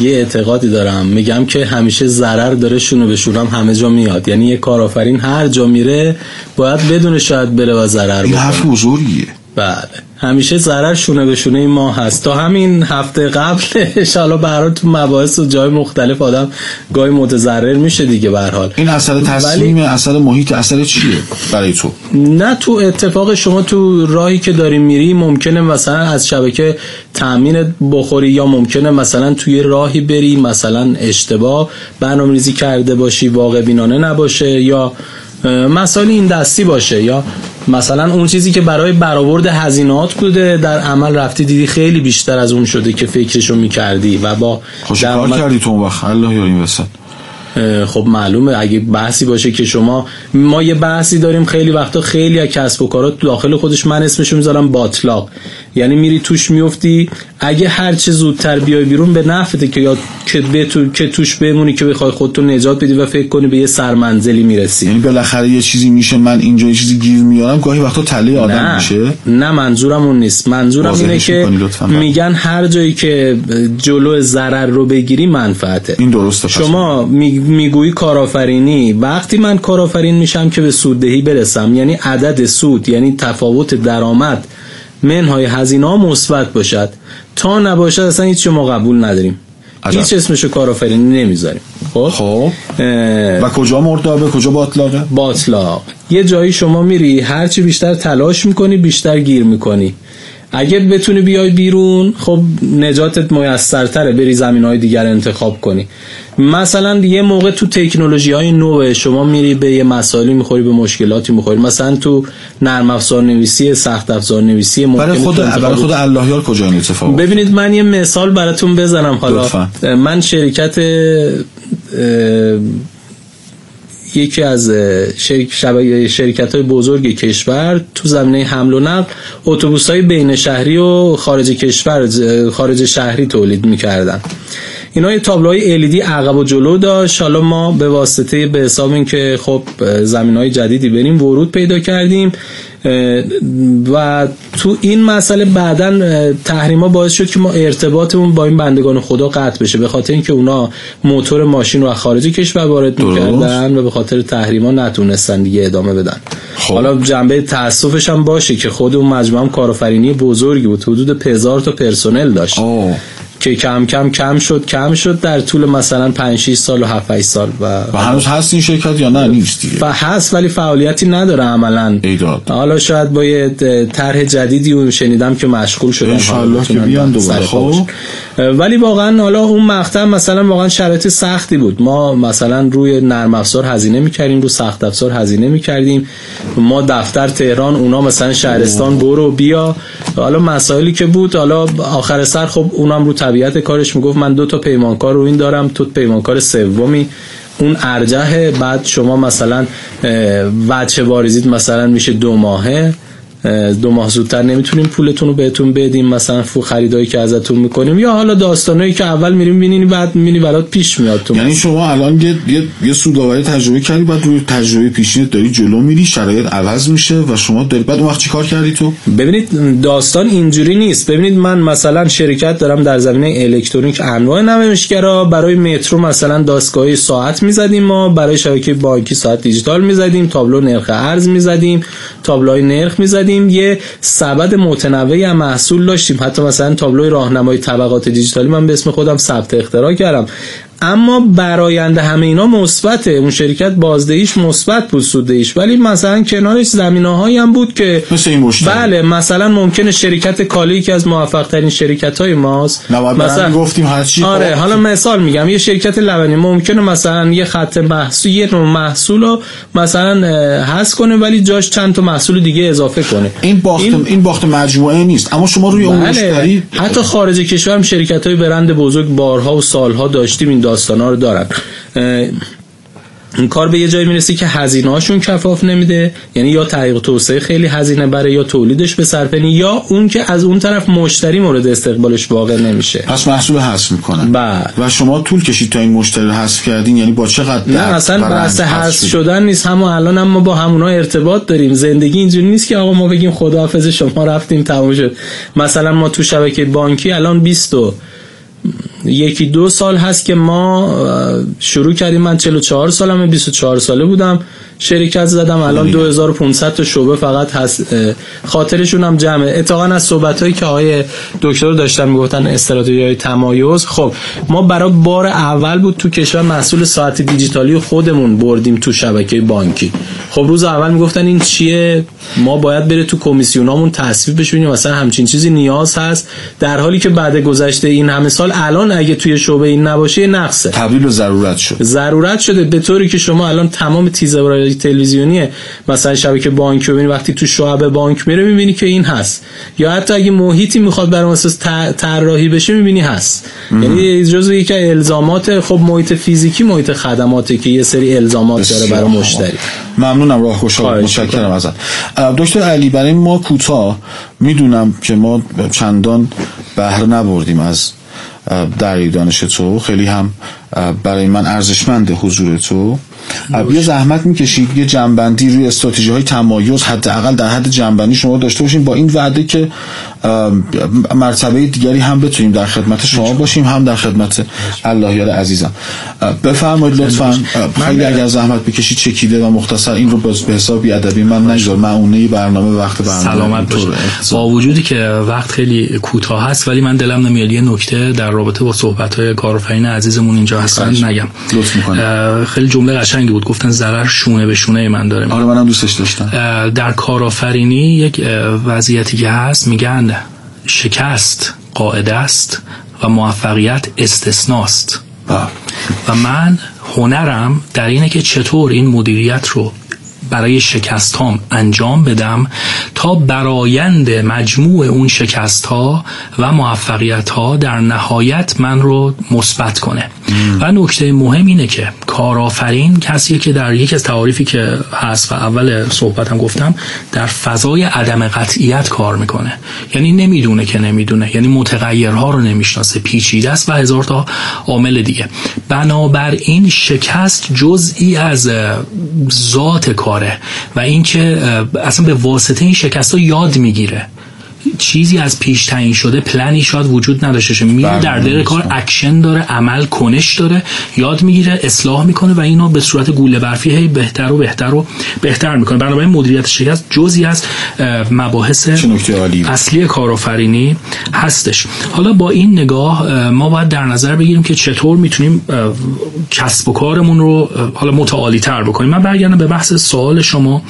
یه اعتقادی دارم. میگم که همیشه ضرر داره شونه به شورم همه جا میاد. یعنی یه کارآفرین هر جا میره باید بدون شاید بره و ضرر
بکنه حرف بزرگیه
بله. همیشه ضرر شونه به شونه ما هست. تا همین هفته قبل ان برای تو مباحث و جای مختلف آدم گاهی متضرر میشه دیگه به حال.
این اثر تصمیم ولی... اثر محیط اثر چیه برای تو؟
نه تو اتفاق شما تو راهی که داری میری ممکنه مثلا از شبکه تامین بخوری یا ممکنه مثلا توی راهی بری مثلا اشتباه برنامه‌ریزی کرده باشی واقع بینانه نباشه یا مسائل این دستی باشه یا مثلا اون چیزی که برای برآورد هزینات بوده در عمل رفتی دیدی خیلی بیشتر از اون شده که فکرشو می‌کردی و با
خوش کار کردی تو اون وقت؟ الله یا این وسط.
خب معلومه. اگه بحثی باشه که شما ما یه بحثی داریم خیلی وقتا خیلی از کسب و کارات داخل خودش من اسمشو می‌ذارم باطلاق یعنی میری توش میفتی اگه هر چه زودتر بیای بیرون به نفته که یا که, به تو... که توش بمونی که بخوای خودتو نجات بدی و فکر کنی به یه سرمنزلی می‌رسی.
یعنی بالاخره یه چیزی میشه من اینجا یه چیزی گیر میارم گاهی وقتا تله آدم
نه.
میشه.
نه منظورم اون نیست. منظورم اینه که
لطفاً.
میگن هر جایی که جلو ضرر رو بگیری منفعته.
این درسته.
شما می- می‌گویی کارآفرینی. وقتی من کارآفرین میشم که به سوددهی برسم یعنی عدد سود یعنی تفاوت درآمد منهای هزینه ها مثبت باشد. تا نباشد اصلا هیچ ما قبول نداریم.
عجب.
هیچ اسمشو کارآفرینی نمی‌ذاریم. خب؟
خب.
اه،
و کجا مردابه کجا باطلاقه؟
باطلاق. یه جایی شما میری هرچی بیشتر تلاش می‌کنی بیشتر گیر می‌کنی. اگه بتونی بیای بیرون خب نجاتت میسرتره بری زمین های دیگر انتخاب کنی مثلا یه موقع تو تکنولوژی های نوه شما میری به یه مسائلی می‌خوری به مشکلاتی می‌خوری مثلا تو نرم افزار نویسی سخت افزار نویسی
برای خود برای خود اللهیار کجا این اتفاق؟
ببینید من یه مثال براتون بزنم حالا
لطفاً.
من شرکت یکی از شرک شبکه شرکت های بزرگ کشور تو زمینه حمل و نقل اتوبوس های بین شهری و خارج کشور خارج شهری تولید می‌کردن. اینا یه تابلوهای LED عقب و جلو داشت حالا ما به واسطه به حساب این که خب زمین های جدیدی بریم ورود پیدا کردیم و تو این مسئله بعدا تحریما باعث شد که ما ارتباطمون با این بندگان خدا قطع بشه به خاطر اینکه اونا موتور ماشین رو از خارج کشور وارد. می‌کردن و به خاطر تحریما نتونستن دیگه ادامه بدن
خب.
حالا جنبه تاسفش هم باشه که خود اون مجموعه کارآفرینی بزرگی بود حدود هزار تا پرسنل داشت
آه.
که کم کم کم شد کم شد در طول مثلا 5 6 سال و 7 8 سال و
و هنوز هست این شرکت یا نه؟ نیست دیگه.
و هست ولی فعالیتی نداره عملا.
ایداد.
حالا شاید با یه طرح جدیدی رو شنیدم که مشغول شدن.
انشالله
حالا
که بیان دوباره. خب.
ولی واقعا حالا اون مقطع مثلا واقعا شرایط سختی بود. ما مثلا روی نرم افزار هزینه می‌کردیم رو سخت افزار هزینه می‌کردیم. ما دفتر تهران اونا مثلا شهرستان برو بیا. حالا مسائلی که بود حالا آخر سر خب اونم رو طبیعت کارش می‌گفت من دو تا پیمانکار رو این دارم تو پیمانکار سومی. اون ارجه بعد شما مثلا اه، وجه واریزید مثلا میشه دو ماهه. اه، دو ماه زودتر نمی‌تونیم پولتون رو بهتون بدیم مثلا فو خریدایی که ازتون می‌کنیم یا حالا داستانایی که اول میریم ببینین بعد می‌بینی برات پیش میاد تو
یعنی شما الان یه یه, یه سودآوری تجربه کردی بعد روی تجربه پیشینت داری جلو میری شرایط عوض میشه و شما داری بعد اون وقت چیکار کردی تو؟
ببینید داستان اینجوری نیست. ببینید من مثلا شرکت دارم در زمینه الکترونیک انواع نمایشگرا. برای مترو مثلا دستگاه ساعت می‌زدیم ما برای شبکه بانکی ساعت دیجیتال می‌زدیم تابلو نرخ ارز می‌زدیم تابلوهای نرخ می‌زدیم. یه سبد متنوعی از محصول داشتیم. حتی مثلا تابلوی راهنمای طبقات دیجیتالی من به اسم خودم ثبت اختراع کردم. اما براینده همه اینا مثبته. اون شرکت بازدهیش مثبت بود سوددهیش. ولی مثلا کنارش زمینه هایی هم بود که
مثل این مشتری.
بله مثلا ممکنه شرکت کالی که از موفق ترین شرکت های ماست
برن گفتیم هر چی
آره
خب.
حالا مثال میگم یه شرکت لبنی ممکنه مثلا یه خط محصول یه نوع محصول رو مثلا حذف کنه ولی جاش چند تا محصول دیگه اضافه کنه.
این باخت
این-
این, باخت مجموعه نیست. اما شما روی اون
بله.
مشتری
حتی خارج کشور هم شرکت های برند بزرگ بارها و سالها داشتیم این داستان ها رو دارن. این کار به یه جایی می‌رسه که هزینه هاشون کفاف نمیده. یعنی یا تحقیق توسعه خیلی هزینه بره یا تولیدش به صرفه یا اون که از اون طرف مشتری مورد استقبالش واقع نمیشه.
پس محصول حذف می‌کنن.
بله.
و شما طول کشید تا این مشتری رو حذف کردین یعنی با چقدر
نه اصلا بحث
حذف
حذف
شد؟
شدن نیست. همون الان هم ما با همونا ارتباط داریم. زندگی اینجوری نیست که آقا ما بگیم خداحافظ شما رفتیم تموم شد. مثلا ما تو شبکه بانکی الان 20 و یکی دو سال هست که ما شروع کردیم. من 44 سالمه 24 ساله بودم. شرکت زدم الان 2500 تا شعبه فقط هست خاطرشون هم جمعه. اتفاقا از صحبت هایی که آقای دکتر داشتن می‌گفتن استراتژی های تمایز. خب ما برای بار اول بود تو کشور محصول ساعت دیجیتالی خودمون بردیم تو شبکه بانکی. خب روز اول می‌گفتن این چیه؟ ما باید بره تو کمیسیونامون تصویب بشه ببینیم مثلا همچین چیزی نیاز هست. در حالی که بعد گذشته این همه سال الان اگه توی شعبه این نباشه نقصه.
تبدیل به ضرورت شد.
ضرورت شده. به طوری که شما الان تمام تلویزیونی مثلا شبکه بانک رو ببینید وقتی تو شعب بانک میره می‌بینی که این هست. یا حتی اگه محیطی می‌خواد بر اساس طراحی بشه می‌بینی هست. یعنی جزو یکی از الزامات خب محیط فیزیکی محیط خدماته که یه سری الزامات داره برای مشتری.
ممنونم راهگشا.
خواهش
متشکرم ازت. دکتر علی برای ما کوتاه. می‌دونم که ما چندان بهره نبردیم از دریای دانش تو. خیلی هم برای من ارزشمند حضور تو. یه زحمت می‌کشید یه جنبندی روی استراتژی های تمایز حداقل در حد جنبندی شما داشته باشیم با این وعده که مرتبه دیگری هم بتونیم در خدمت شما باشیم هم در خدمت الله یار عزیزم بفرمایید لطفا. خیلی اگر زحمت بکشید چکیده و مختصر این رو باز به حساب ادبی من نگذار. معونه برنامه وقت برنامه
سلامت با وجودی که وقت خیلی کوتاه هست ولی من دلم نمیاد یه نکته در رابطه با صحبت های کارآفرین عزیزمون اینجا هستن نگم. خیلی جمله قشنگی بود. گفتن ضرر شونه به شونه من داره.
آره منم دوستش داشتم.
در کارآفرینی یک وضعیتی که هست میگن شکست قاعده است و موفقیت استثناست. و من هنرم در اینه که چطور این مدیریت رو برای شکست هام انجام بدم تا برایند مجموع اون شکست ها و موفقیت ها در نهایت من رو مثبت کنه. و نکته مهم اینه که کارآفرین کسیه که در یک از تعاریفی که هست و اول صحبتم گفتم در فضای عدم قطعیت کار می‌کنه. یعنی نمی‌دونه که نمی‌دونه. یعنی متغیرها رو نمی‌شناسه. پیچیده است و هزار تا عامل دیگه. بنابراین شکست جزئی از ذات کاره و اینکه اصلا به واسطه این شکست ها یاد می‌گیره. چیزی از پیش تعیین شده پلنی شاید وجود نداشته میره
بله،
در دل کار اکشن داره عمل کنش داره یاد می‌گیره اصلاح می‌کنه و اینو به صورت گوله برفی هی بهتر و بهتر و بهتر می‌کنه. بنابراین مدیریت شکست جزی از مباحث اصلی کارآفرینی هستش. حالا با این نگاه ما باید در نظر بگیریم که چطور می‌تونیم کسب و کارمون رو حالا متعالی تر بکنیم. من برگردم به بحث سوال شما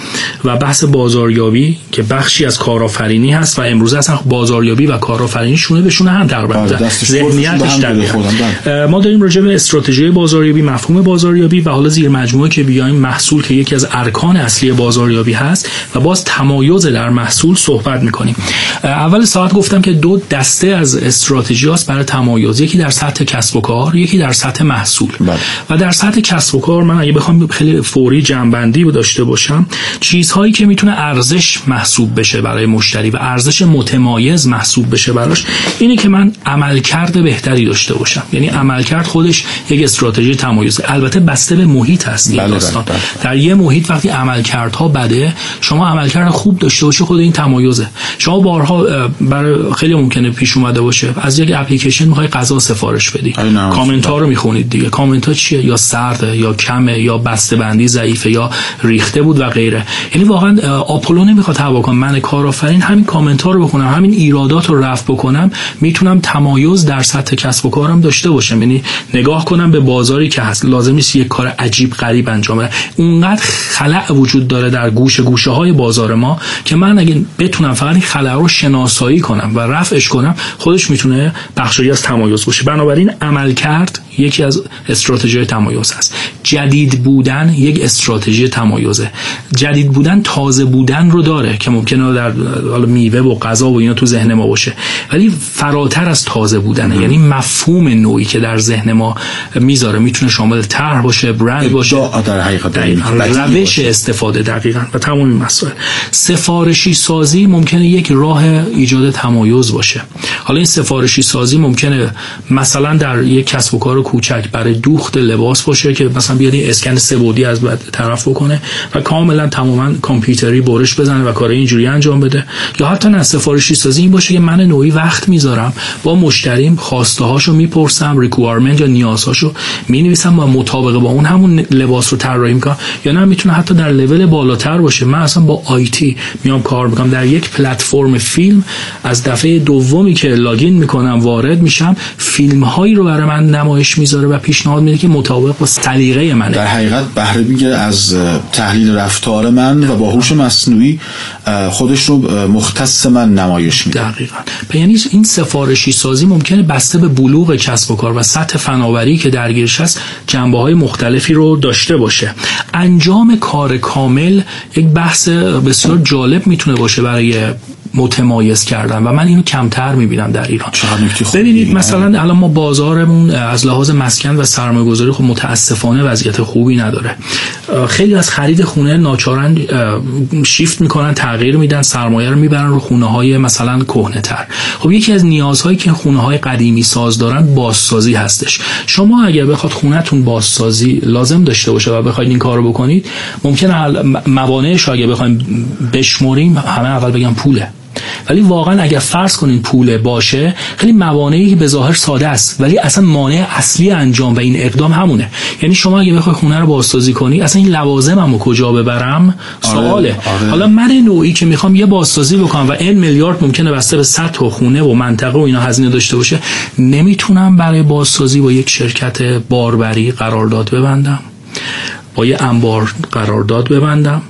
و بحث بازاریابی که بخشی از کارآفرینی هست و امروز اصلا بازاریابی و کارآفرینی شونه به شونه هم تقریبا
بله،
ذهنیتش ما داریم راجع به استراتژی بازاریابی مفهوم بازاریابی و حالا زیر مجموعه که بیایم محصول که یکی از ارکان اصلی بازاریابی هست و باز تمایز در محصول صحبت می‌کنیم. اول ساعت گفتم که دو دسته از استراتژی هست برای تمایز. یکی در سطح کسب و کار یکی در سطح محصول.
بله.
و در سطح کسب و کار من اگه بخوام خیلی فوری جنبندی داشته باشم چیزهایی که می‌تونه ارزش محسوب بشه برای مشتری و ارزش متمایز محسوب بشه براش اینه که من عملکرد بهتری داشته باشم. یعنی عملکرد خودش یک استراتژی تمایز البته بسته به محیط هست
بله
داستان.
بله بله.
در یه محیط وقتی عملکردها بده شما عملکرد خوب داشته باشی خود این تمایزه. شما بارها برای خیلی ممکنه پیش اومده باشه از یک اپلیکیشن می‌خوای غذا سفارش بدی. کامنت ها رو می‌خونید دیگه. کامنت ها چیه؟ یا سرده یا کمه یا بسته بندی ضعیفه یا ریخته بود و غیره. یعنی واقعا آپولو نمی‌خواد هوا من کارآفرین همین کامنت ها رو بخونم همین ایرادات رو رفع بکنم می‌تونم تمایز در سطح کسب و کارم داشته باشم. یعنی نگاه کنم به بازاری که هست لازم نیست یک کار عجیب غریب انجام بدم. اونقدر خلع وجود داره در گوشه گوشه های بازار ما که من اگه بتونم فقط این خلع رو شناسایی کنم و رفعش کنم خودش می‌تونه بخشی از تمایز باشه. بنابراین عمل کرد یکی از استراتژی تمایز هست. جدید بودن یک استراتژی تمایزه. جدید بودن تازه بودن رو داره که ممکنه در حالا میوه و غذا و اینا تو ذهن ما باشه. ولی فراتر از تازه بودنه. یعنی مفهوم نوعی که در ذهن ما می‌ذاره. می‌تونه شامل طرح باشه برند باشه.
در حقیقت
روش استفاده دقیقا. و تمام مسائل سفارشی سازی ممکنه یک راه ایجاد تمایز باشه. حالا این سفارشی سازی ممکنه مثلا در یک کسب و کار کوچک برای دوخت لباس باشه که مثلا بیاد این اسکن سه از طرف بکنه و کاملا تماما کامپیوتری برش بزنه و کار اینجوری انجام بده. یا حتی نه سفارشی سازی این باشه که من نوعی وقت می‌ذارم با مشتریم خواسته هاشو می‌پرسم requirement یا نیازهاشو می‌نویسم و مطابق با اون همون لباس رو طراحی می‌کنم. یا نه می‌تونه حتی در لول بالاتر باشه. من اصلا با IT میام کار می‌کنم. در یک پلتفرم فیلم از دفعه دومی که login می‌کنم وارد میشم فیلم هایی رو برای من نمایش می‌ذاره و پیشنهاد میده که مطابق با سلیقه منه.
در حقیقت بهره می‌گیره از تحلیل رفتار من و با هوش مصنوعی خودش رو مختص من نمایش میده.
دقیقا. یعنی این سفارشی سازی ممکنه بسته به بلوغ کسب و کار و سطح فناوری که درگیرش هست جنبه های مختلفی رو داشته باشه. انجام کار کامل یک بحث بسیار جالب می‌تونه باشه برای متمایز کردن و من اینو کمتر می‌بینم در ایران. ببینید مثلا الان ما بازارمون از لحاظ مسکن و سرمایه گذاری خب متاسفانه وضعیت خوبی نداره. خیلی از خرید خونه ناچارن شیفت می‌کنن تغییر میدن سرمایه رو می‌برن رو خونه های مثلا کهنه تر خب یکی از نیازهایی که خونه های قدیمی ساز دارن بازسازی هستش. شما اگر بخواد خونهتون بازسازی لازم داشته باشه و بخواید این کارو بکنید ممکنه موانعش اگه بخوایم بشمریم همه اول بگم پوله. ولی واقعا اگر فرض کنین پول باشه خیلی موانعی به ظاهر ساده است ولی اصلا مانع اصلی انجام و این اقدام همونه. یعنی شما اگه بخوای خونه رو بازسازی کنی اصلا این لوازممو کجا ببرم؟ آره، سواله. آره. حالا من نوعی که می‌خوام یه بازسازی بکنم و این میلیارد ممکنه بسته به سطح و خونه و منطقه و اینا هزینه داشته باشه نمی‌تونم برای بازسازی با یک شرکت باربری قرارداد ببندم. با یه انبار قرارداد ببندم.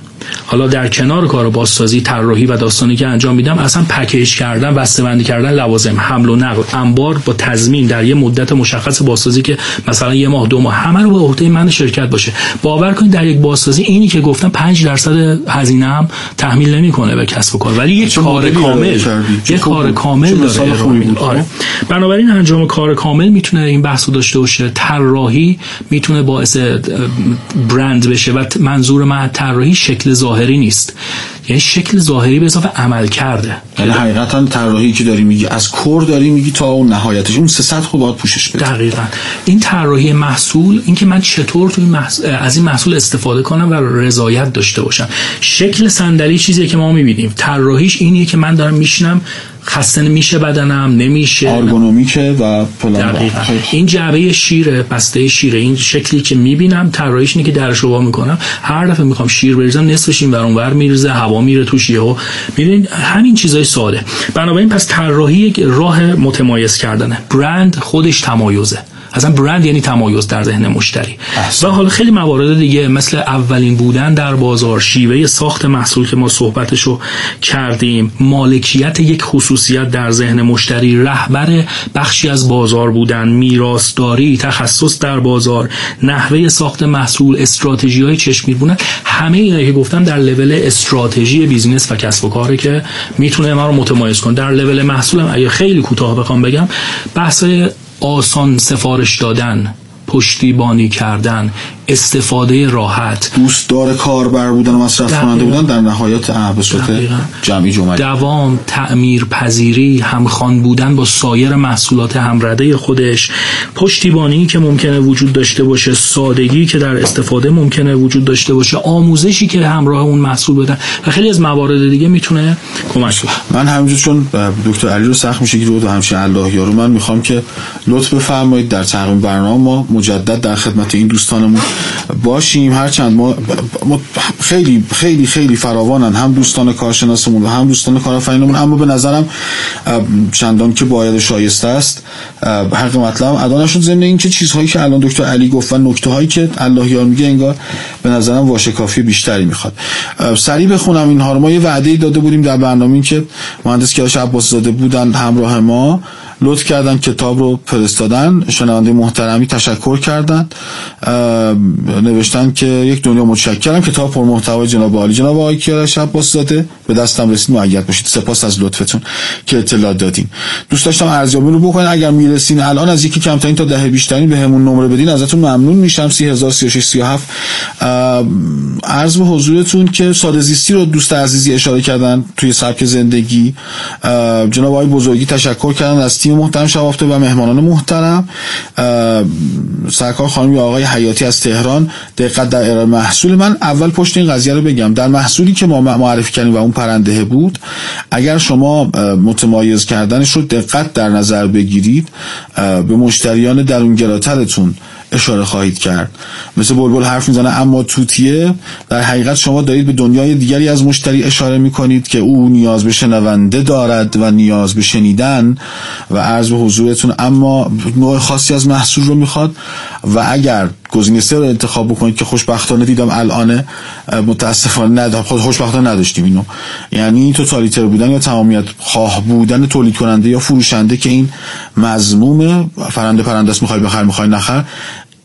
حالا در کنار کار بازسازی طراحی و داستانی که انجام میدم اصلا پکیج کردن بسته بندی کردن لوازم حمل و نقل انبار با تضمین در یه مدت مشخص بازسازی که مثلا یه ماه دو ماه همه رو به عهده من شرکت باشه. باور کنید در یک بازسازی اینی که گفتم 5 درصد هزینه هم تحمیل نمی‌کنه به کسب و کار. ولی یک کار کامل یک کار کامل داره آره. بنابراین انجام کار کامل می‌تونه این بحث داشته باشه. طراحی می‌تونه باعث برند بشه و منظور من طراحی شکل ظاهری نیست. یعنی شکل ظاهری به اضافه عمل کرده.
یعنی حقیقتا طراحی که داری میگی از کور داری میگی تا اون نهایتش اون سه سطح باید پوشش بده.
دقیقا. این طراحی محصول اینکه من چطور توی از این محصول استفاده کنم و رضایت داشته باشم. شکل صندلی چیزی که ما می‌بینیم. طراحیش اینیه که من دارم میشنم خسته میشه بدنم نمیشه.
آرگونومیکه و
این جعبه شیره بسته شیره این شکلی که می‌بینم طراحیش اینه که درش رو می‌کنم. هر دفعه می‌خوام شیر بریزم نصفش این ور ور میریزه هوا میره توش یهو. می‌بینید همین چیزای ساده. بنابراین پس طراحی یک راه متمایز کردنه. برند خودش تمایزه. اصلا برند یعنی تمایز در ذهن مشتری. و حالا خیلی موارد دیگه مثل اولین بودن در بازار شیوه ساخت محصول که ما صحبتشو کردیم مالکیت یک خصوصیت در ذهن مشتری رهبر بخشی از بازار بودن میراثداری تخصص در بازار نحوه ساخت محصول استراتژی های چشمگیر بودن همه اینا که گفتم در لول استراتژی بیزینس و کسب و کاره که می‌تونه ما رو متمایز کنه. در لول محصولم اگه خیلی کوتاه بخوام بگم بحث آسان سفارش دادن پشتیبانی کردن. استفاده راحت.
دوستدار کاربر بودن و مصرف کننده بودن در نهایت به صورت جمعی جمعی.
دوام تعمیر پذیری همخوان بودن با سایر محصولات همرده خودش پشتیبانی که ممکنه وجود داشته باشه سادگی که در استفاده ممکنه وجود داشته باشه آموزشی که همراه اون محصول بدن و خیلی از موارد دیگه می‌تونه کمک کنه.
من همینجور چون دکتر علی رو سخت میشه رو و همچنین الله یارو من می‌خوام که لطف بفرمایید در تقویم برنامه ما مجدد در خدمت این دوستانمون باشیم. هرچند ما, خیلی خیلی خیلی فراوانن. هم دوستان کارشناسمون و هم دوستان کارآفرینمون. اما به نظرم چندان که باید شایسته است حق مطلب. ادا نشد ضمن این که چیزهایی که الان دکتر علی گفت و نکته هایی که الله یار میگه انگار به نظرم واشه کافی بیشتری می‌خواد. سریع بخونم اینها رو. ما یه وعده داده بودیم در برنامه که مهندس کیاش عباس زاده بودن همراه ما. لطف کردن کتاب رو فرستادن شنونده محترمی تشکر کردن نوشتن که یک دنیا متشکرم کتاب پر محتوای جناب عالی. جناب آقای کیارش عباس زاده به دستم رسید معید باشید. سپاس از لطفتون که اطلاع دادین. دوست داشتم ارزیابی رو بکنین. اگر می‌رسین الان از یکی کمترین تا دهه بیشترین به همون نمره بدین ازتون ممنون میشم. 3003637 عرض به حضورتون که ساده زیستی رو دوست عزیزی اشاره کردن توی سبک زندگی. جناب آقای بزرگی تشکر کردن. از تیم محترم شبافته و مهمانان محترم سرکار خانم آقای حیاتی از تهران دقت در ارائه محصول. من اول پشت این قضیه رو بگم. در محصولی که ما معرفی کردیم و اون پرنده بود اگر شما متمایز کردنش رو دقت در نظر بگیرید به مشتریان درونگراترتون اشاره خواهید کرد. مثل بلبل حرف می‌زنه اما توتیه. در حقیقت شما دارید به دنیای دیگری از مشتری اشاره می‌کنید که او نیاز به شنونده دارد و نیاز به شنیدن و عرض به حضورتون. اما نوع خاصی از محصول رو می‌خواد و اگر گزینه سه رو انتخاب بکنید که خوشبختانه دیدم الان متاسفانه ند... خوشبختانه نداشتیم اینو. یعنی توتالیتر بودن یا تمامیت خواه بودن تولید کننده یا فروشنده که این مضموم فرنده پرنده است می‌خوای بخر می‌خوای نخر.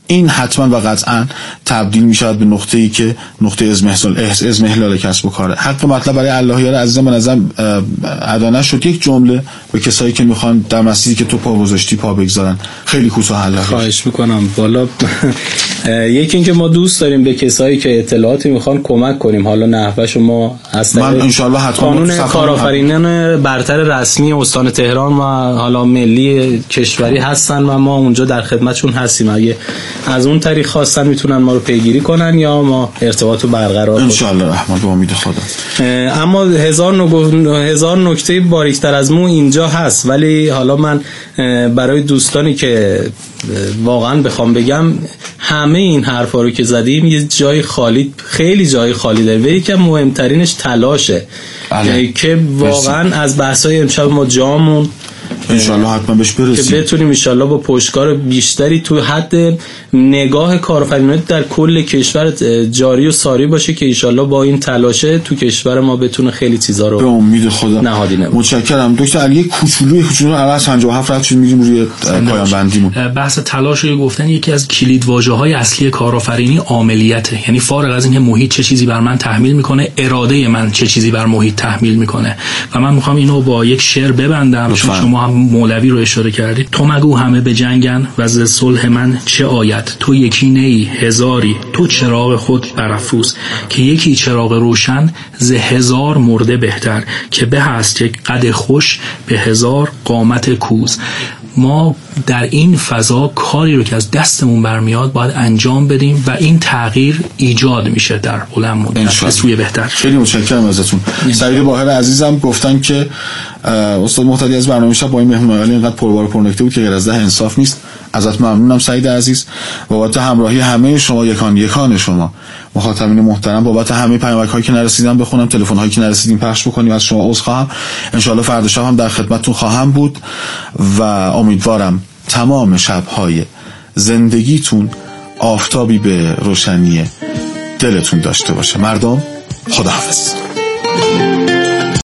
این حتما و قطعا تبدیل می شود به نقطه ای که نقطه از محلال کسب و کاره. حق مطلب برای اللهیار عزیز من ازم ادانه شد یک جمله به کسایی که می‌خوان در مسیری که تو پا گذاشتی پا بگذارن. خیلی کوتاه الله
خواهش می‌کنم. بالا یکی اینکه ما دوست داریم به کسایی که اطلاعاتی می‌خوان کمک کنیم. حالا نحوه شما
از من انشالله حتما
قانون کارآفرینان برتر رسمی استان تهران و حالا ملی کشوری هستن و ما اونجا در خدمتشون هستیم. اگه از اون طریق خواستن می‌تونن ما رو پیگیری کنن یا ما ارتباط رو برقرار
انشالله رحمت به امید خدا.
اما هزار, هزار نکته باریکتر از مو اینجا هست ولی حالا من برای دوستانی که واقعا بخوام بگم همه این حرفا رو که زدیم یه جای خالی خیلی جای خالی داره و یکم مهمترینش تلاشه. بله. که واقعا از بحثای امشب ما جامون
انشالله حتما بهش برسیم.
که بتونیم انشالله با پشتکار بیشتری تو حد نگاه کارآفرینان در کل کشور جاری و ساری باشه که انشالله با این تلاشه تو کشور ما بتونه خیلی چیزا رو
به امید خدا.
نهادی
متشکرم. دکتر علی کوچولوی کوچولو از 57 رد شد میریم روی پایان بندیمون.
بحث تلاش رو گفتن یکی از کلید واژه های اصلی کارآفرینی عاملیته. یعنی فارغ از اینکه محیط چه چیزی بر من تحمیل می‌کنه اراده من چه چیزی بر محیط تحمیل می‌کنه. و من می‌خوام اینو با یک شعر ببندم چون شما هم مولوی رو اشاره کردید تو مگو همه به جنگن و ز صلح من چه آید؟ تو یکی نی هزاری. تو چراغ خود برافروز. که یکی چراغ روشن ز هزار مرده بهتر. که به هست یک قد خوش به هزار قامت کوز. ما در این فضا کاری رو که از دستمون برمیاد باید انجام بدیم و این تغییر ایجاد میشه در بلند مدت. سوی بهتر.
خیلی متشکرم ازتون. سعید باهر عزیزم گفتن که استاد محتدی از برنامه شب با این مهمون اینقدر پربار پرنکته بود که غیر از ده انصاف نیست. ازت ممنونم سعید عزیز. بابت همراهی همه شما یکان یکان شما. مخاطبین محترم بابت همه پیامک هایی که نرسیدم بخونم تلفن هایی که نرسیدیم پخش بکنیم از شما عذر خواهم. ان فردا شب هم در خدمتتون خواهم بود و امیدوارم تمام شبهای زندگیتون آفتابی به روشنی دلتون داشته باشه. مردم خداحافظ.